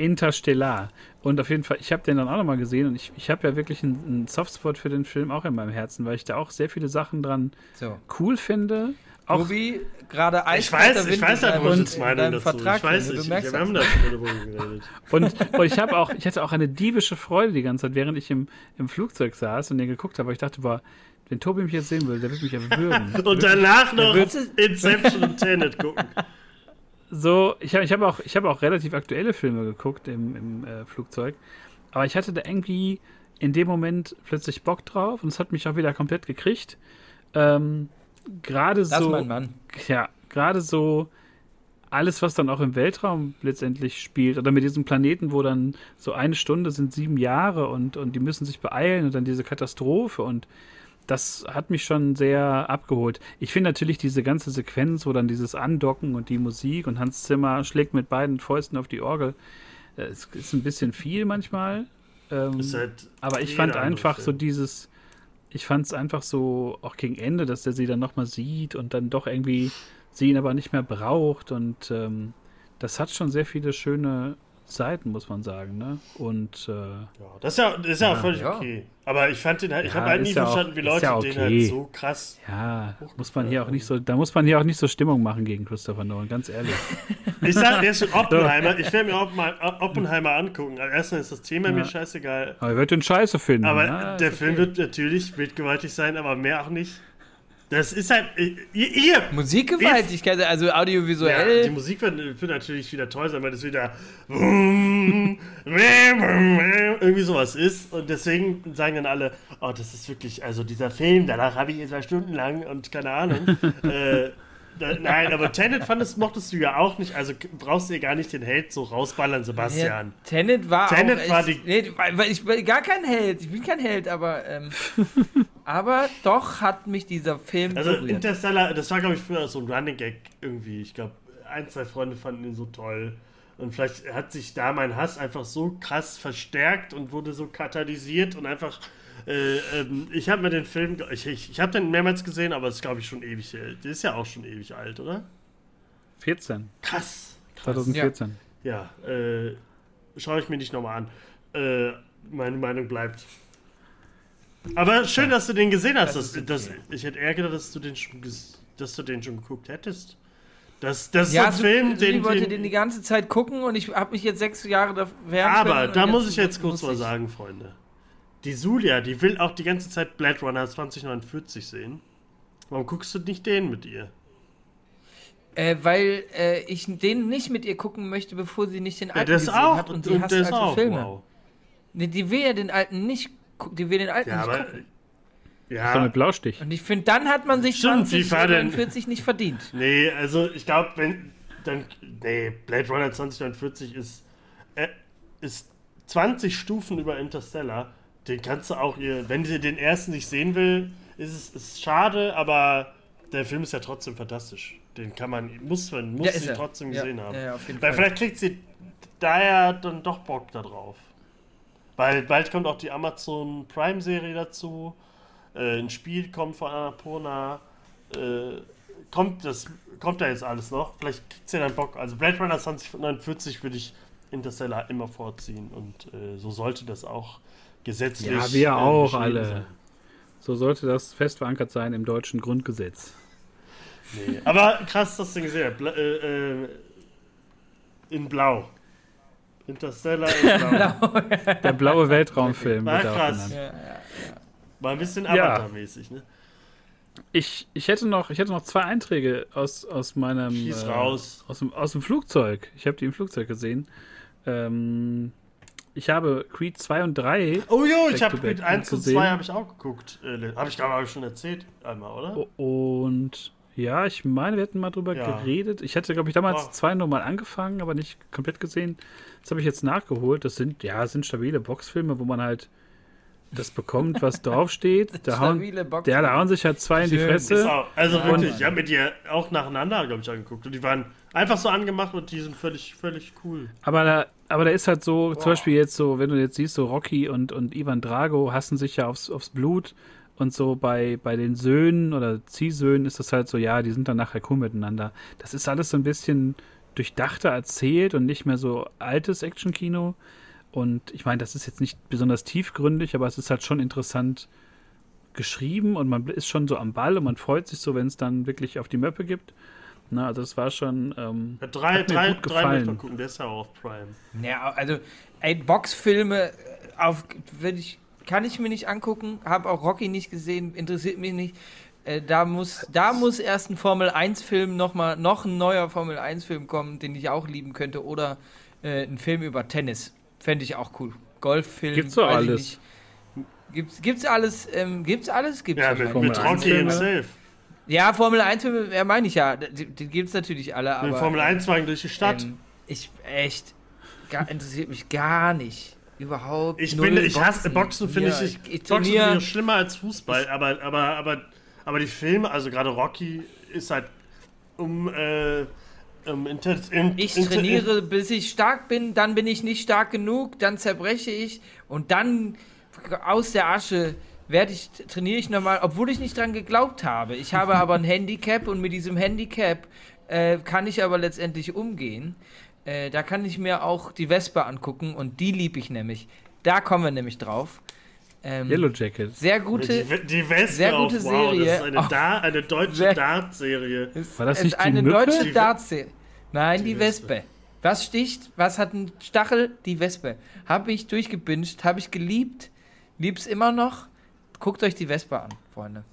Interstellar. Und auf jeden Fall, ich habe den dann auch nochmal gesehen und ich, ich habe ja wirklich einen, einen Softspot für den Film auch in meinem Herzen, weil ich da auch sehr viele Sachen dran so. cool finde. Auch Tobi, gerade Ich weiß, ich weiß ja Brunsens Meinung dazu. Vertrag ich weiß, ich, wir haben das geredet. Und, und ich habe auch, ich hatte auch eine diebische Freude die ganze Zeit, während ich im, im Flugzeug saß und den geguckt habe. Ich dachte, boah, wenn Tobi mich jetzt sehen will, der wird mich erwürgen. und danach noch Inception und Tenet gucken. So, ich habe ich hab auch, hab auch relativ aktuelle Filme geguckt im, im äh, Flugzeug. Aber ich hatte da irgendwie in dem Moment plötzlich Bock drauf und es hat mich auch wieder komplett gekriegt. Ähm, gerade so. Das mein Mann. Ja, gerade so alles, was dann auch im Weltraum letztendlich spielt, oder mit diesem Planeten, wo dann so eine Stunde sind sieben Jahre und, und die müssen sich beeilen und dann diese Katastrophe und das hat mich schon sehr abgeholt. Ich finde natürlich diese ganze Sequenz, wo dann dieses Andocken und die Musik und Hans Zimmer schlägt mit beiden Fäusten auf die Orgel, äh, es ist ein bisschen viel manchmal. Ähm, halt aber ich fand einfach so dieses, ich fand es einfach so, auch gegen Ende, dass er sie dann nochmal sieht und dann doch irgendwie sie ihn aber nicht mehr braucht. Und ähm, das hat schon sehr viele schöne Seiten, muss man sagen. Ne? Und äh, ja, das ist ja, das ist ja, ja völlig ja. okay. Aber ich fand den halt, ich ja, habe halt nie verstanden, auch, wie Leute okay. den halt so krass. Ja, muss man hier auch nicht so, da muss man hier auch nicht so Stimmung machen gegen Christopher Nolan, ganz ehrlich. ich sag, der ist schon Oppenheimer. Ich werde mir auch mal Oppenheimer angucken. Erstmal ist das Thema mir scheißegal. Aber er wird den Scheiße finden. Aber der Film okay. wird natürlich bildgewaltig sein, aber mehr auch nicht. Das ist halt. Äh, ihr, Musikgewaltigkeit, also audiovisuell. Ja, die Musik wird, wird, natürlich wieder toll sein, weil das wieder. irgendwie sowas ist. Und deswegen sagen dann alle: Oh, das ist wirklich. Also dieser Film, danach habe ich jetzt zwei Stunden lang und keine Ahnung. äh, Nein, aber Tenet fandest, mochtest du ja auch nicht. Also brauchst du dir gar nicht den Held so rausballern, Sebastian. Ja, Tenet war Tenet auch war echt, die. Nee, weil ich bin gar kein Held. Ich bin kein Held, aber. Ähm, aber doch hat mich dieser Film. Also berührt. Interstellar, das war, glaube ich, früher so ein Running Gag irgendwie. Ich glaube, ein, zwei Freunde fanden ihn so toll. Und vielleicht hat sich da mein Hass einfach so krass verstärkt und wurde so katalysiert und einfach äh, ähm, ich habe mir den Film, ich, ich, ich habe den mehrmals gesehen, aber es ist, glaube ich, schon ewig. Der ist ja auch schon ewig alt, oder? 14. Krass. krass. 2014. Ja, ja äh, schaue ich mir nicht nochmal an. Äh, meine Meinung bleibt. Aber schön, dass du den gesehen hast. Das, das, das ich hätte eher gedacht, dass du den schon, dass du den schon geguckt hättest. Das, das ja, ist ein Film, den. Ich wollte den die ganze Zeit gucken und ich habe mich jetzt sechs Jahre da Aber da muss ich jetzt kurz was sagen, Freunde. Die Julia, die will auch die ganze Zeit Blade Runner 2049 sehen. Warum guckst du nicht den mit ihr? Äh, weil äh, ich den nicht mit ihr gucken möchte, bevor sie nicht den alten ja, gesehen auch, hat und die und hasst alte auch, Filme. Wow. Nee, die will ja den alten nicht die will den alten ja, nicht aber, gucken. Ja. So mit Blaustich. Und ich finde, dann hat man sich Stimmt, 2049 nicht verdient. Nee, also ich glaube, wenn dann nee, Blade Runner 2049 ist äh, ist 20 Stufen über Interstellar den kannst du auch, wenn sie den ersten nicht sehen will, ist es ist schade, aber der Film ist ja trotzdem fantastisch. Den kann man, muss man, muss ja, sie trotzdem ja. gesehen haben. Ja, Weil Fall. vielleicht kriegt sie daher dann doch Bock darauf. Weil bald kommt auch die Amazon Prime-Serie dazu. Äh, ein Spiel kommt von Annapurna. Äh, kommt, das, kommt da jetzt alles noch. Vielleicht kriegt sie dann Bock. Also Blade Runner 2049 würde ich Interstellar immer vorziehen. Und äh, so sollte das auch gesetzlich. Ja, wir äh, auch alle. Sein. So sollte das fest verankert sein im deutschen Grundgesetz. Nee, aber krass, dass du gesehen hast. Äh, äh, in Blau. Interstellar in Blau. Der blaue Weltraumfilm. War krass. Ja, ja, ja. War ein bisschen Avatar-mäßig, ne? Ich, ich, hätte noch, ich hätte noch zwei Einträge aus, aus meinem. Schieß äh, raus. Aus dem, aus dem Flugzeug. Ich habe die im Flugzeug gesehen. Ähm, ich habe Creed 2 und 3. Oh jo, ich habe Creed 1 und 2 habe ich auch geguckt. Äh, habe ich glaube ich schon erzählt einmal, oder? Und ja, ich meine, wir hätten mal drüber ja. geredet. Ich hatte, glaube ich, damals oh. zwei nochmal angefangen, aber nicht komplett gesehen. Das habe ich jetzt nachgeholt. Das sind, ja, sind stabile Boxfilme, wo man halt das bekommt, was draufsteht. Da hauen, der, da hauen sich halt zwei in die Fresse. Auch, also ja, wirklich, ich habe mir die auch nacheinander, glaube ich, angeguckt. Und die waren einfach so angemacht und die sind völlig, völlig cool. Aber da, aber da ist halt so, Boah. zum Beispiel jetzt so, wenn du jetzt siehst, so Rocky und, und Ivan Drago hassen sich ja aufs, aufs Blut. Und so bei, bei den Söhnen oder Ziehsöhnen ist das halt so, ja, die sind dann nachher cool miteinander. Das ist alles so ein bisschen durchdachter erzählt und nicht mehr so altes Actionkino. Und ich meine, das ist jetzt nicht besonders tiefgründig, aber es ist halt schon interessant geschrieben und man ist schon so am Ball und man freut sich so, wenn es dann wirklich auf die Möppe gibt. Na, also es war schon ähm, ja, drei, hat mir drei, gut gefallen. Drei gucken, der ist ja auch auf Prime. Ja, also ey, Boxfilme auf, ich, kann ich mir nicht angucken, habe auch Rocky nicht gesehen, interessiert mich nicht. Äh, da muss, da muss erst ein Formel 1 Film noch mal noch ein neuer Formel 1 Film kommen, den ich auch lieben könnte oder äh, ein Film über Tennis. Fände ich auch cool. Golffilm. Gibt's so alles. Gibt's, gibt's alles? Ähm, gibt's alles? Gibt's ja, mit, mit Rocky himself. Ja, Formel 1 Filme, ja, meine ich ja. Die, die gibt's natürlich alle, aber. Formel 1 Wagen durch die Stadt. Ähm, ich, echt, gar, interessiert mich gar nicht. Überhaupt. Ich bin, ich Boxen. hasse Boxen, finde ich, ich, ich Boxen finde ich schlimmer als Fußball, aber, aber, aber, aber die Filme, also gerade Rocky, ist halt um, äh, ähm, inter, in, ich trainiere, bis ich stark bin, dann bin ich nicht stark genug, dann zerbreche ich und dann aus der Asche werde ich, trainiere ich nochmal, obwohl ich nicht dran geglaubt habe. Ich habe aber ein Handicap und mit diesem Handicap äh, kann ich aber letztendlich umgehen. Äh, da kann ich mir auch die Vespa angucken und die liebe ich nämlich. Da kommen wir nämlich drauf. Ähm, Yellow Jacket. Sehr gute, die, die Wespe sehr gute auf, wow, Serie. Das ist eine, da eine deutsche Dart-Serie. War das nicht die eine deutsche Dart-Serie. Nein, die, die Wespe. Wespe. Was sticht? Was hat einen Stachel? Die Wespe. Habe ich durchgebinged, habe ich geliebt, lieb's immer noch. Guckt euch die Wespe an, Freunde.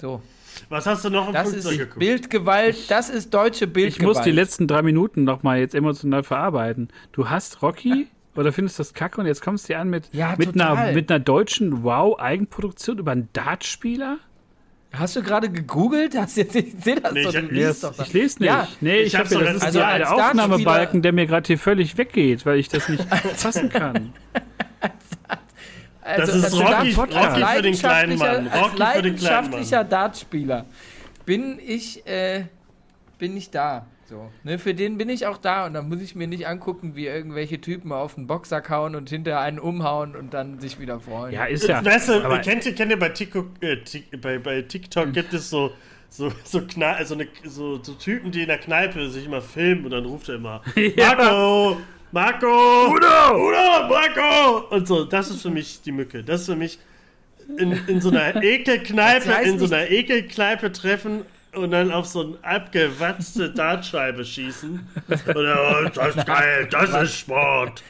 So. Was hast du noch im das Flugzeug ist geguckt? Bildgewalt, das ist deutsche Bildgewalt. Ich muss die letzten drei Minuten noch mal jetzt emotional verarbeiten. Du hast Rocky oder findest das kacke und jetzt kommst du dir an mit, ja, mit, einer, mit einer deutschen Wow-Eigenproduktion über einen Dartspieler? Hast du gerade gegoogelt? Hast jetzt, ich sehe das nee, doch, ich, lese doch ich lese nicht. Ja, nee, ich, ich habe das ist also der, der Aufnahmebalken, der mir gerade hier völlig weggeht, weil ich das nicht fassen kann. Also, das ist Rocky, Rocky für den kleinen Mann. Rocky als leidenschaftlicher Dartspieler bin ich, äh, bin ich da. So, ne, für den bin ich auch da und dann muss ich mir nicht angucken, wie irgendwelche Typen auf den Boxsack hauen und hinter einen umhauen und dann sich wieder freuen. Ja, ist ja. Weißt du, kennt ihr, kennt ihr bei, TikTok, äh, bei, bei TikTok hm. gibt es so, so, so, Knall, also eine, so, so, Typen, die in der Kneipe sich immer filmen und dann ruft er immer ja. Marco! Marco! Udo! Udo! Marco! Und so, das ist für mich die Mücke. Das ist für mich in, in so einer Ekelkneipe, das heißt in so einer Ekelkneipe treffen und dann auf so eine abgewatzte Dartscheibe schießen. Und dann, oh, das ist geil, das ist Sport.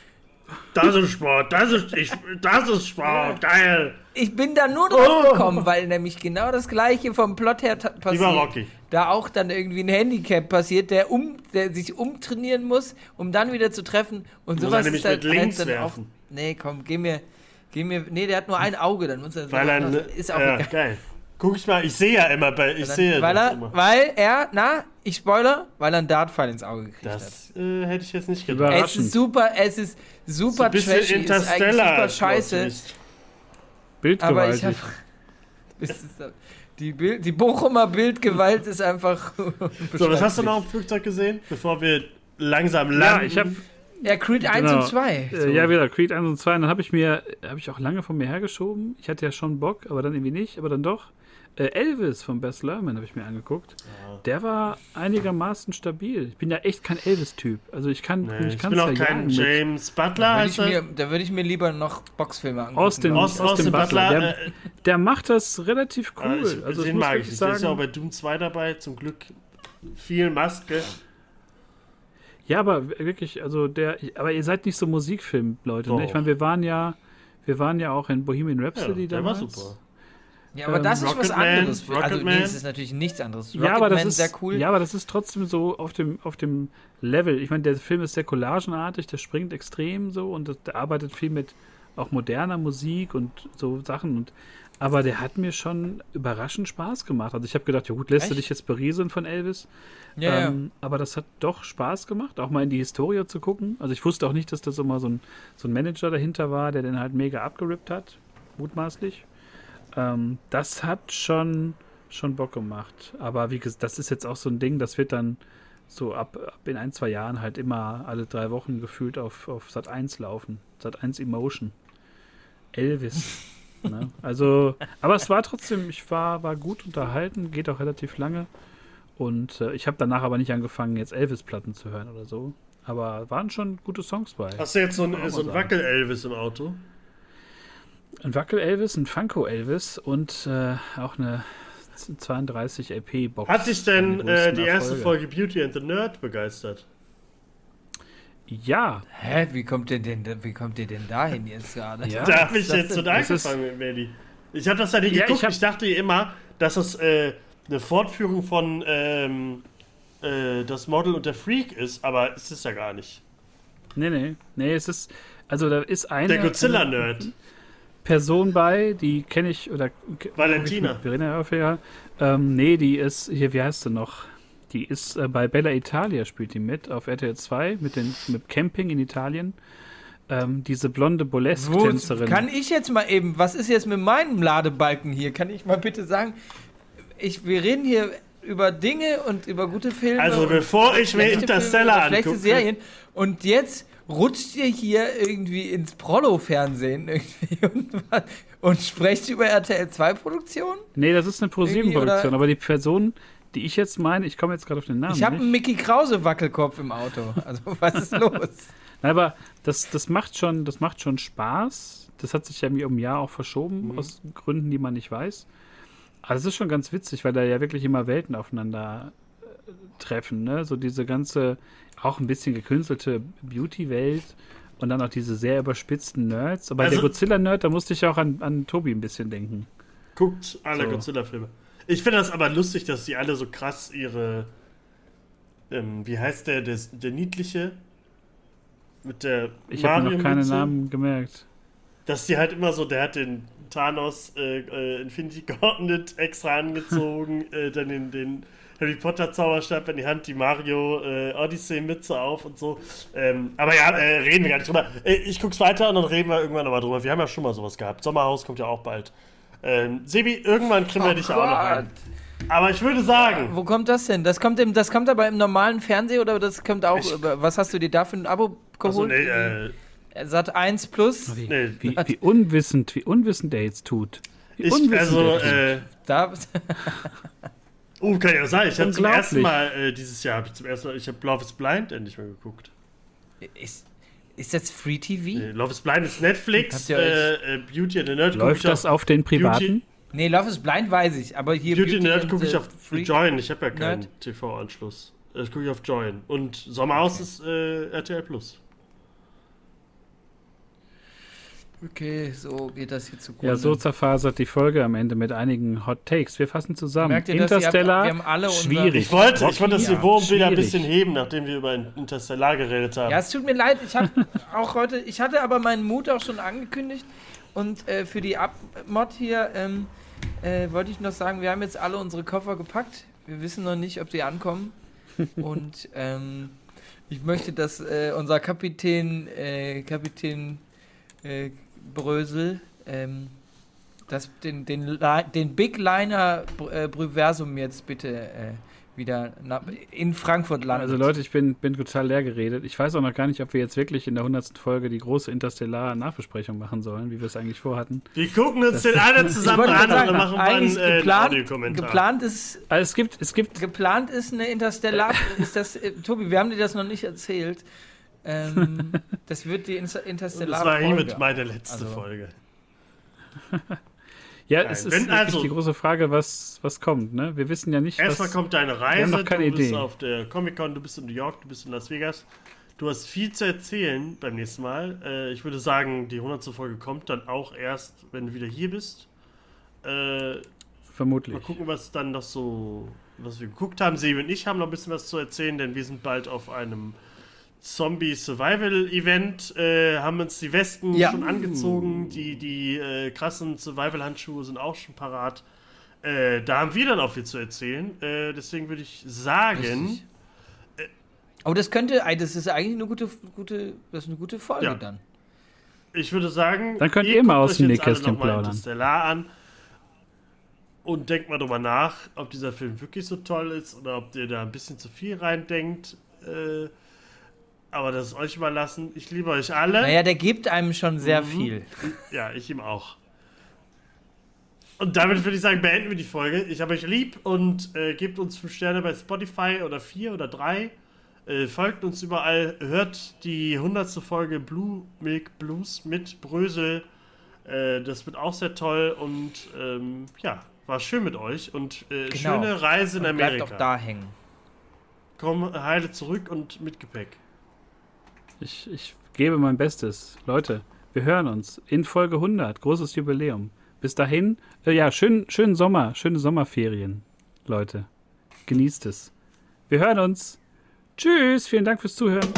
Das ist Sport, das ist, ich, das ist Sport, geil. Ich bin da nur drauf oh. gekommen, weil nämlich genau das gleiche vom Plot her passiert. Rocky. Da auch dann irgendwie ein Handicap passiert, der, um, der sich umtrainieren muss, um dann wieder zu treffen. Und muss sowas ist halt, mit links dann werfen. Auf, nee, komm, geh mir, geh mir. Nee, der hat nur ein Auge, dann muss er so. Weil er, ist auch ja, geil. Guck ich mal, ich sehe ja immer bei. Ich sehe weil, er, immer. weil er, na, ich spoiler, weil er einen Dartpfeil ins Auge gekriegt das, hat. Äh, hätte ich jetzt nicht gedacht. Es ist super, es ist super so trashy, Interstellar, ist super scheiße. Aber ich hab, die, Bild, die Bochumer Bildgewalt ist einfach. so, was hast du noch im Flugzeug gesehen, bevor wir langsam landen? Ja, ich habe ja, Creed 1 genau. und 2. Äh, so. Ja, wieder Creed 1 und 2. Und dann habe ich mir, habe ich auch lange von mir hergeschoben. Ich hatte ja schon Bock, aber dann irgendwie nicht, aber dann doch. Äh, Elvis von Bess Lerman habe ich mir angeguckt. Ja. Der war einigermaßen stabil. Ich bin ja echt kein Elvis-Typ. Also ich kann nee, ich bin auch kein James Butler. Da würde ich, mir, würd ich mir lieber noch Boxfilme angucken. Austin, Austin, Austin Butler. Butler der, der, macht das relativ cool. Ich, also den mag ich. Sagen, der ist ja auch bei Doom 2 dabei. Zum Glück viel Maske. Ja, aber wirklich, also der, aber ihr seid nicht so Musikfilm-Leute, ne? Ich meine, wir waren ja, wir waren ja auch in Bohemian Rhapsody ja, der damals. war super. Ja, aber das ähm, ist was anderes. Man, also, nee, es ist natürlich nichts anderes. Rocket ja, aber das ist sehr cool. Ja, aber das ist trotzdem so auf dem, auf dem Level. Ich meine, der Film ist sehr collagenartig, der springt extrem so und der arbeitet viel mit auch moderner Musik und so Sachen. Und, aber der hat mir schon überraschend Spaß gemacht. Also ich habe gedacht, ja gut, lässt Echt? du dich jetzt berieseln von Elvis? Ja, ähm, ja. Aber das hat doch Spaß gemacht, auch mal in die Historie zu gucken. Also ich wusste auch nicht, dass das immer so ein, so ein Manager dahinter war, der den halt mega abgerippt hat, mutmaßlich. Ähm, das hat schon, schon Bock gemacht. Aber wie gesagt, das ist jetzt auch so ein Ding, das wird dann so ab, ab in ein, zwei Jahren halt immer alle drei Wochen gefühlt auf, auf Sat 1 laufen. Sat 1 Emotion. Elvis. ne? Also, aber es war trotzdem, ich war, war gut unterhalten, geht auch relativ lange. Und äh, ich habe danach aber nicht angefangen, jetzt Elvis-Platten zu hören oder so. Aber waren schon gute Songs bei. Hast du jetzt so ein, so ein Wackel-Elvis im Auto? Ein Wackel-Elvis, ein Funko-Elvis und äh, auch eine 32 LP-Box. Hat dich denn äh, die erste Folge Beauty and the Nerd begeistert? Ja. Hä? Wie kommt ihr denn, wie kommt ihr denn dahin jetzt gerade? Ja. Da habe ich jetzt so angefangen mit Melly. Ich habe das ja nicht ja, geguckt. Ich, ich, dachte immer, dass es äh, eine Fortführung von ähm, äh, das Model und der Freak ist, aber es ist ja gar nicht. Nee, nee. Nee, es ist. Also da ist eine. Der Godzilla-Nerd. Person bei, die kenne ich oder Valentina. Verena Öffer. Ähm, nee, die ist hier, wie heißt sie noch? Die ist äh, bei Bella Italia spielt die mit auf RTL 2 mit den mit Camping in Italien. Ähm, diese blonde Burlesque-Tänzerin. Kann ich jetzt mal eben, was ist jetzt mit meinem Ladebalken hier? Kann ich mal bitte sagen, ich, wir reden hier über Dinge und über gute Filme. Also bevor ich mir Interstellar angucke. Schlechte Serien. Und jetzt rutscht ihr hier irgendwie ins Prollo-Fernsehen und, und sprecht über RTL 2-Produktion? Nee, das ist eine Pro-7-Produktion, aber die Person, die ich jetzt meine, ich komme jetzt gerade auf den Namen. Ich habe einen Mickey Krause-Wackelkopf im Auto. Also, was ist los? Nein, aber das, das, macht schon, das macht schon Spaß. Das hat sich ja irgendwie um ein Jahr auch verschoben, mhm. aus Gründen, die man nicht weiß. Aber es ist schon ganz witzig, weil da ja wirklich immer Welten aufeinander treffen, ne? So diese ganze auch ein bisschen gekünstelte Beauty-Welt und dann auch diese sehr überspitzten Nerds. Aber also, der Godzilla-Nerd, da musste ich auch an, an Tobi ein bisschen denken. Guckt alle so. Godzilla-Filme. Ich finde das aber lustig, dass die alle so krass ihre. Ähm, wie heißt der, der, der niedliche? Mit der. Ich habe noch keine Namen gemerkt. Dass die halt immer so, der hat den Thanos äh, äh, Infinity Gauntlet extra angezogen, äh, dann den, den Harry Potter Zauberstab in die Hand, die Mario äh, Odyssey Mütze auf und so. Ähm, aber ja, äh, reden wir gar nicht drüber. Äh, ich guck's weiter und dann reden wir irgendwann nochmal drüber. Wir haben ja schon mal sowas gehabt. Sommerhaus kommt ja auch bald. Ähm, Sebi, irgendwann kriegen wir oh dich Gott. auch noch rein. Aber ich würde sagen. Wo kommt das denn? Das kommt, im, das kommt aber im normalen Fernsehen oder das kommt auch. Ich, was hast du dir da für ein Abo geholt? Also, nee, äh, Sat 1 Plus? Wie, nee. wie, wie, unwissend, wie unwissend der jetzt tut. Wie ich, unwissend also, äh, da, Oh, kann ich auch sagen. Ich habe zum ersten Mal äh, dieses Jahr, hab ich zum ersten Mal, ich habe Love is Blind endlich mal geguckt. Ist, ist das Free TV? Nee, Love is Blind ist Netflix, äh, äh, Beauty and the Nerd Läuft das auf, auf den privaten? Beauty, nee, Love is Blind weiß ich, aber hier Beauty, Beauty and the Nerd gucke ich auf Free Join, ich habe ja keinen TV-Anschluss. Das gucke ich auf Join. Und Sommerhaus okay. ist äh, RTL Plus. Okay, so geht das jetzt zugrunde. Ja, so zerfasert die Folge am Ende mit einigen Hot Takes. Wir fassen zusammen. Merkt ihr Interstellar, das? Wir haben, haben schwierig. Ich wollte, ich wollte das Niveau ja, wieder ein bisschen heben, nachdem wir über Interstellar geredet haben. Ja, es tut mir leid. Ich habe auch heute, ich hatte aber meinen Mut auch schon angekündigt. Und äh, für die Abmod hier ähm, äh, wollte ich noch sagen, wir haben jetzt alle unsere Koffer gepackt. Wir wissen noch nicht, ob sie ankommen. Und ähm, ich möchte, dass äh, unser Kapitän, äh, Kapitän äh, Brösel ähm, das, den, den, den Big Liner äh, Brüversum jetzt bitte äh, wieder in Frankfurt landet. Also Leute, ich bin, bin total leer geredet. Ich weiß auch noch gar nicht, ob wir jetzt wirklich in der 100. Folge die große Interstellar-Nachbesprechung machen sollen, wie wir es eigentlich vorhatten. Wir gucken uns das den einen zusammen an und machen eigentlich einen, äh, geplant, Audiokommentar. Geplant ist, also es gibt, es gibt geplant ist eine Interstellar, ist das, äh, Tobi, wir haben dir das noch nicht erzählt. Ähm, das wird die Interstellar. Das war hiermit meine letzte also. Folge. Ja, Nein, es ist also, die große Frage, was, was kommt. Ne? Wir wissen ja nicht. Erstmal was, kommt deine Reise. Du bist Idee. auf der Comic-Con, du bist in New York, du bist in Las Vegas. Du hast viel zu erzählen beim nächsten Mal. Äh, ich würde sagen, die 100. Folge kommt dann auch erst, wenn du wieder hier bist. Äh, Vermutlich. Mal gucken, was dann noch so, was wir geguckt haben. Sebi und ich haben noch ein bisschen was zu erzählen, denn wir sind bald auf einem Zombie-Survival-Event, äh, haben uns die Westen ja. schon angezogen, die, die äh, krassen Survival-Handschuhe sind auch schon parat. Äh, da haben wir dann auch viel zu erzählen. Äh, deswegen würde ich sagen. Äh, oh, das könnte, das ist eigentlich eine gute, gute, das ist eine gute Folge ja. dann. Ich würde sagen, dann könnt ihr, ihr mal aus dem Nähkästchen plaudern. an und denkt mal drüber nach, ob dieser Film wirklich so toll ist oder ob ihr da ein bisschen zu viel reindenkt. Äh, aber das ist euch überlassen. Ich liebe euch alle. Naja, der gibt einem schon sehr mhm. viel. Ja, ich ihm auch. Und damit würde ich sagen, beenden wir die Folge. Ich habe euch lieb und äh, gebt uns 5 Sterne bei Spotify oder 4 oder 3. Äh, folgt uns überall, hört die 100. Folge Blue Milk Blues mit Brösel. Äh, das wird auch sehr toll und ähm, ja, war schön mit euch und äh, genau. schöne Reise in und Amerika. Bleibt auch da hängen. Komm heile zurück und mit Gepäck. Ich, ich gebe mein Bestes. Leute, wir hören uns in Folge 100. Großes Jubiläum. Bis dahin, äh, ja, schönen, schönen Sommer, schöne Sommerferien, Leute. Genießt es. Wir hören uns. Tschüss, vielen Dank fürs Zuhören.